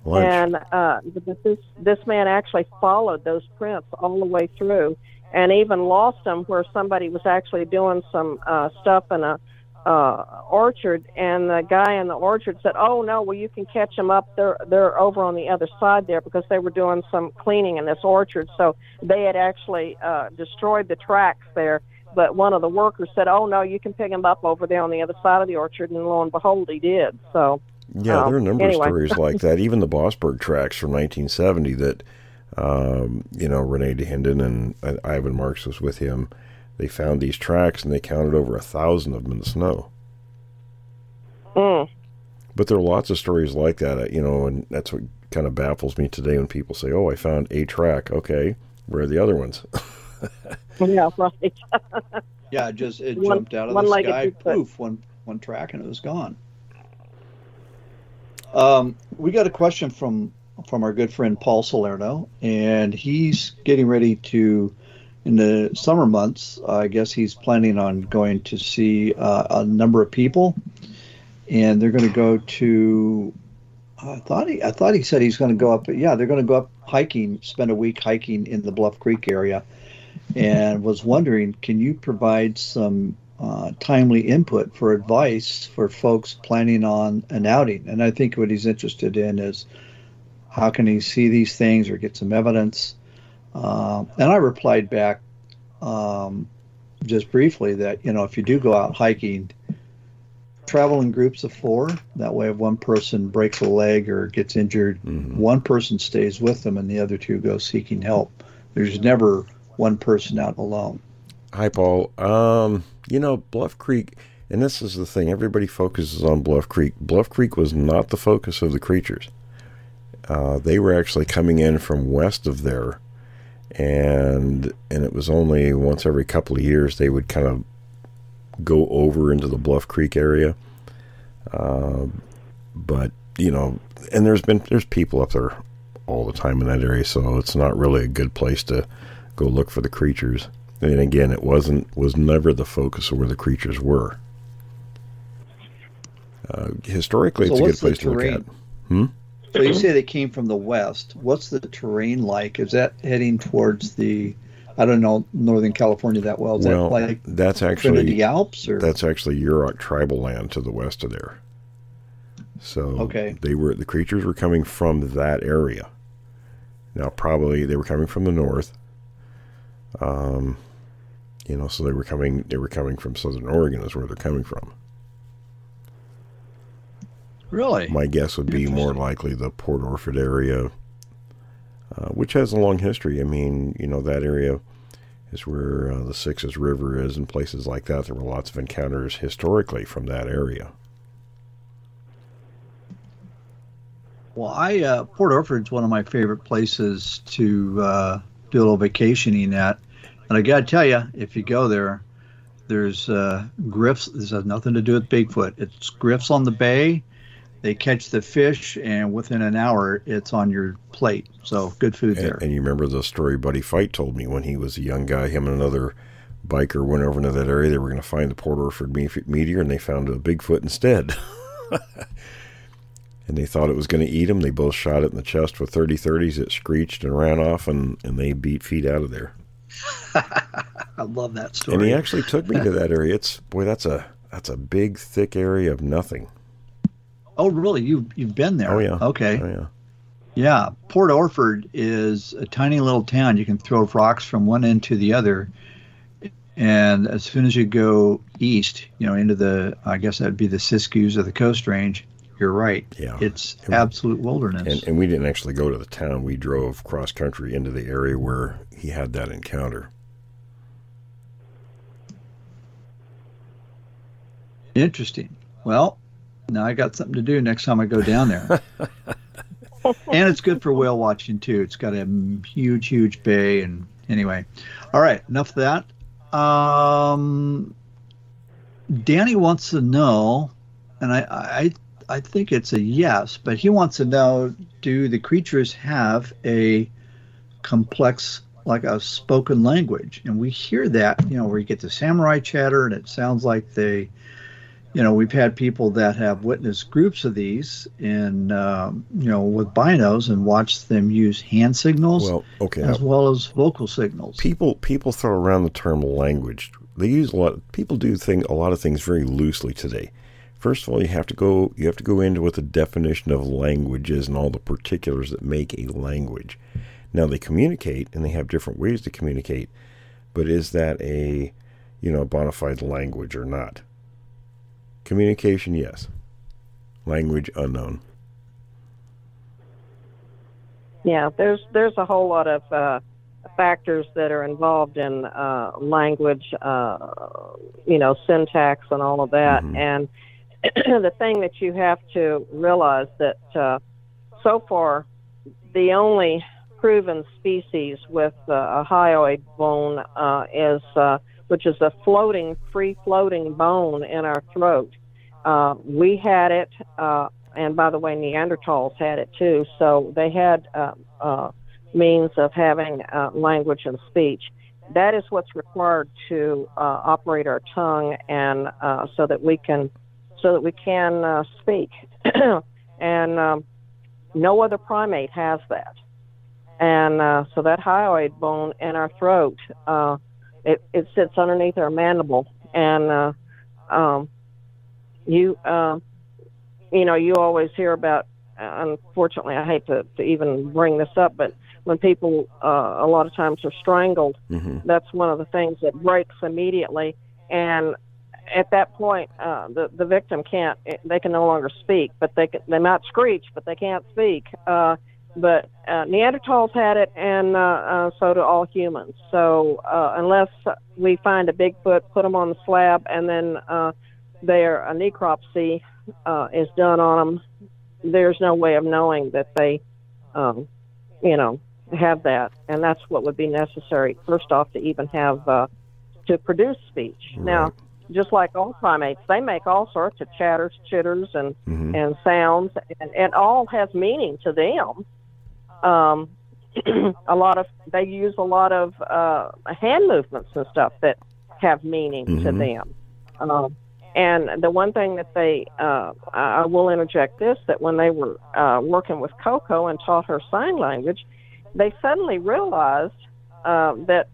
Lunch. And uh, this this man actually followed those prints all the way through, and even lost them where somebody was actually doing some uh, stuff in a uh, orchard, and the guy in the orchard said, "Oh no, well you can catch them up. They're they're over on the other side there because they were doing some cleaning in this orchard. So they had actually uh, destroyed the tracks there." But one of the workers said, "Oh no, you can pick him up over there on the other side of the orchard," and lo and behold, he did. So Yeah, Um, there are a number anyway. of stories like that. Even the Bossberg tracks from 1970 that, um, you know, Rene Dahinden and Ivan Marks was with him. They found these tracks and they counted over a thousand of them in the snow. mm, But there are lots of stories like that, uh, you know, and that's what kind of baffles me today when people say, "Oh, I found a track." Okay, where are the other ones? yeah, right. Yeah, it just it One- jumped out of the one-legged sky, Bigfoot. poof, one one track, and it was gone. Um, we got a question from from our good friend Paul Salerno, and he's getting ready to in the summer months. I guess he's planning on going to see uh, a number of people, and they're going to go to. I thought he I thought he said he's going to go up. Yeah, they're going to go up hiking, spend a week hiking in the Bluff Creek area and was wondering, can you provide some uh, timely input for advice for folks planning on an outing? And I think what he's interested in is how can he see these things or get some evidence? Um, and I replied back um, just briefly that you know if you do go out hiking, travel in groups of four. That way, if one person breaks a leg or gets injured, Mhm. one person stays with them and the other two go seeking help. There's never one person out alone. Hi, Paul. Um, you know, Bluff Creek, and this is the thing. Everybody focuses on Bluff Creek. Bluff Creek was not the focus of the creatures. Uh, they were actually coming in from west of there, and and it was only once every couple of years they would kind of go over into the Bluff Creek area. Um, but you know, and there's been there's people up there all the time in that area, so it's not really a good place to go look for the creatures. And again, it wasn't was never the focus of where the creatures were. Uh, historically, So it's a good place to look at. Hmm? So you say they came from the west. What's the terrain like? Is that heading towards the, I don't know, Northern California that well? Is well, that like that's actually Alps or? that's actually Yurok tribal land to the west of there. So Okay. they were the creatures were coming from that area. Now probably they were coming from the north. Um, you know, so they were coming they were coming from southern Oregon is where they're coming from. Really? My guess would be more likely the Port Orford area, uh, which has a long history. I mean, you know, that area is where uh, the Sixes River is and places like that. There were lots of encounters historically from that area. Well, I uh, Port Orford's one of my favorite places to uh, do a little vacationing at, and I got to tell you, if you go there, there's uh, griffs. This has nothing to do with Bigfoot. It's griffs on the bay. They catch the fish, and within an hour, it's on your plate. So good food And, there. and you remember the story Buddy Fight told me when he was a young guy, him and another biker went over into that area. They were going to find the Port Orford meteor, and they found a Bigfoot instead. and they thought it was going to eat them. They both shot it in the chest with 30 30s. It screeched and ran off, and, and they beat feet out of there. I love that story. And he actually took me to that area. It's boy, that's a that's a big, thick area of nothing. Oh, really? You've you've been there? Oh yeah. Okay. Oh yeah. Yeah, Port Orford is a tiny little town. You can throw rocks from one end to the other. And as soon as you go east, you know, into the, I guess that'd be the Siskiyous or the Coast Range, you're right. Yeah. It's And- absolute wilderness. And, and we didn't actually go to the town. We drove cross country into the area where he had that encounter. Interesting. Well, now I got something to do next time I go down there. and it's good for whale watching too. It's got a huge, huge bay. And anyway, all right, enough of that. Um, Danny wants to know, and I, I, I think it's a yes, but he wants to know: Do the creatures have a complex, like a spoken language? And we hear that, you know, where you get the samurai chatter, and it sounds like they you know, we've had people that have witnessed groups of these in, um, you know, with binos and watched them use hand signals Well, okay. as well as vocal signals. people people throw around the term language. They use a lot. People do thing a lot of things very loosely today. First of all, you have to go you have to go into what the definition of language is and all the particulars that make a language. Now they communicate and they have different ways to communicate, but is that a you know bona fide language or not? Communication, yes. Language unknown. Yeah, there's there's a whole lot of uh, factors that are involved in uh, language, uh, you know, syntax and all of that. Mhm. And the thing that you have to realize that uh, so far, the only proven species with uh, a hyoid bone uh, is, uh, which is a floating, free floating bone in our throat. Uh, we had it. Uh, and by the way, Neanderthals had it too. So they had uh, uh, means of having uh, language and speech. That is what's required to uh, operate our tongue, and so that we can, so that we can speak. and um, no other primate has that. And so that hyoid bone in our throat, it, it sits underneath our mandible, and uh, um, you. Uh, you know, you always hear about. Uh, unfortunately, I hate to, to even bring this up, but when people uh, a lot of times are strangled, hmm that's one of the things that breaks immediately. And at that point, uh, the the victim can't. They can no longer speak, but they can, they might screech, but they can't speak. Uh, but uh, Neanderthals had it, and uh, uh, so do all humans. So uh, unless we find a Bigfoot, put them on the slab, and then uh, their a necropsy uh, is done on them, there's no way of knowing that they, um, you know, have that, and that's what would be necessary first off to even have uh, to produce speech. Now, just like all primates, they make all sorts of chatters, chitters, and hmm and sounds, and, it all has meaning to them. Um, a lot of they use a lot of uh, hand movements and stuff that have meaning to Mhm. them. Um, and the one thing that they, uh, I I will interject this, that when they were uh, working with Koko and taught her sign language, they suddenly realized uh, that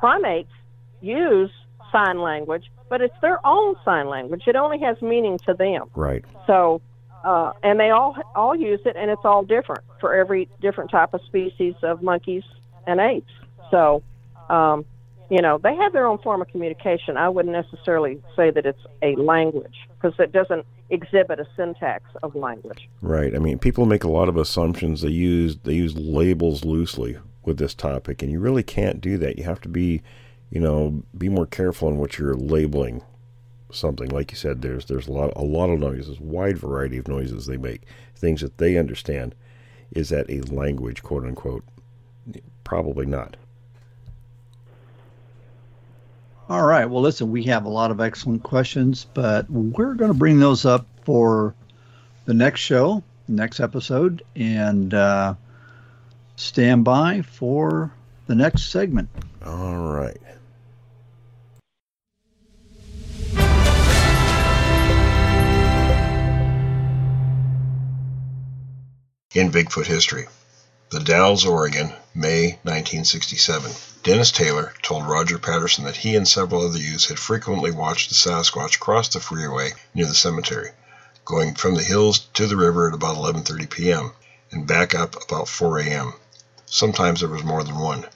primates use sign language, but it's their own sign language. It only has meaning to them. Right. So, uh, and they all all use it, and it's all different for every different type of species of monkeys and apes. So, um, you know, they have their own form of communication. I wouldn't necessarily say that it's a language because it doesn't exhibit a syntax of language. Right. I mean, people make a lot of assumptions. They use they use labels loosely with this topic, and you really can't do that. You have to be, you know, be more careful in what you're labeling something. Like you said, there's there's a lot a lot of noises, wide variety of noises they make, things that they understand. Is that a language, quote unquote? Probably not. All right. Well, listen, we have a lot of excellent questions, but we're going to bring those up for the next show, next episode, and uh, stand by for the next segment. All right. In Bigfoot history. The Dalles, Oregon, May 1967. Dennis Taylor told Roger Patterson that he and several other youths had frequently watched the Sasquatch cross the freeway near the cemetery, going from the hills to the river at about 11:30 p.m. and back up about 4 a.m. Sometimes there was more than one.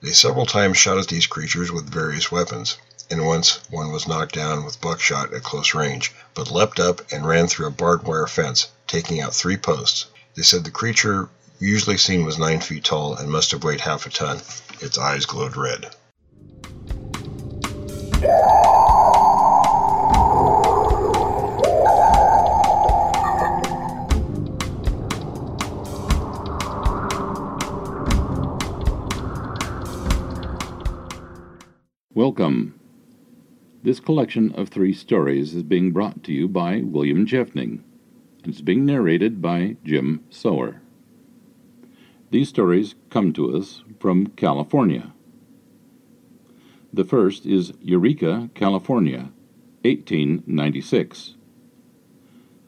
They several times shot at these creatures with various weapons, and once one was knocked down with buckshot at close range, but leapt up and ran through a barbed wire fence, taking out three posts. They said the creature usually seen was nine feet tall and must have weighed half a ton. Its eyes glowed red. Welcome. This collection of three stories is being brought to you by William Jevning is being narrated by Jim Sower. These stories come to us from California. The first is Eureka, California, 1896.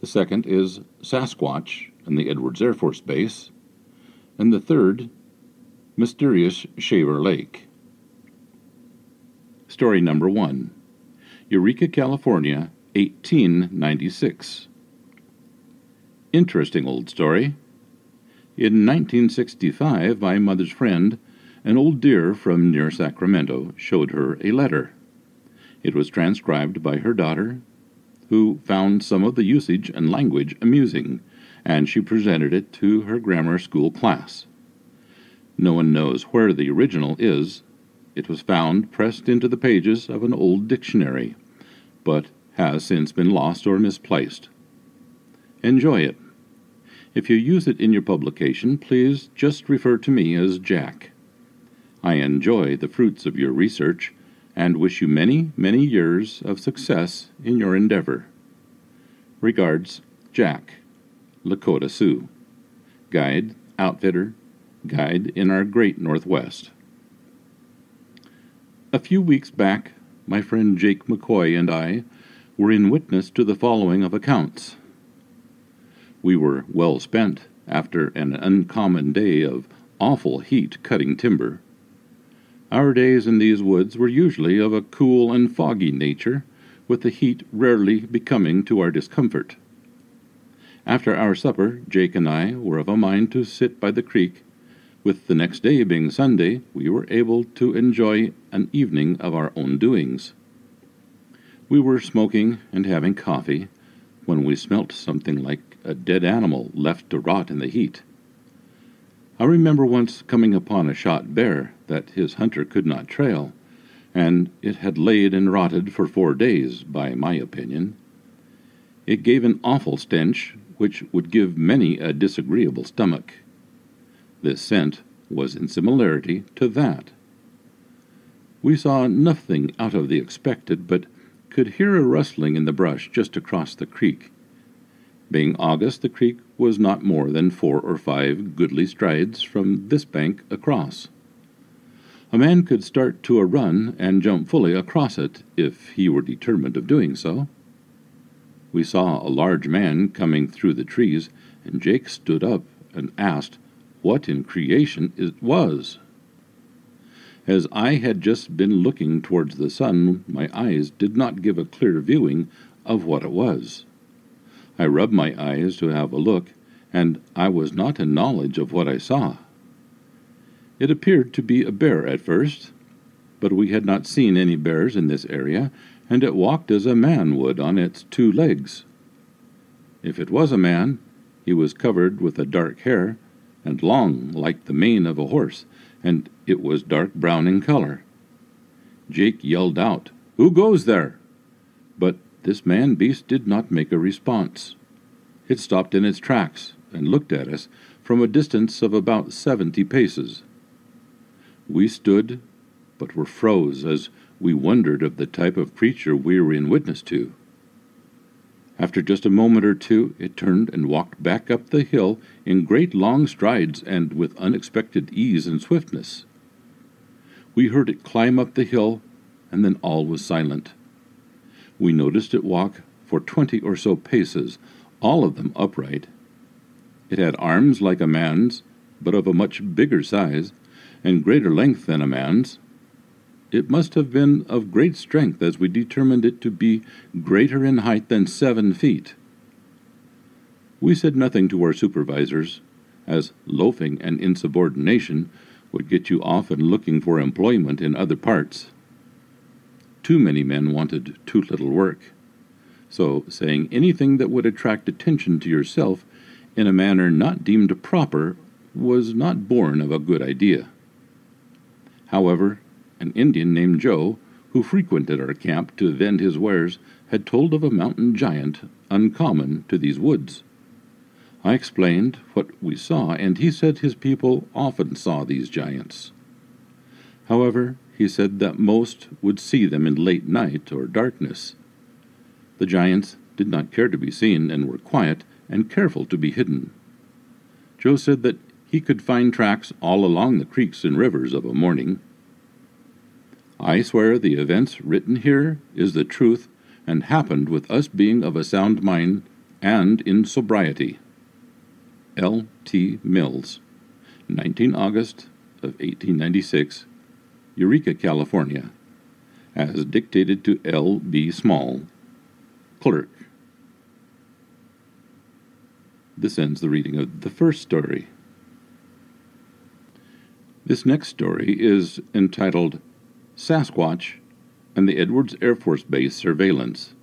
The second is Sasquatch and the Edwards Air Force Base. And the third, Mysterious Shaver Lake. Story number one Eureka, California, 1896. Interesting old story. In 1965, my mother's friend, an old dear from near Sacramento, showed her a letter. It was transcribed by her daughter, who found some of the usage and language amusing, and she presented it to her grammar school class. No one knows where the original is. It was found pressed into the pages of an old dictionary, but has since been lost or misplaced. Enjoy it. If you use it in your publication, please just refer to me as Jack. I enjoy the fruits of your research and wish you many, many years of success in your endeavor. Regards, Jack, Lakota Sioux, Guide, Outfitter, Guide in our Great Northwest. A few weeks back, my friend Jake McCoy and I were in witness to the following of accounts. We were well spent after an uncommon day of awful heat cutting timber. Our days in these woods were usually of a cool and foggy nature, with the heat rarely becoming to our discomfort. After our supper, Jake and I were of a mind to sit by the creek. With the next day being Sunday, we were able to enjoy an evening of our own doings. We were smoking and having coffee when we smelt something like a dead animal left to rot in the heat. I remember once coming upon a shot bear that his hunter could not trail, and it had laid and rotted for four days, by my opinion. It gave an awful stench which would give many a disagreeable stomach. This scent was in similarity to that. We saw nothing out of the expected, but could hear a rustling in the brush just across the creek. Being August, the creek was not more than four or five goodly strides from this bank across. A man could start to a run and jump fully across it if he were determined of doing so. We saw a large man coming through the trees, and Jake stood up and asked what in creation it was. As I had just been looking towards the sun, my eyes did not give a clear viewing of what it was. I rubbed my eyes to have a look, and I was not in knowledge of what I saw. It appeared to be a bear at first, but we had not seen any bears in this area, and it walked as a man would on its two legs. If it was a man, he was covered with a dark hair, and long like the mane of a horse, and it was dark brown in color. Jake yelled out, Who goes there? But this man beast did not make a response. It stopped in its tracks and looked at us from a distance of about seventy paces. We stood, but were froze as we wondered of the type of creature we were in witness to. After just a moment or two, it turned and walked back up the hill in great long strides and with unexpected ease and swiftness. We heard it climb up the hill, and then all was silent. We noticed it walk for twenty or so paces, all of them upright. It had arms like a man's, but of a much bigger size, and greater length than a man's, it must have been of great strength, as we determined it to be greater in height than seven feet. We said nothing to our supervisors, as loafing and insubordination would get you off and looking for employment in other parts. Too many men wanted too little work. So, saying anything that would attract attention to yourself in a manner not deemed proper was not born of a good idea. However, an Indian named Joe, who frequented our camp to vend his wares, had told of a mountain giant uncommon to these woods. I explained what we saw, and he said his people often saw these giants. However, he said that most would see them in late night or darkness. The giants did not care to be seen and were quiet and careful to be hidden. Joe said that he could find tracks all along the creeks and rivers of a morning. I swear the events written here is the truth and happened with us being of a sound mind and in sobriety. L. T. Mills, 19 August of 1896, Eureka, California, as dictated to L. B. Small, clerk. This ends the reading of the first story. This next story is entitled Sasquatch and the Edwards Air Force Base Surveillance,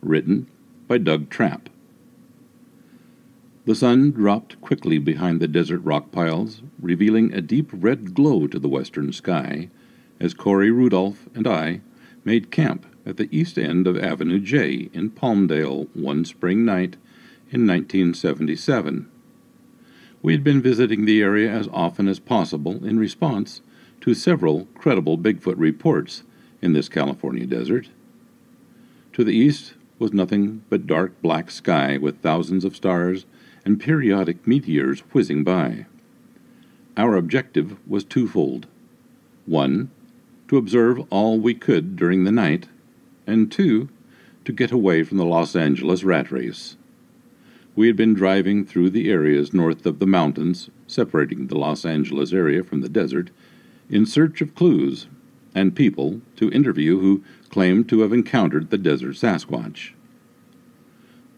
written by Doug Trapp. The sun dropped quickly behind the desert rock piles, revealing a deep red glow to the western sky, as Corey Rudolph and I made camp at the east end of Avenue J in Palmdale one spring night in 1977. We had been visiting the area as often as possible in response to several credible Bigfoot reports in this California desert. To the east was nothing but dark black sky with thousands of stars and periodic meteors whizzing by. Our objective was twofold one, to observe all we could during the night, and two, to get away from the Los Angeles rat race. We had been driving through the areas north of the mountains, separating the Los Angeles area from the desert, in search of clues and people to interview who claimed to have encountered the desert Sasquatch.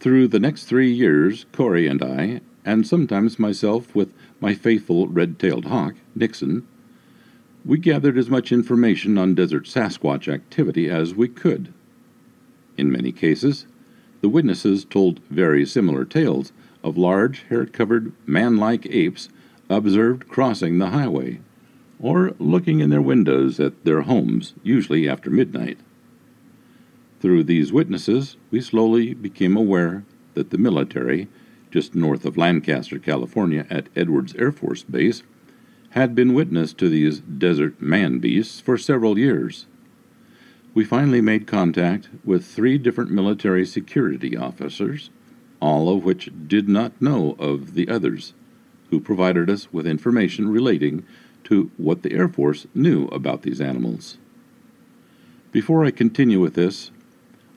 Through the next three years, Corey and I, and sometimes myself with my faithful red tailed hawk, Nixon, we gathered as much information on desert Sasquatch activity as we could. In many cases, the witnesses told very similar tales of large, hair covered, man like apes observed crossing the highway or looking in their windows at their homes, usually after midnight. Through these witnesses, we slowly became aware that the military, just north of Lancaster, California, at Edwards Air Force Base, had been witness to these desert man beasts for several years. We finally made contact with three different military security officers all of which did not know of the others, who provided us with information relating to what the Air Force knew about these animals. Before I continue with this,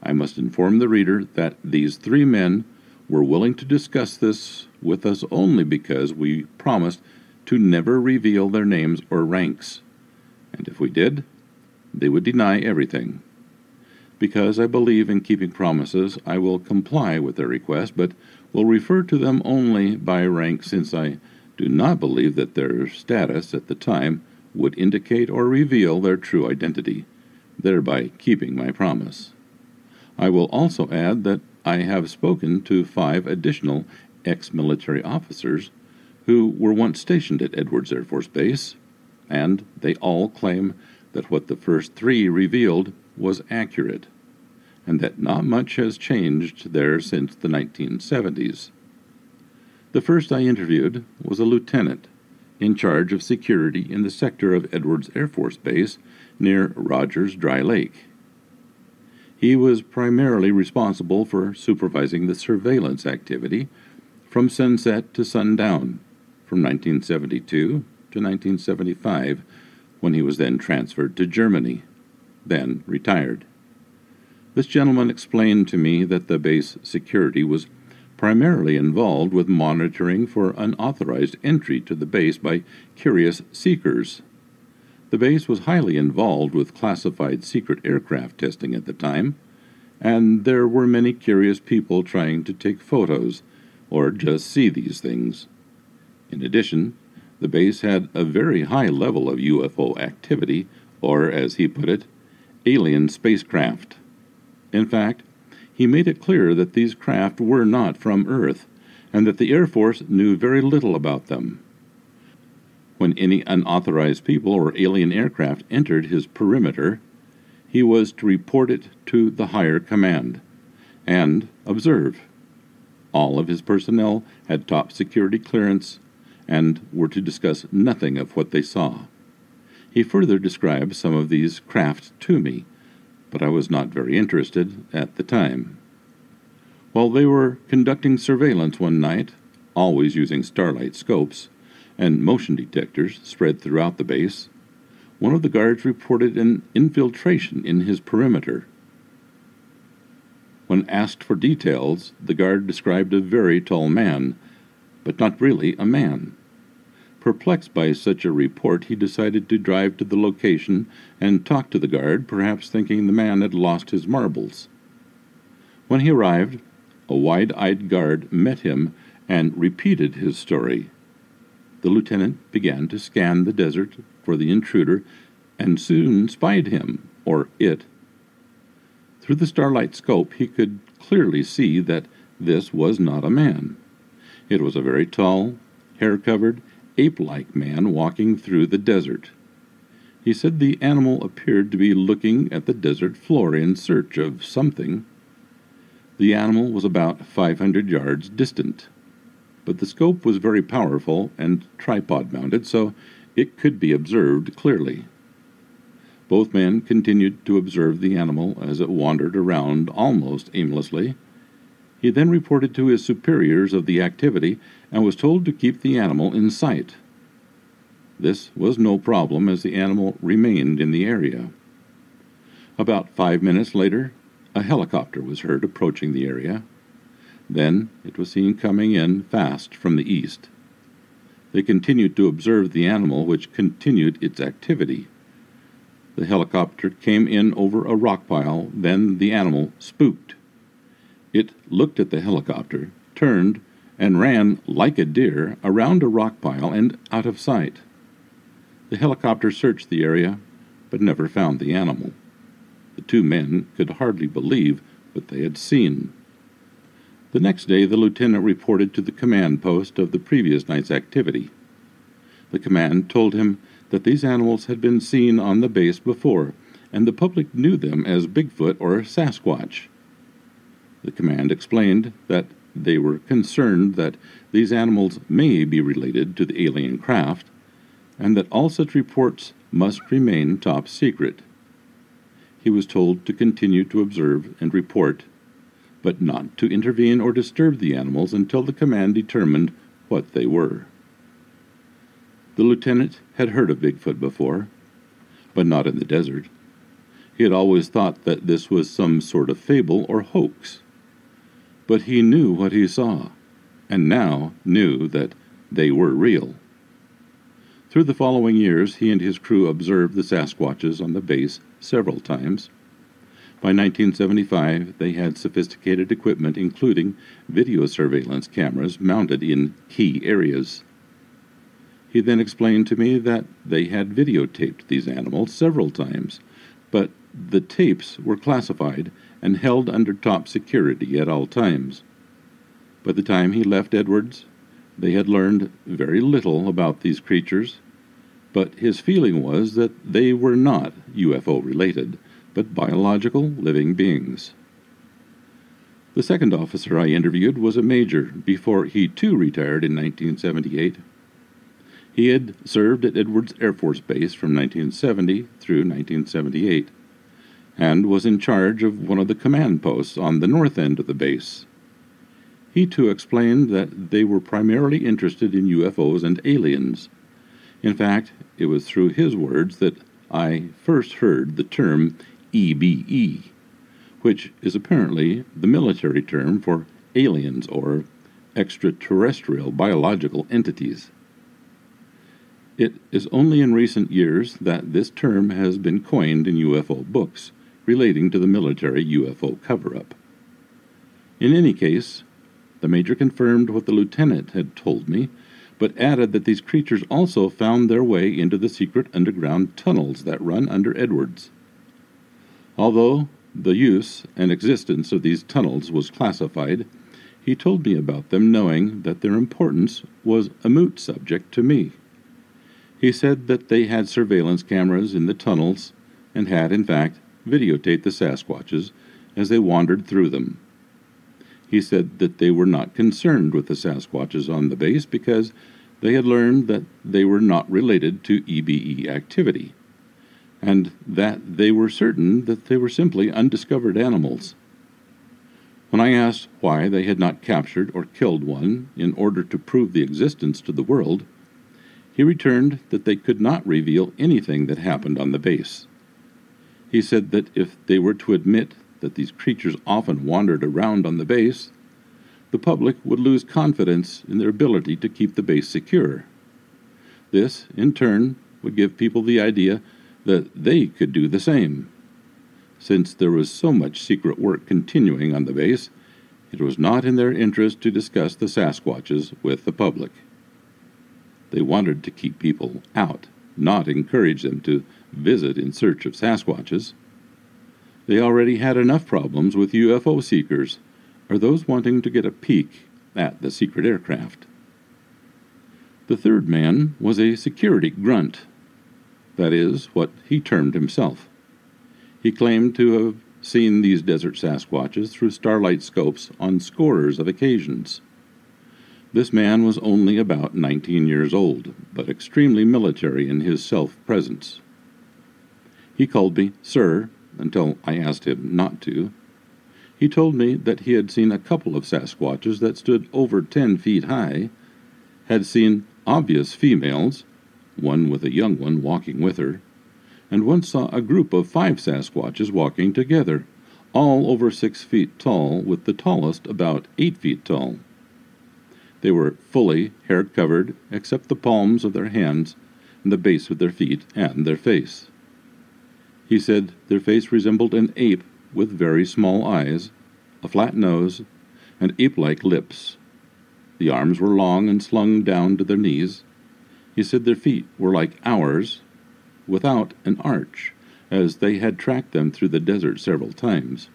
I must inform the reader that these three men were willing to discuss this with us only because we promised to never reveal their names or ranks, and if we did, they would deny everything. Because I believe in keeping promises, I will comply with their request, but will refer to them only by rank since I do not believe that their status at the time would indicate or reveal their true identity, thereby keeping my promise. I will also add that I have spoken to five additional ex military officers who were once stationed at Edwards Air Force Base, and they all claim that what the first three revealed was accurate, and that not much has changed there since the 1970s. The first I interviewed was a lieutenant in charge of security in the sector of Edwards Air Force Base near Rogers Dry Lake. He was primarily responsible for supervising the surveillance activity from sunset to sundown from 1972 to 1975, when he was then transferred to Germany, then retired. This gentleman explained to me that the base security was primarily involved with monitoring for unauthorized entry to the base by curious seekers. The base was highly involved with classified secret aircraft testing at the time, and there were many curious people trying to take photos or just see these things. In addition, the base had a very high level of UFO activity, or as he put it, alien spacecraft. In fact, he made it clear that these craft were not from Earth, and that the Air Force knew very little about them. When any unauthorized people or alien aircraft entered his perimeter, he was to report it to the higher command and observe. All of his personnel had top security clearance and were to discuss nothing of what they saw. He further described some of these craft to me, but I was not very interested at the time. While they were conducting surveillance one night, always using starlight scopes and motion detectors spread throughout the base, one of the guards reported an infiltration in his perimeter. When asked for details, the guard described a very tall man, but not really a man. Perplexed by such a report, he decided to drive to the location and talk to the guard, perhaps thinking the man had lost his marbles. When he arrived, a wide eyed guard met him and repeated his story. The lieutenant began to scan the desert for the intruder and soon spied him, or it. Through the starlight scope, he could clearly see that this was not a man. It was a very tall, hair covered, ape like man walking through the desert. He said the animal appeared to be looking at the desert floor in search of something. The animal was about 500 yards distant, but the scope was very powerful and tripod mounted, so it could be observed clearly. Both men continued to observe the animal as it wandered around almost aimlessly. He then reported to his superiors of the activity and was told to keep the animal in sight. This was no problem as the animal remained in the area. About five minutes later, a helicopter was heard approaching the area. Then it was seen coming in fast from the east. They continued to observe the animal, which continued its activity. The helicopter came in over a rock pile, then the animal spooked. It looked at the helicopter, turned, and ran like a deer around a rock pile and out of sight. The helicopter searched the area, but never found the animal. The two men could hardly believe what they had seen. The next day, the lieutenant reported to the command post of the previous night's activity. The command told him that these animals had been seen on the base before, and the public knew them as Bigfoot or Sasquatch. The command explained that they were concerned that these animals may be related to the alien craft, and that all such reports must remain top secret. He was told to continue to observe and report, but not to intervene or disturb the animals until the command determined what they were. The lieutenant had heard of Bigfoot before, but not in the desert. He had always thought that this was some sort of fable or hoax. But he knew what he saw, and now knew that they were real. Through the following years, he and his crew observed the Sasquatches on the base several times. By 1975, they had sophisticated equipment, including video surveillance cameras mounted in key areas. He then explained to me that they had videotaped these animals several times, but the tapes were classified and held under top security at all times. By the time he left Edwards, they had learned very little about these creatures, but his feeling was that they were not UFO related but biological living beings. The second officer I interviewed was a major before he too retired in 1978. He had served at Edwards Air Force Base from 1970 through 1978 and was in charge of one of the command posts on the north end of the base. He too explained that they were primarily interested in UFOs and aliens. In fact, it was through his words that I first heard the term EBE, which is apparently the military term for aliens or extraterrestrial biological entities. It is only in recent years that this term has been coined in UFO books relating to the military UFO cover up. In any case, the major confirmed what the lieutenant had told me, but added that these creatures also found their way into the secret underground tunnels that run under Edwards. Although the use and existence of these tunnels was classified, he told me about them knowing that their importance was a moot subject to me. He said that they had surveillance cameras in the tunnels and had, in fact, videotaped the Sasquatches as they wandered through them. He said that they were not concerned with the Sasquatches on the base because they had learned that they were not related to EBE activity and that they were certain that they were simply undiscovered animals. When I asked why they had not captured or killed one in order to prove the existence to the world, he returned that they could not reveal anything that happened on the base. He said that if they were to admit that these creatures often wandered around on the base, the public would lose confidence in their ability to keep the base secure. This, in turn, would give people the idea that they could do the same. Since there was so much secret work continuing on the base, it was not in their interest to discuss the Sasquatches with the public. They wanted to keep people out, not encourage them to visit in search of Sasquatches. They already had enough problems with UFO seekers, or those wanting to get a peek at the secret aircraft. The third man was a security grunt that is, what he termed himself. He claimed to have seen these desert Sasquatches through starlight scopes on scores of occasions. This man was only about 19 years old, but extremely military in his self presence. He called me Sir until I asked him not to. He told me that he had seen a couple of Sasquatches that stood over 10 feet high, had seen obvious females, one with a young one walking with her, and once saw a group of five Sasquatches walking together, all over six feet tall, with the tallest about eight feet tall. They were fully hair covered, except the palms of their hands, and the base of their feet, and their face. He said their face resembled an ape with very small eyes, a flat nose, and ape like lips. The arms were long and slung down to their knees, he said their feet were like ours, without an arch, as they had tracked them through the desert several times.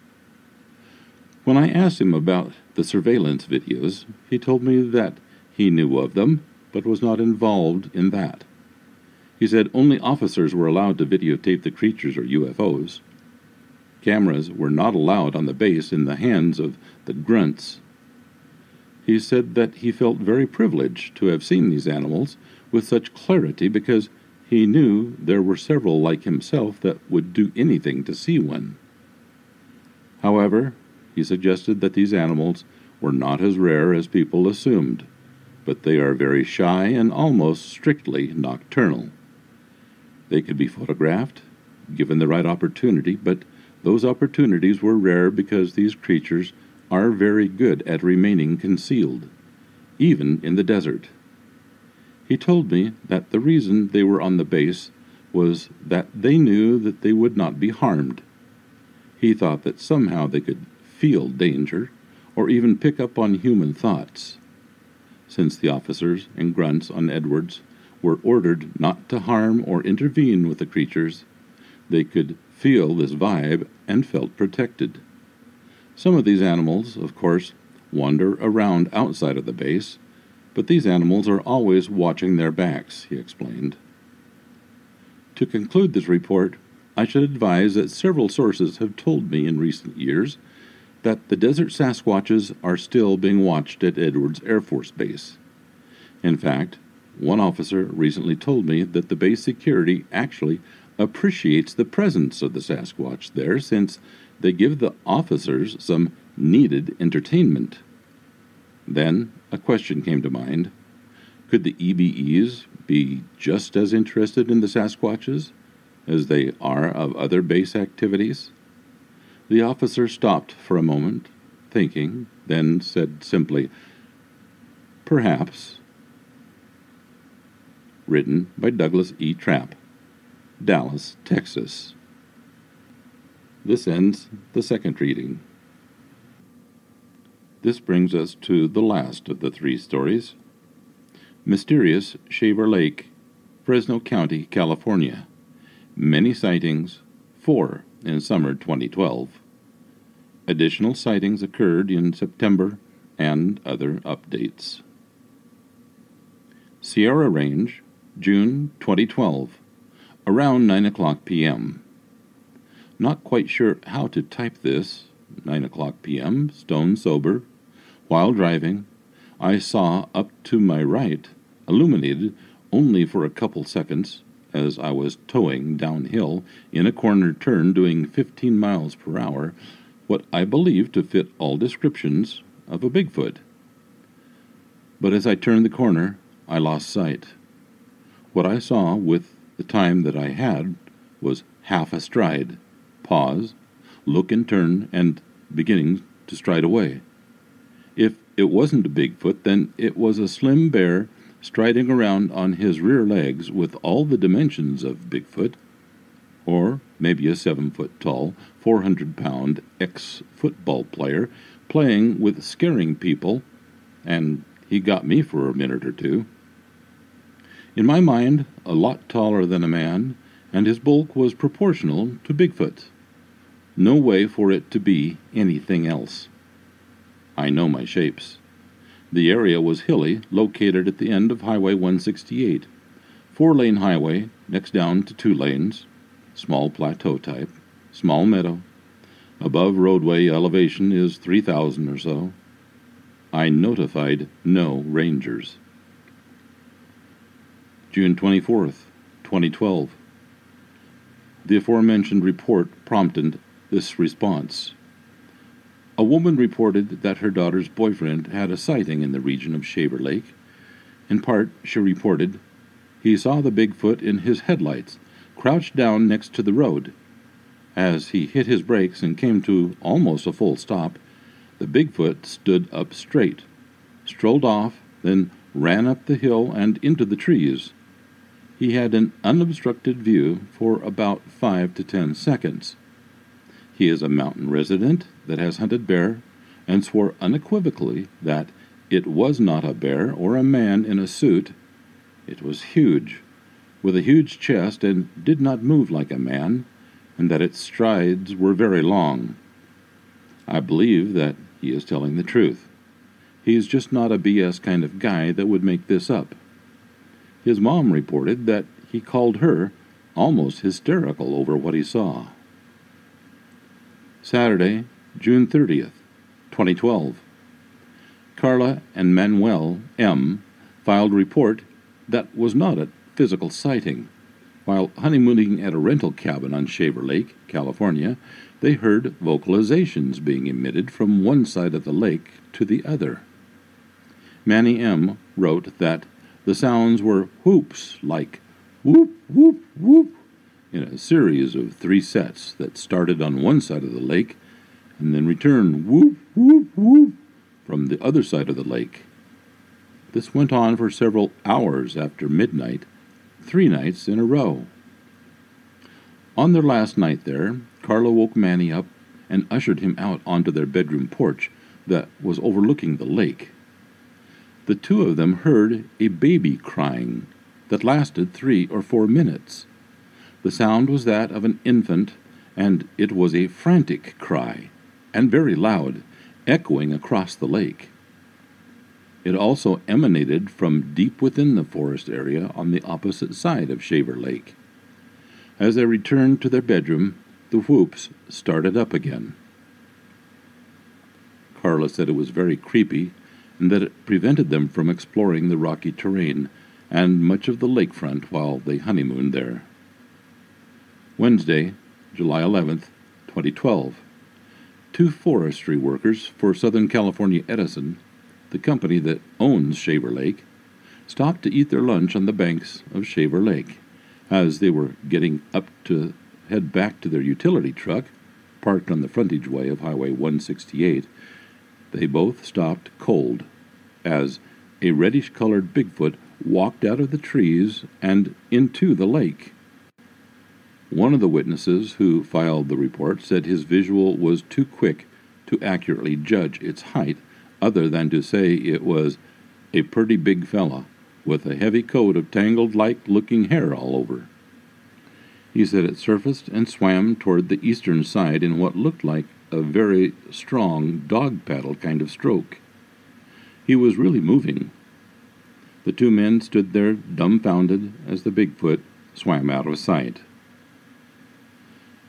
When I asked him about the surveillance videos, he told me that he knew of them, but was not involved in that. He said only officers were allowed to videotape the creatures or UFOs. Cameras were not allowed on the base in the hands of the grunts. He said that he felt very privileged to have seen these animals with such clarity because he knew there were several like himself that would do anything to see one. However, he suggested that these animals were not as rare as people assumed, but they are very shy and almost strictly nocturnal. They could be photographed, given the right opportunity, but those opportunities were rare because these creatures are very good at remaining concealed, even in the desert. He told me that the reason they were on the base was that they knew that they would not be harmed. He thought that somehow they could feel danger or even pick up on human thoughts. Since the officers and grunts on Edwards were ordered not to harm or intervene with the creatures, they could feel this vibe and felt protected. Some of these animals, of course, wander around outside of the base, but these animals are always watching their backs, he explained. To conclude this report, I should advise that several sources have told me in recent years that the desert Sasquatches are still being watched at Edwards Air Force Base. In fact, one officer recently told me that the base security actually appreciates the presence of the Sasquatch there since they give the officers some needed entertainment. Then a question came to mind. Could the EBEs be just as interested in the Sasquatches as they are of other base activities? The officer stopped for a moment, thinking, then said simply, Perhaps. Written by Douglas E. Trapp, Dallas, Texas. This ends the second reading. This brings us to the last of the three stories Mysterious Shaver Lake, Fresno County, California. Many sightings, four in summer 2012. Additional sightings occurred in September and other updates. Sierra Range, June 2012, around 9 o'clock p.m. Not quite sure how to type this. 9 o'clock p.m., stone sober. While driving, I saw up to my right, illuminated only for a couple seconds, as I was towing downhill in a corner turn doing 15 miles per hour, what I believe to fit all descriptions of a Bigfoot. But as I turned the corner, I lost sight. What I saw with the time that I had was half a stride, pause, look and turn, and beginning to stride away. If it wasn't a Bigfoot, then it was a slim bear striding around on his rear legs with all the dimensions of Bigfoot or maybe a seven foot tall, 400 pound ex football player playing with scaring people, and he got me for a minute or two. In my mind, a lot taller than a man, and his bulk was proportional to Bigfoot. No way for it to be anything else. I know my shapes. The area was hilly, located at the end of Highway 168, four lane highway, next down to two lanes, small plateau type, small meadow. Above roadway elevation is 3,000 or so. I notified no rangers. June 24th, 2012. The aforementioned report prompted this response. A woman reported that her daughter's boyfriend had a sighting in the region of Shaver Lake. In part, she reported he saw the Bigfoot in his headlights crouched down next to the road. As he hit his brakes and came to almost a full stop, the Bigfoot stood up straight, strolled off, then ran up the hill and into the trees. He had an unobstructed view for about five to ten seconds. He is a mountain resident that has hunted bear and swore unequivocally that it was not a bear or a man in a suit. It was huge, with a huge chest and did not move like a man, and that its strides were very long. I believe that he is telling the truth. He is just not a BS kind of guy that would make this up. His mom reported that he called her almost hysterical over what he saw. Saturday, June 30th, 2012. Carla and Manuel M. filed report that was not a physical sighting. While honeymooning at a rental cabin on Shaver Lake, California, they heard vocalizations being emitted from one side of the lake to the other. Manny M. wrote that the sounds were whoops like whoop, whoop, whoop in a series of three sets that started on one side of the lake and then returned whoop, whoop, whoop from the other side of the lake. This went on for several hours after midnight, three nights in a row. On their last night there, Carla woke Manny up and ushered him out onto their bedroom porch that was overlooking the lake. The two of them heard a baby crying that lasted three or four minutes. The sound was that of an infant, and it was a frantic cry, and very loud, echoing across the lake. It also emanated from deep within the forest area on the opposite side of Shaver Lake. As they returned to their bedroom, the whoops started up again. Carla said it was very creepy and that it prevented them from exploring the rocky terrain and much of the lakefront while they honeymooned there. Wednesday, July 11th, 2012. Two forestry workers for Southern California Edison the company that owns Shaver Lake, stopped to eat their lunch on the banks of Shaver Lake. As they were getting up to head back to their utility truck, parked on the frontage way of Highway 168, they both stopped cold as a reddish colored Bigfoot walked out of the trees and into the lake. One of the witnesses who filed the report said his visual was too quick to accurately judge its height other than to say it was a pretty big fella with a heavy coat of tangled like looking hair all over. He said it surfaced and swam toward the eastern side in what looked like a very strong dog paddle kind of stroke. He was really moving. The two men stood there dumbfounded as the Bigfoot swam out of sight.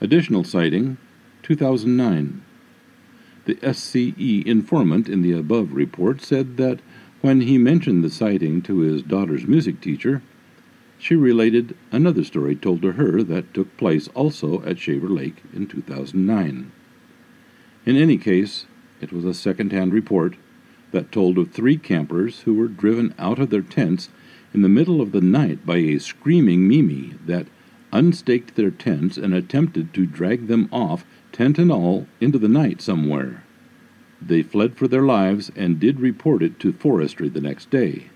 Additional sighting 2009. The SCE informant in the above report said that when he mentioned the sighting to his daughter's music teacher, she related another story told to her that took place also at Shaver Lake in 2009. In any case, it was a second hand report that told of three campers who were driven out of their tents in the middle of the night by a screaming Mimi that unstaked their tents and attempted to drag them off tent and all, into the night somewhere. They fled for their lives and did report it to forestry the next day.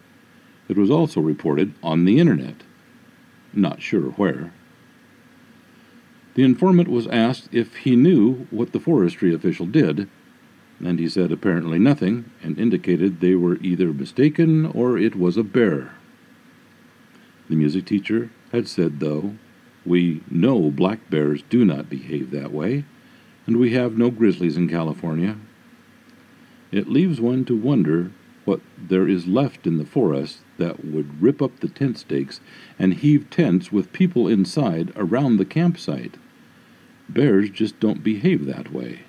It was also reported on the internet. Not sure where. The informant was asked if he knew what the forestry official did, and he said apparently nothing and indicated they were either mistaken or it was a bear. The music teacher had said, though, we know black bears do not behave that way, and we have no grizzlies in California. It leaves one to wonder what there is left in the forest that would rip up the tent stakes and heave tents with people inside around the campsite. Bears just don't behave that way.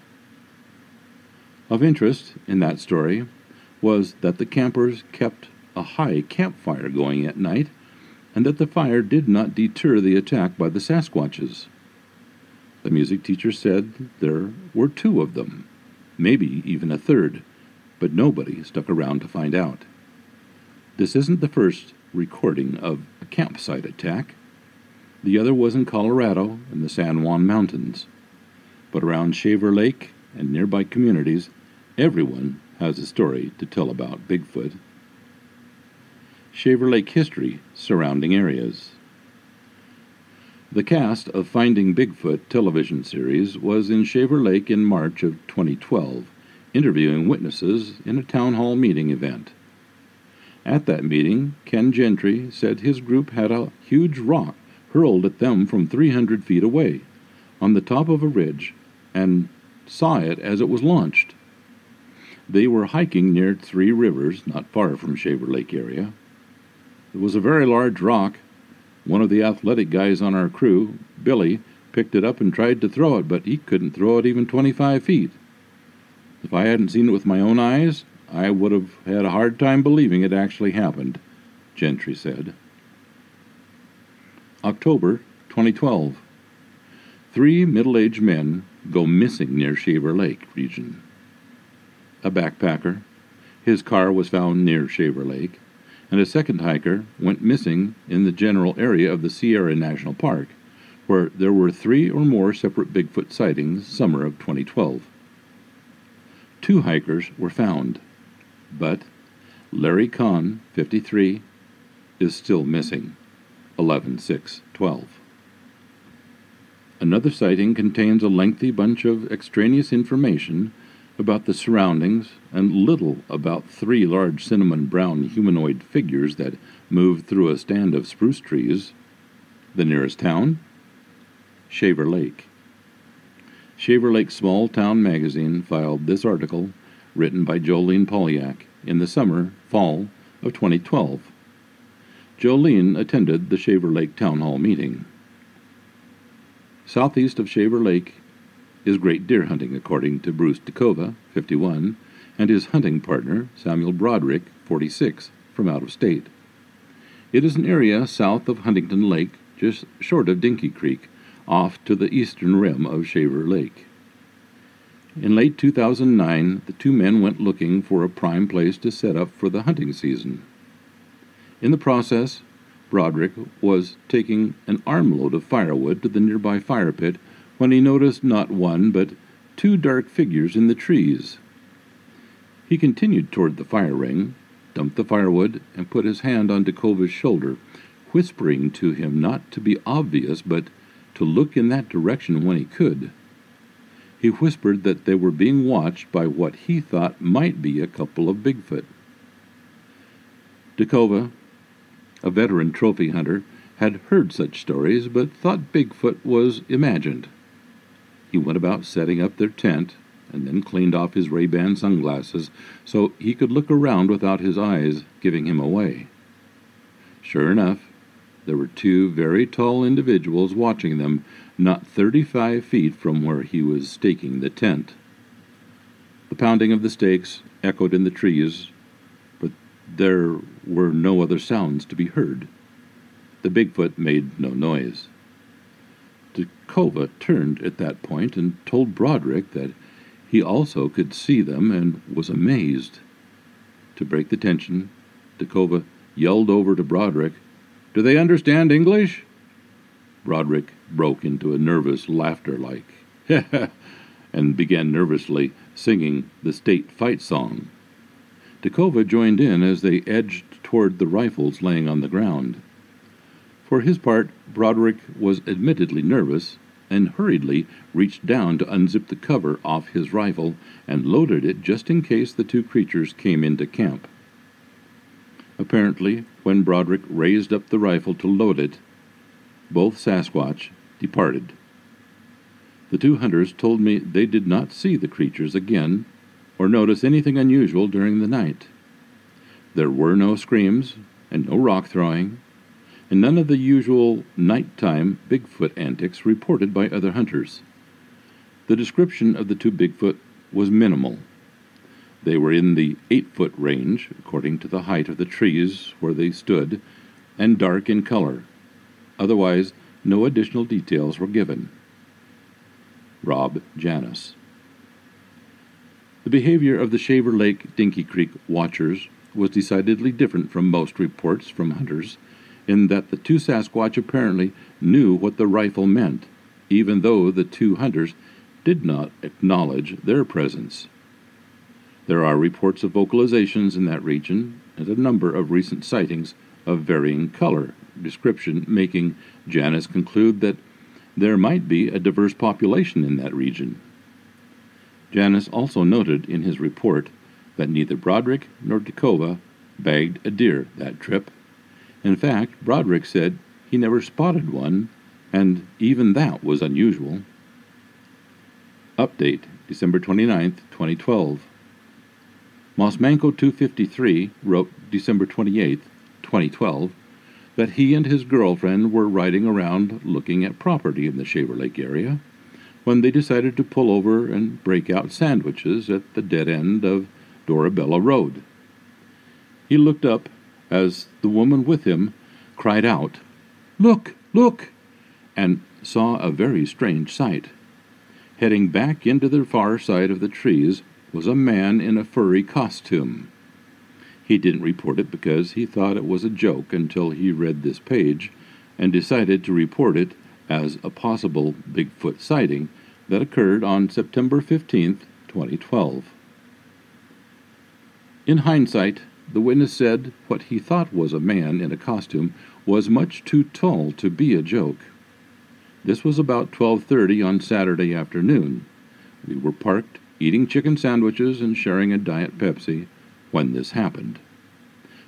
Of interest in that story was that the campers kept a high campfire going at night and that the fire did not deter the attack by the Sasquatches. The music teacher said there were two of them, maybe even a third, but nobody stuck around to find out. This isn't the first recording of a campsite attack. The other was in Colorado in the San Juan Mountains. But around Shaver Lake and nearby communities, everyone has a story to tell about Bigfoot. Shaver Lake history surrounding areas. The cast of Finding Bigfoot television series was in Shaver Lake in March of 2012, interviewing witnesses in a town hall meeting event. At that meeting, Ken Gentry said his group had a huge rock hurled at them from 300 feet away, on the top of a ridge, and saw it as it was launched. They were hiking near Three Rivers, not far from Shaver Lake area. It was a very large rock, one of the athletic guys on our crew, Billy, picked it up and tried to throw it, but he couldn't throw it even 25 feet. If I hadn't seen it with my own eyes, I would have had a hard time believing it actually happened, Gentry said. October 2012. Three middle aged men go missing near Shaver Lake region. A backpacker, his car was found near Shaver Lake, and a second hiker went missing in the general area of the Sierra National Park, where there were three or more separate Bigfoot sightings summer of 2012. Two hikers were found, but Larry Kahn, 53, is still missing. 11 6 12. Another sighting contains a lengthy bunch of extraneous information about the surroundings and little about three large cinnamon brown humanoid figures that moved through a stand of spruce trees. The nearest town? Shaver Lake. Shaver Lake Small Town Magazine filed this article, written by Jolene Polyak, in the summer, fall of 2012. Jolene attended the Shaver Lake Town Hall meeting. Southeast of Shaver Lake is great deer hunting, according to Bruce DeCova, 51, and his hunting partner, Samuel Broderick, 46, from out of state. It is an area south of Huntington Lake, just short of Dinky Creek, off to the eastern rim of Shaver Lake. In late 2009, the two men went looking for a prime place to set up for the hunting season. In the process, Broderick was taking an armload of firewood to the nearby fire pit when he noticed not one but two dark figures in the trees. He continued toward the fire ring, dumped the firewood, and put his hand on DeCova's shoulder, whispering to him not to be obvious but to look in that direction when he could. He whispered that they were being watched by what he thought might be a couple of Bigfoot. DeCova, a veteran trophy hunter, had heard such stories but thought Bigfoot was imagined. He went about setting up their tent and then cleaned off his Ray-Ban sunglasses so he could look around without his eyes giving him away. Sure enough, there were two very tall individuals watching them not 35 feet from where he was staking the tent. The pounding of the stakes echoed in the trees, but there were no other sounds to be heard. The Bigfoot made no noise. DeCova turned at that point and told Broderick that he also could see them and was amazed. To break the tension, DeCova yelled over to Broderick, Do they understand English? Broderick broke into a nervous laughter like, and began nervously singing the state fight song. DeCova joined in as they edged toward the rifles laying on the ground. For his part, Broderick was admittedly nervous and hurriedly reached down to unzip the cover off his rifle and loaded it just in case the two creatures came into camp. Apparently, when Broderick raised up the rifle to load it, both Sasquatch departed. The two hunters told me they did not see the creatures again or notice anything unusual during the night. There were no screams and no rock throwing, and none of the usual nighttime Bigfoot antics reported by other hunters. The description of the two Bigfoot was minimal. They were in the eight foot range, according to the height of the trees where they stood, and dark in color, Otherwise, no additional details were given. Rob Janis. The behavior of the Shaver Lake Dinky Creek watchers was decidedly different from most reports from hunters, in that the two Sasquatch apparently knew what the rifle meant, even though the two hunters did not acknowledge their presence. There are reports of vocalizations in that region and a number of recent sightings of varying color description, making Janis conclude that there might be a diverse population in that region. Janis also noted in his report that neither Broderick nor DeCova bagged a deer that trip. In fact, Broderick said he never spotted one, and even that was unusual. Update December 29, 2012. Mosmanco 253 wrote December 28, 2012 that he and his girlfriend were riding around looking at property in the Shaver Lake area when they decided to pull over and break out sandwiches at the dead end of Dorabella Road. He looked up as the woman with him cried out, Look, look! and saw a very strange sight. Heading back into the far side of the trees was a man in a furry costume. He didn't report it because he thought it was a joke until he read this page and decided to report it as a possible Bigfoot sighting that occurred on September 15, 2012. In hindsight, the witness said what he thought was a man in a costume was much too tall to be a joke. This was about 12:30 on Saturday afternoon. We were parked eating chicken sandwiches and sharing a diet Pepsi when this happened.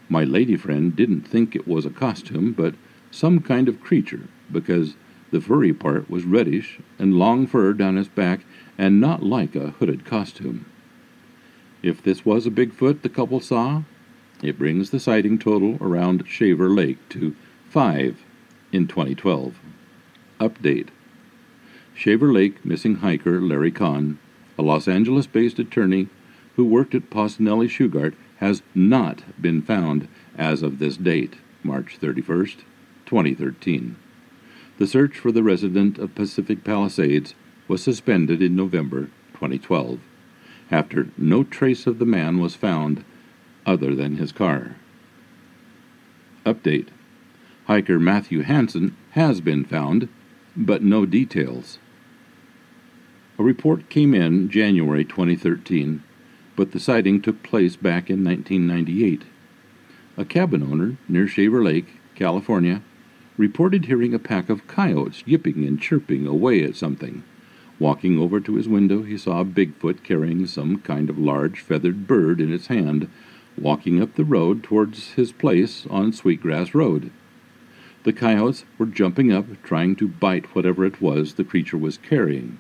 My lady friend didn't think it was a costume, but some kind of creature because the furry part was reddish and long fur down his back and not like a hooded costume. If this was a Bigfoot the couple saw, it brings the sighting total around Shaver Lake to five in 2012. Update Shaver Lake missing hiker Larry Kahn, a Los Angeles based attorney who worked at Pocinelli Shugart, has not been found as of this date, March 31st, 2013. The search for the resident of Pacific Palisades was suspended in November 2012 after no trace of the man was found other than his car. Update Hiker Matthew Hansen has been found, but no details. A report came in January 2013, but the sighting took place back in 1998. A cabin owner near Shaver Lake, California, reported hearing a pack of coyotes yipping and chirping away at something. Walking over to his window, he saw Bigfoot carrying some kind of large feathered bird in its hand, walking up the road towards his place on Sweetgrass Road. The coyotes were jumping up, trying to bite whatever it was the creature was carrying.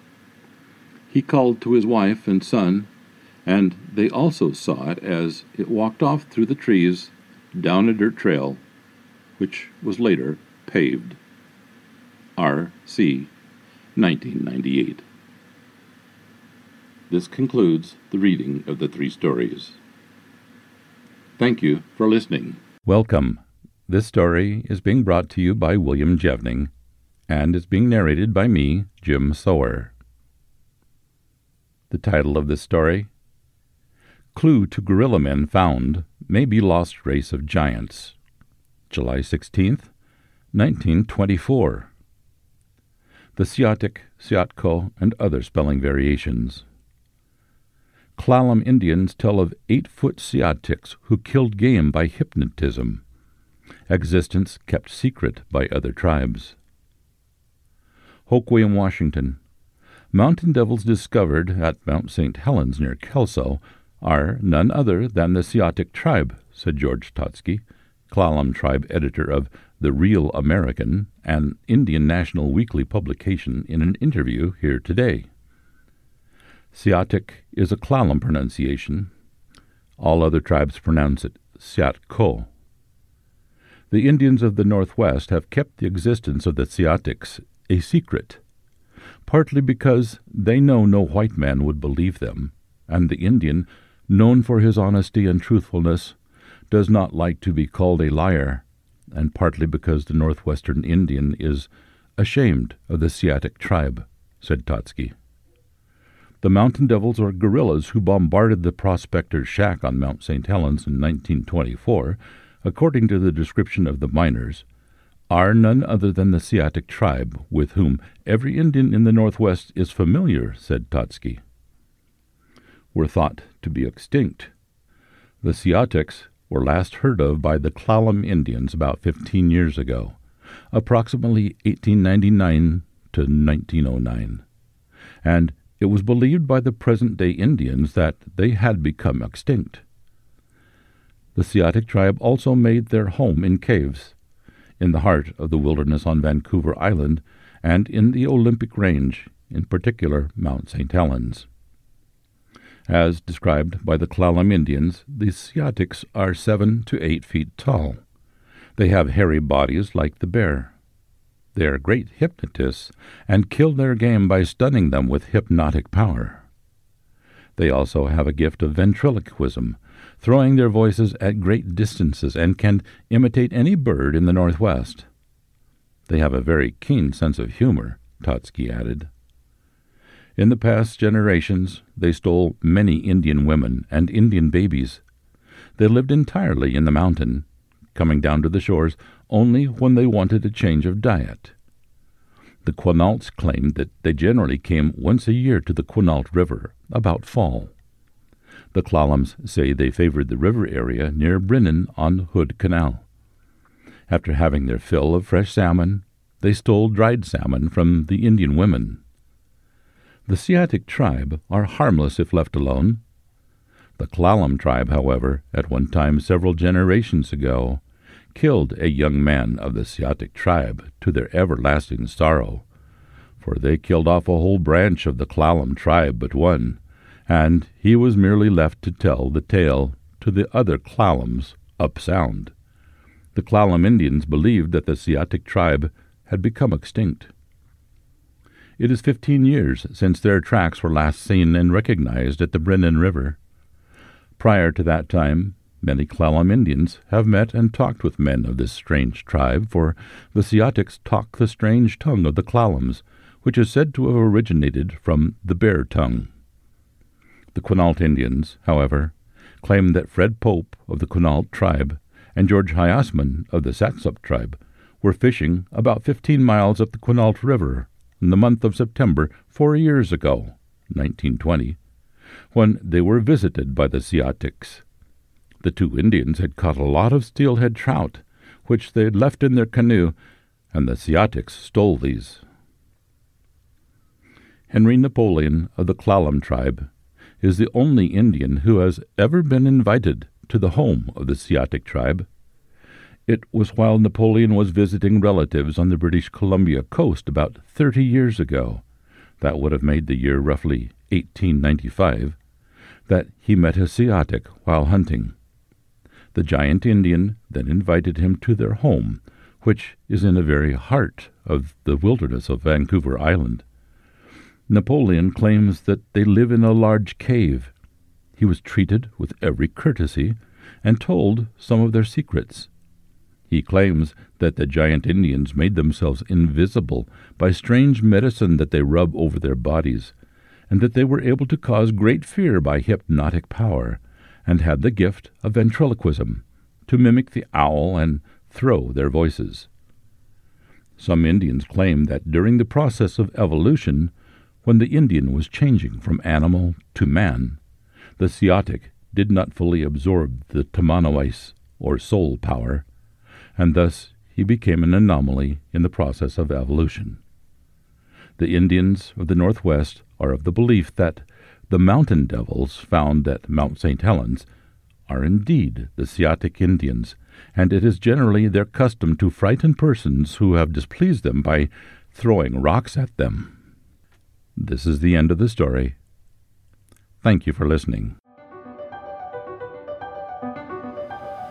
He called to his wife and son, and they also saw it as it walked off through the trees down a dirt trail, which was later paved. R.C. 1998. This concludes the reading of the three stories. Thank you for listening. Welcome. This story is being brought to you by William Jevning and is being narrated by me, Jim Sower. The title of this story Clue to Gorilla Men Found May Be Lost Race of Giants. July 16th, 1924. The Siatic, Siatko, and other spelling variations. Klallam Indians tell of eight foot Siatics who killed game by hypnotism, existence kept secret by other tribes. Hoquiam, Washington. Mountain devils discovered at Mount St. Helens near Kelso are none other than the Siatic tribe, said George Totsky, Klallam tribe editor of The Real American, an Indian National Weekly publication, in an interview here today. Siatic is a Klallam pronunciation. All other tribes pronounce it Siatko. The Indians of the Northwest have kept the existence of the Siatics a secret, partly because they know no white man would believe them, and the Indian, known for his honesty and truthfulness, does not like to be called a liar, and partly because the Northwestern Indian is ashamed of the Siatic tribe, said Totsky. The Mountain Devils are guerrillas who bombarded the prospector's shack on Mount St. Helens in 1924, according to the description of the miners, are none other than the Siatic tribe, with whom every Indian in the Northwest is familiar, said Totsky. Were thought to be extinct. The Siatics were last heard of by the Klallam Indians about 15 years ago, approximately 1899 to 1909, and it was believed by the present day Indians that they had become extinct. The Siatic tribe also made their home in caves, in the heart of the wilderness on Vancouver Island and in the Olympic Range, in particular Mount St. Helens. As described by the Klallam Indians, the Siatics are seven to eight feet tall. They have hairy bodies like the bear. They are great hypnotists and kill their game by stunning them with hypnotic power. They also have a gift of ventriloquism, throwing their voices at great distances, and can imitate any bird in the Northwest. They have a very keen sense of humor, Totsky added. In the past generations, they stole many Indian women and Indian babies. They lived entirely in the mountain, coming down to the shores only when they wanted a change of diet. The Quinaults claimed that they generally came once a year to the Quinault River, about fall. The Clallams say they favored the river area near Brinnon on Hood Canal. After having their fill of fresh salmon, they stole dried salmon from the Indian women. The Siatic tribe are harmless if left alone. The Klallam tribe, however, at one time several generations ago, killed a young man of the Siatic tribe to their everlasting sorrow, for they killed off a whole branch of the Klallam tribe but one, and he was merely left to tell the tale to the other Klallams up sound. The Klallam Indians believed that the Siatic tribe had become extinct. It is fifteen years since their tracks were last seen and recognized at the Brennan River. Prior to that time, many Klallam Indians have met and talked with men of this strange tribe, for the Siatics talk the strange tongue of the Klallams, which is said to have originated from the bear tongue. The Quinault Indians, however, claim that Fred Pope of the Quinault tribe and George Hyasman of the Satsop tribe were fishing about fifteen miles up the Quinault River in the month of September four years ago, 1920, when they were visited by the Siatics. The two Indians had caught a lot of steelhead trout, which they had left in their canoe, and the Siatics stole these. Henry Napoleon of the Clallam tribe is the only Indian who has ever been invited to the home of the Siatic tribe. It was while Napoleon was visiting relatives on the British Columbia coast about thirty years ago that would have made the year roughly 1895 that he met a Siatic while hunting. The giant Indian then invited him to their home, which is in the very heart of the wilderness of Vancouver Island. Napoleon claims that they live in a large cave. He was treated with every courtesy and told some of their secrets. He claims that the giant Indians made themselves invisible by strange medicine that they rub over their bodies, and that they were able to cause great fear by hypnotic power, and had the gift of ventriloquism, to mimic the owl and throw their voices. Some Indians claim that during the process of evolution, when the Indian was changing from animal to man, the Siatic did not fully absorb the Tamanois, or soul power, and thus he became an anomaly in the process of evolution. The Indians of the Northwest are of the belief that the mountain devils found at Mount St. Helens are indeed the Siatic Indians, and it is generally their custom to frighten persons who have displeased them by throwing rocks at them. This is the end of the story. Thank you for listening.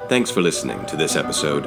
Thanks for listening to this episode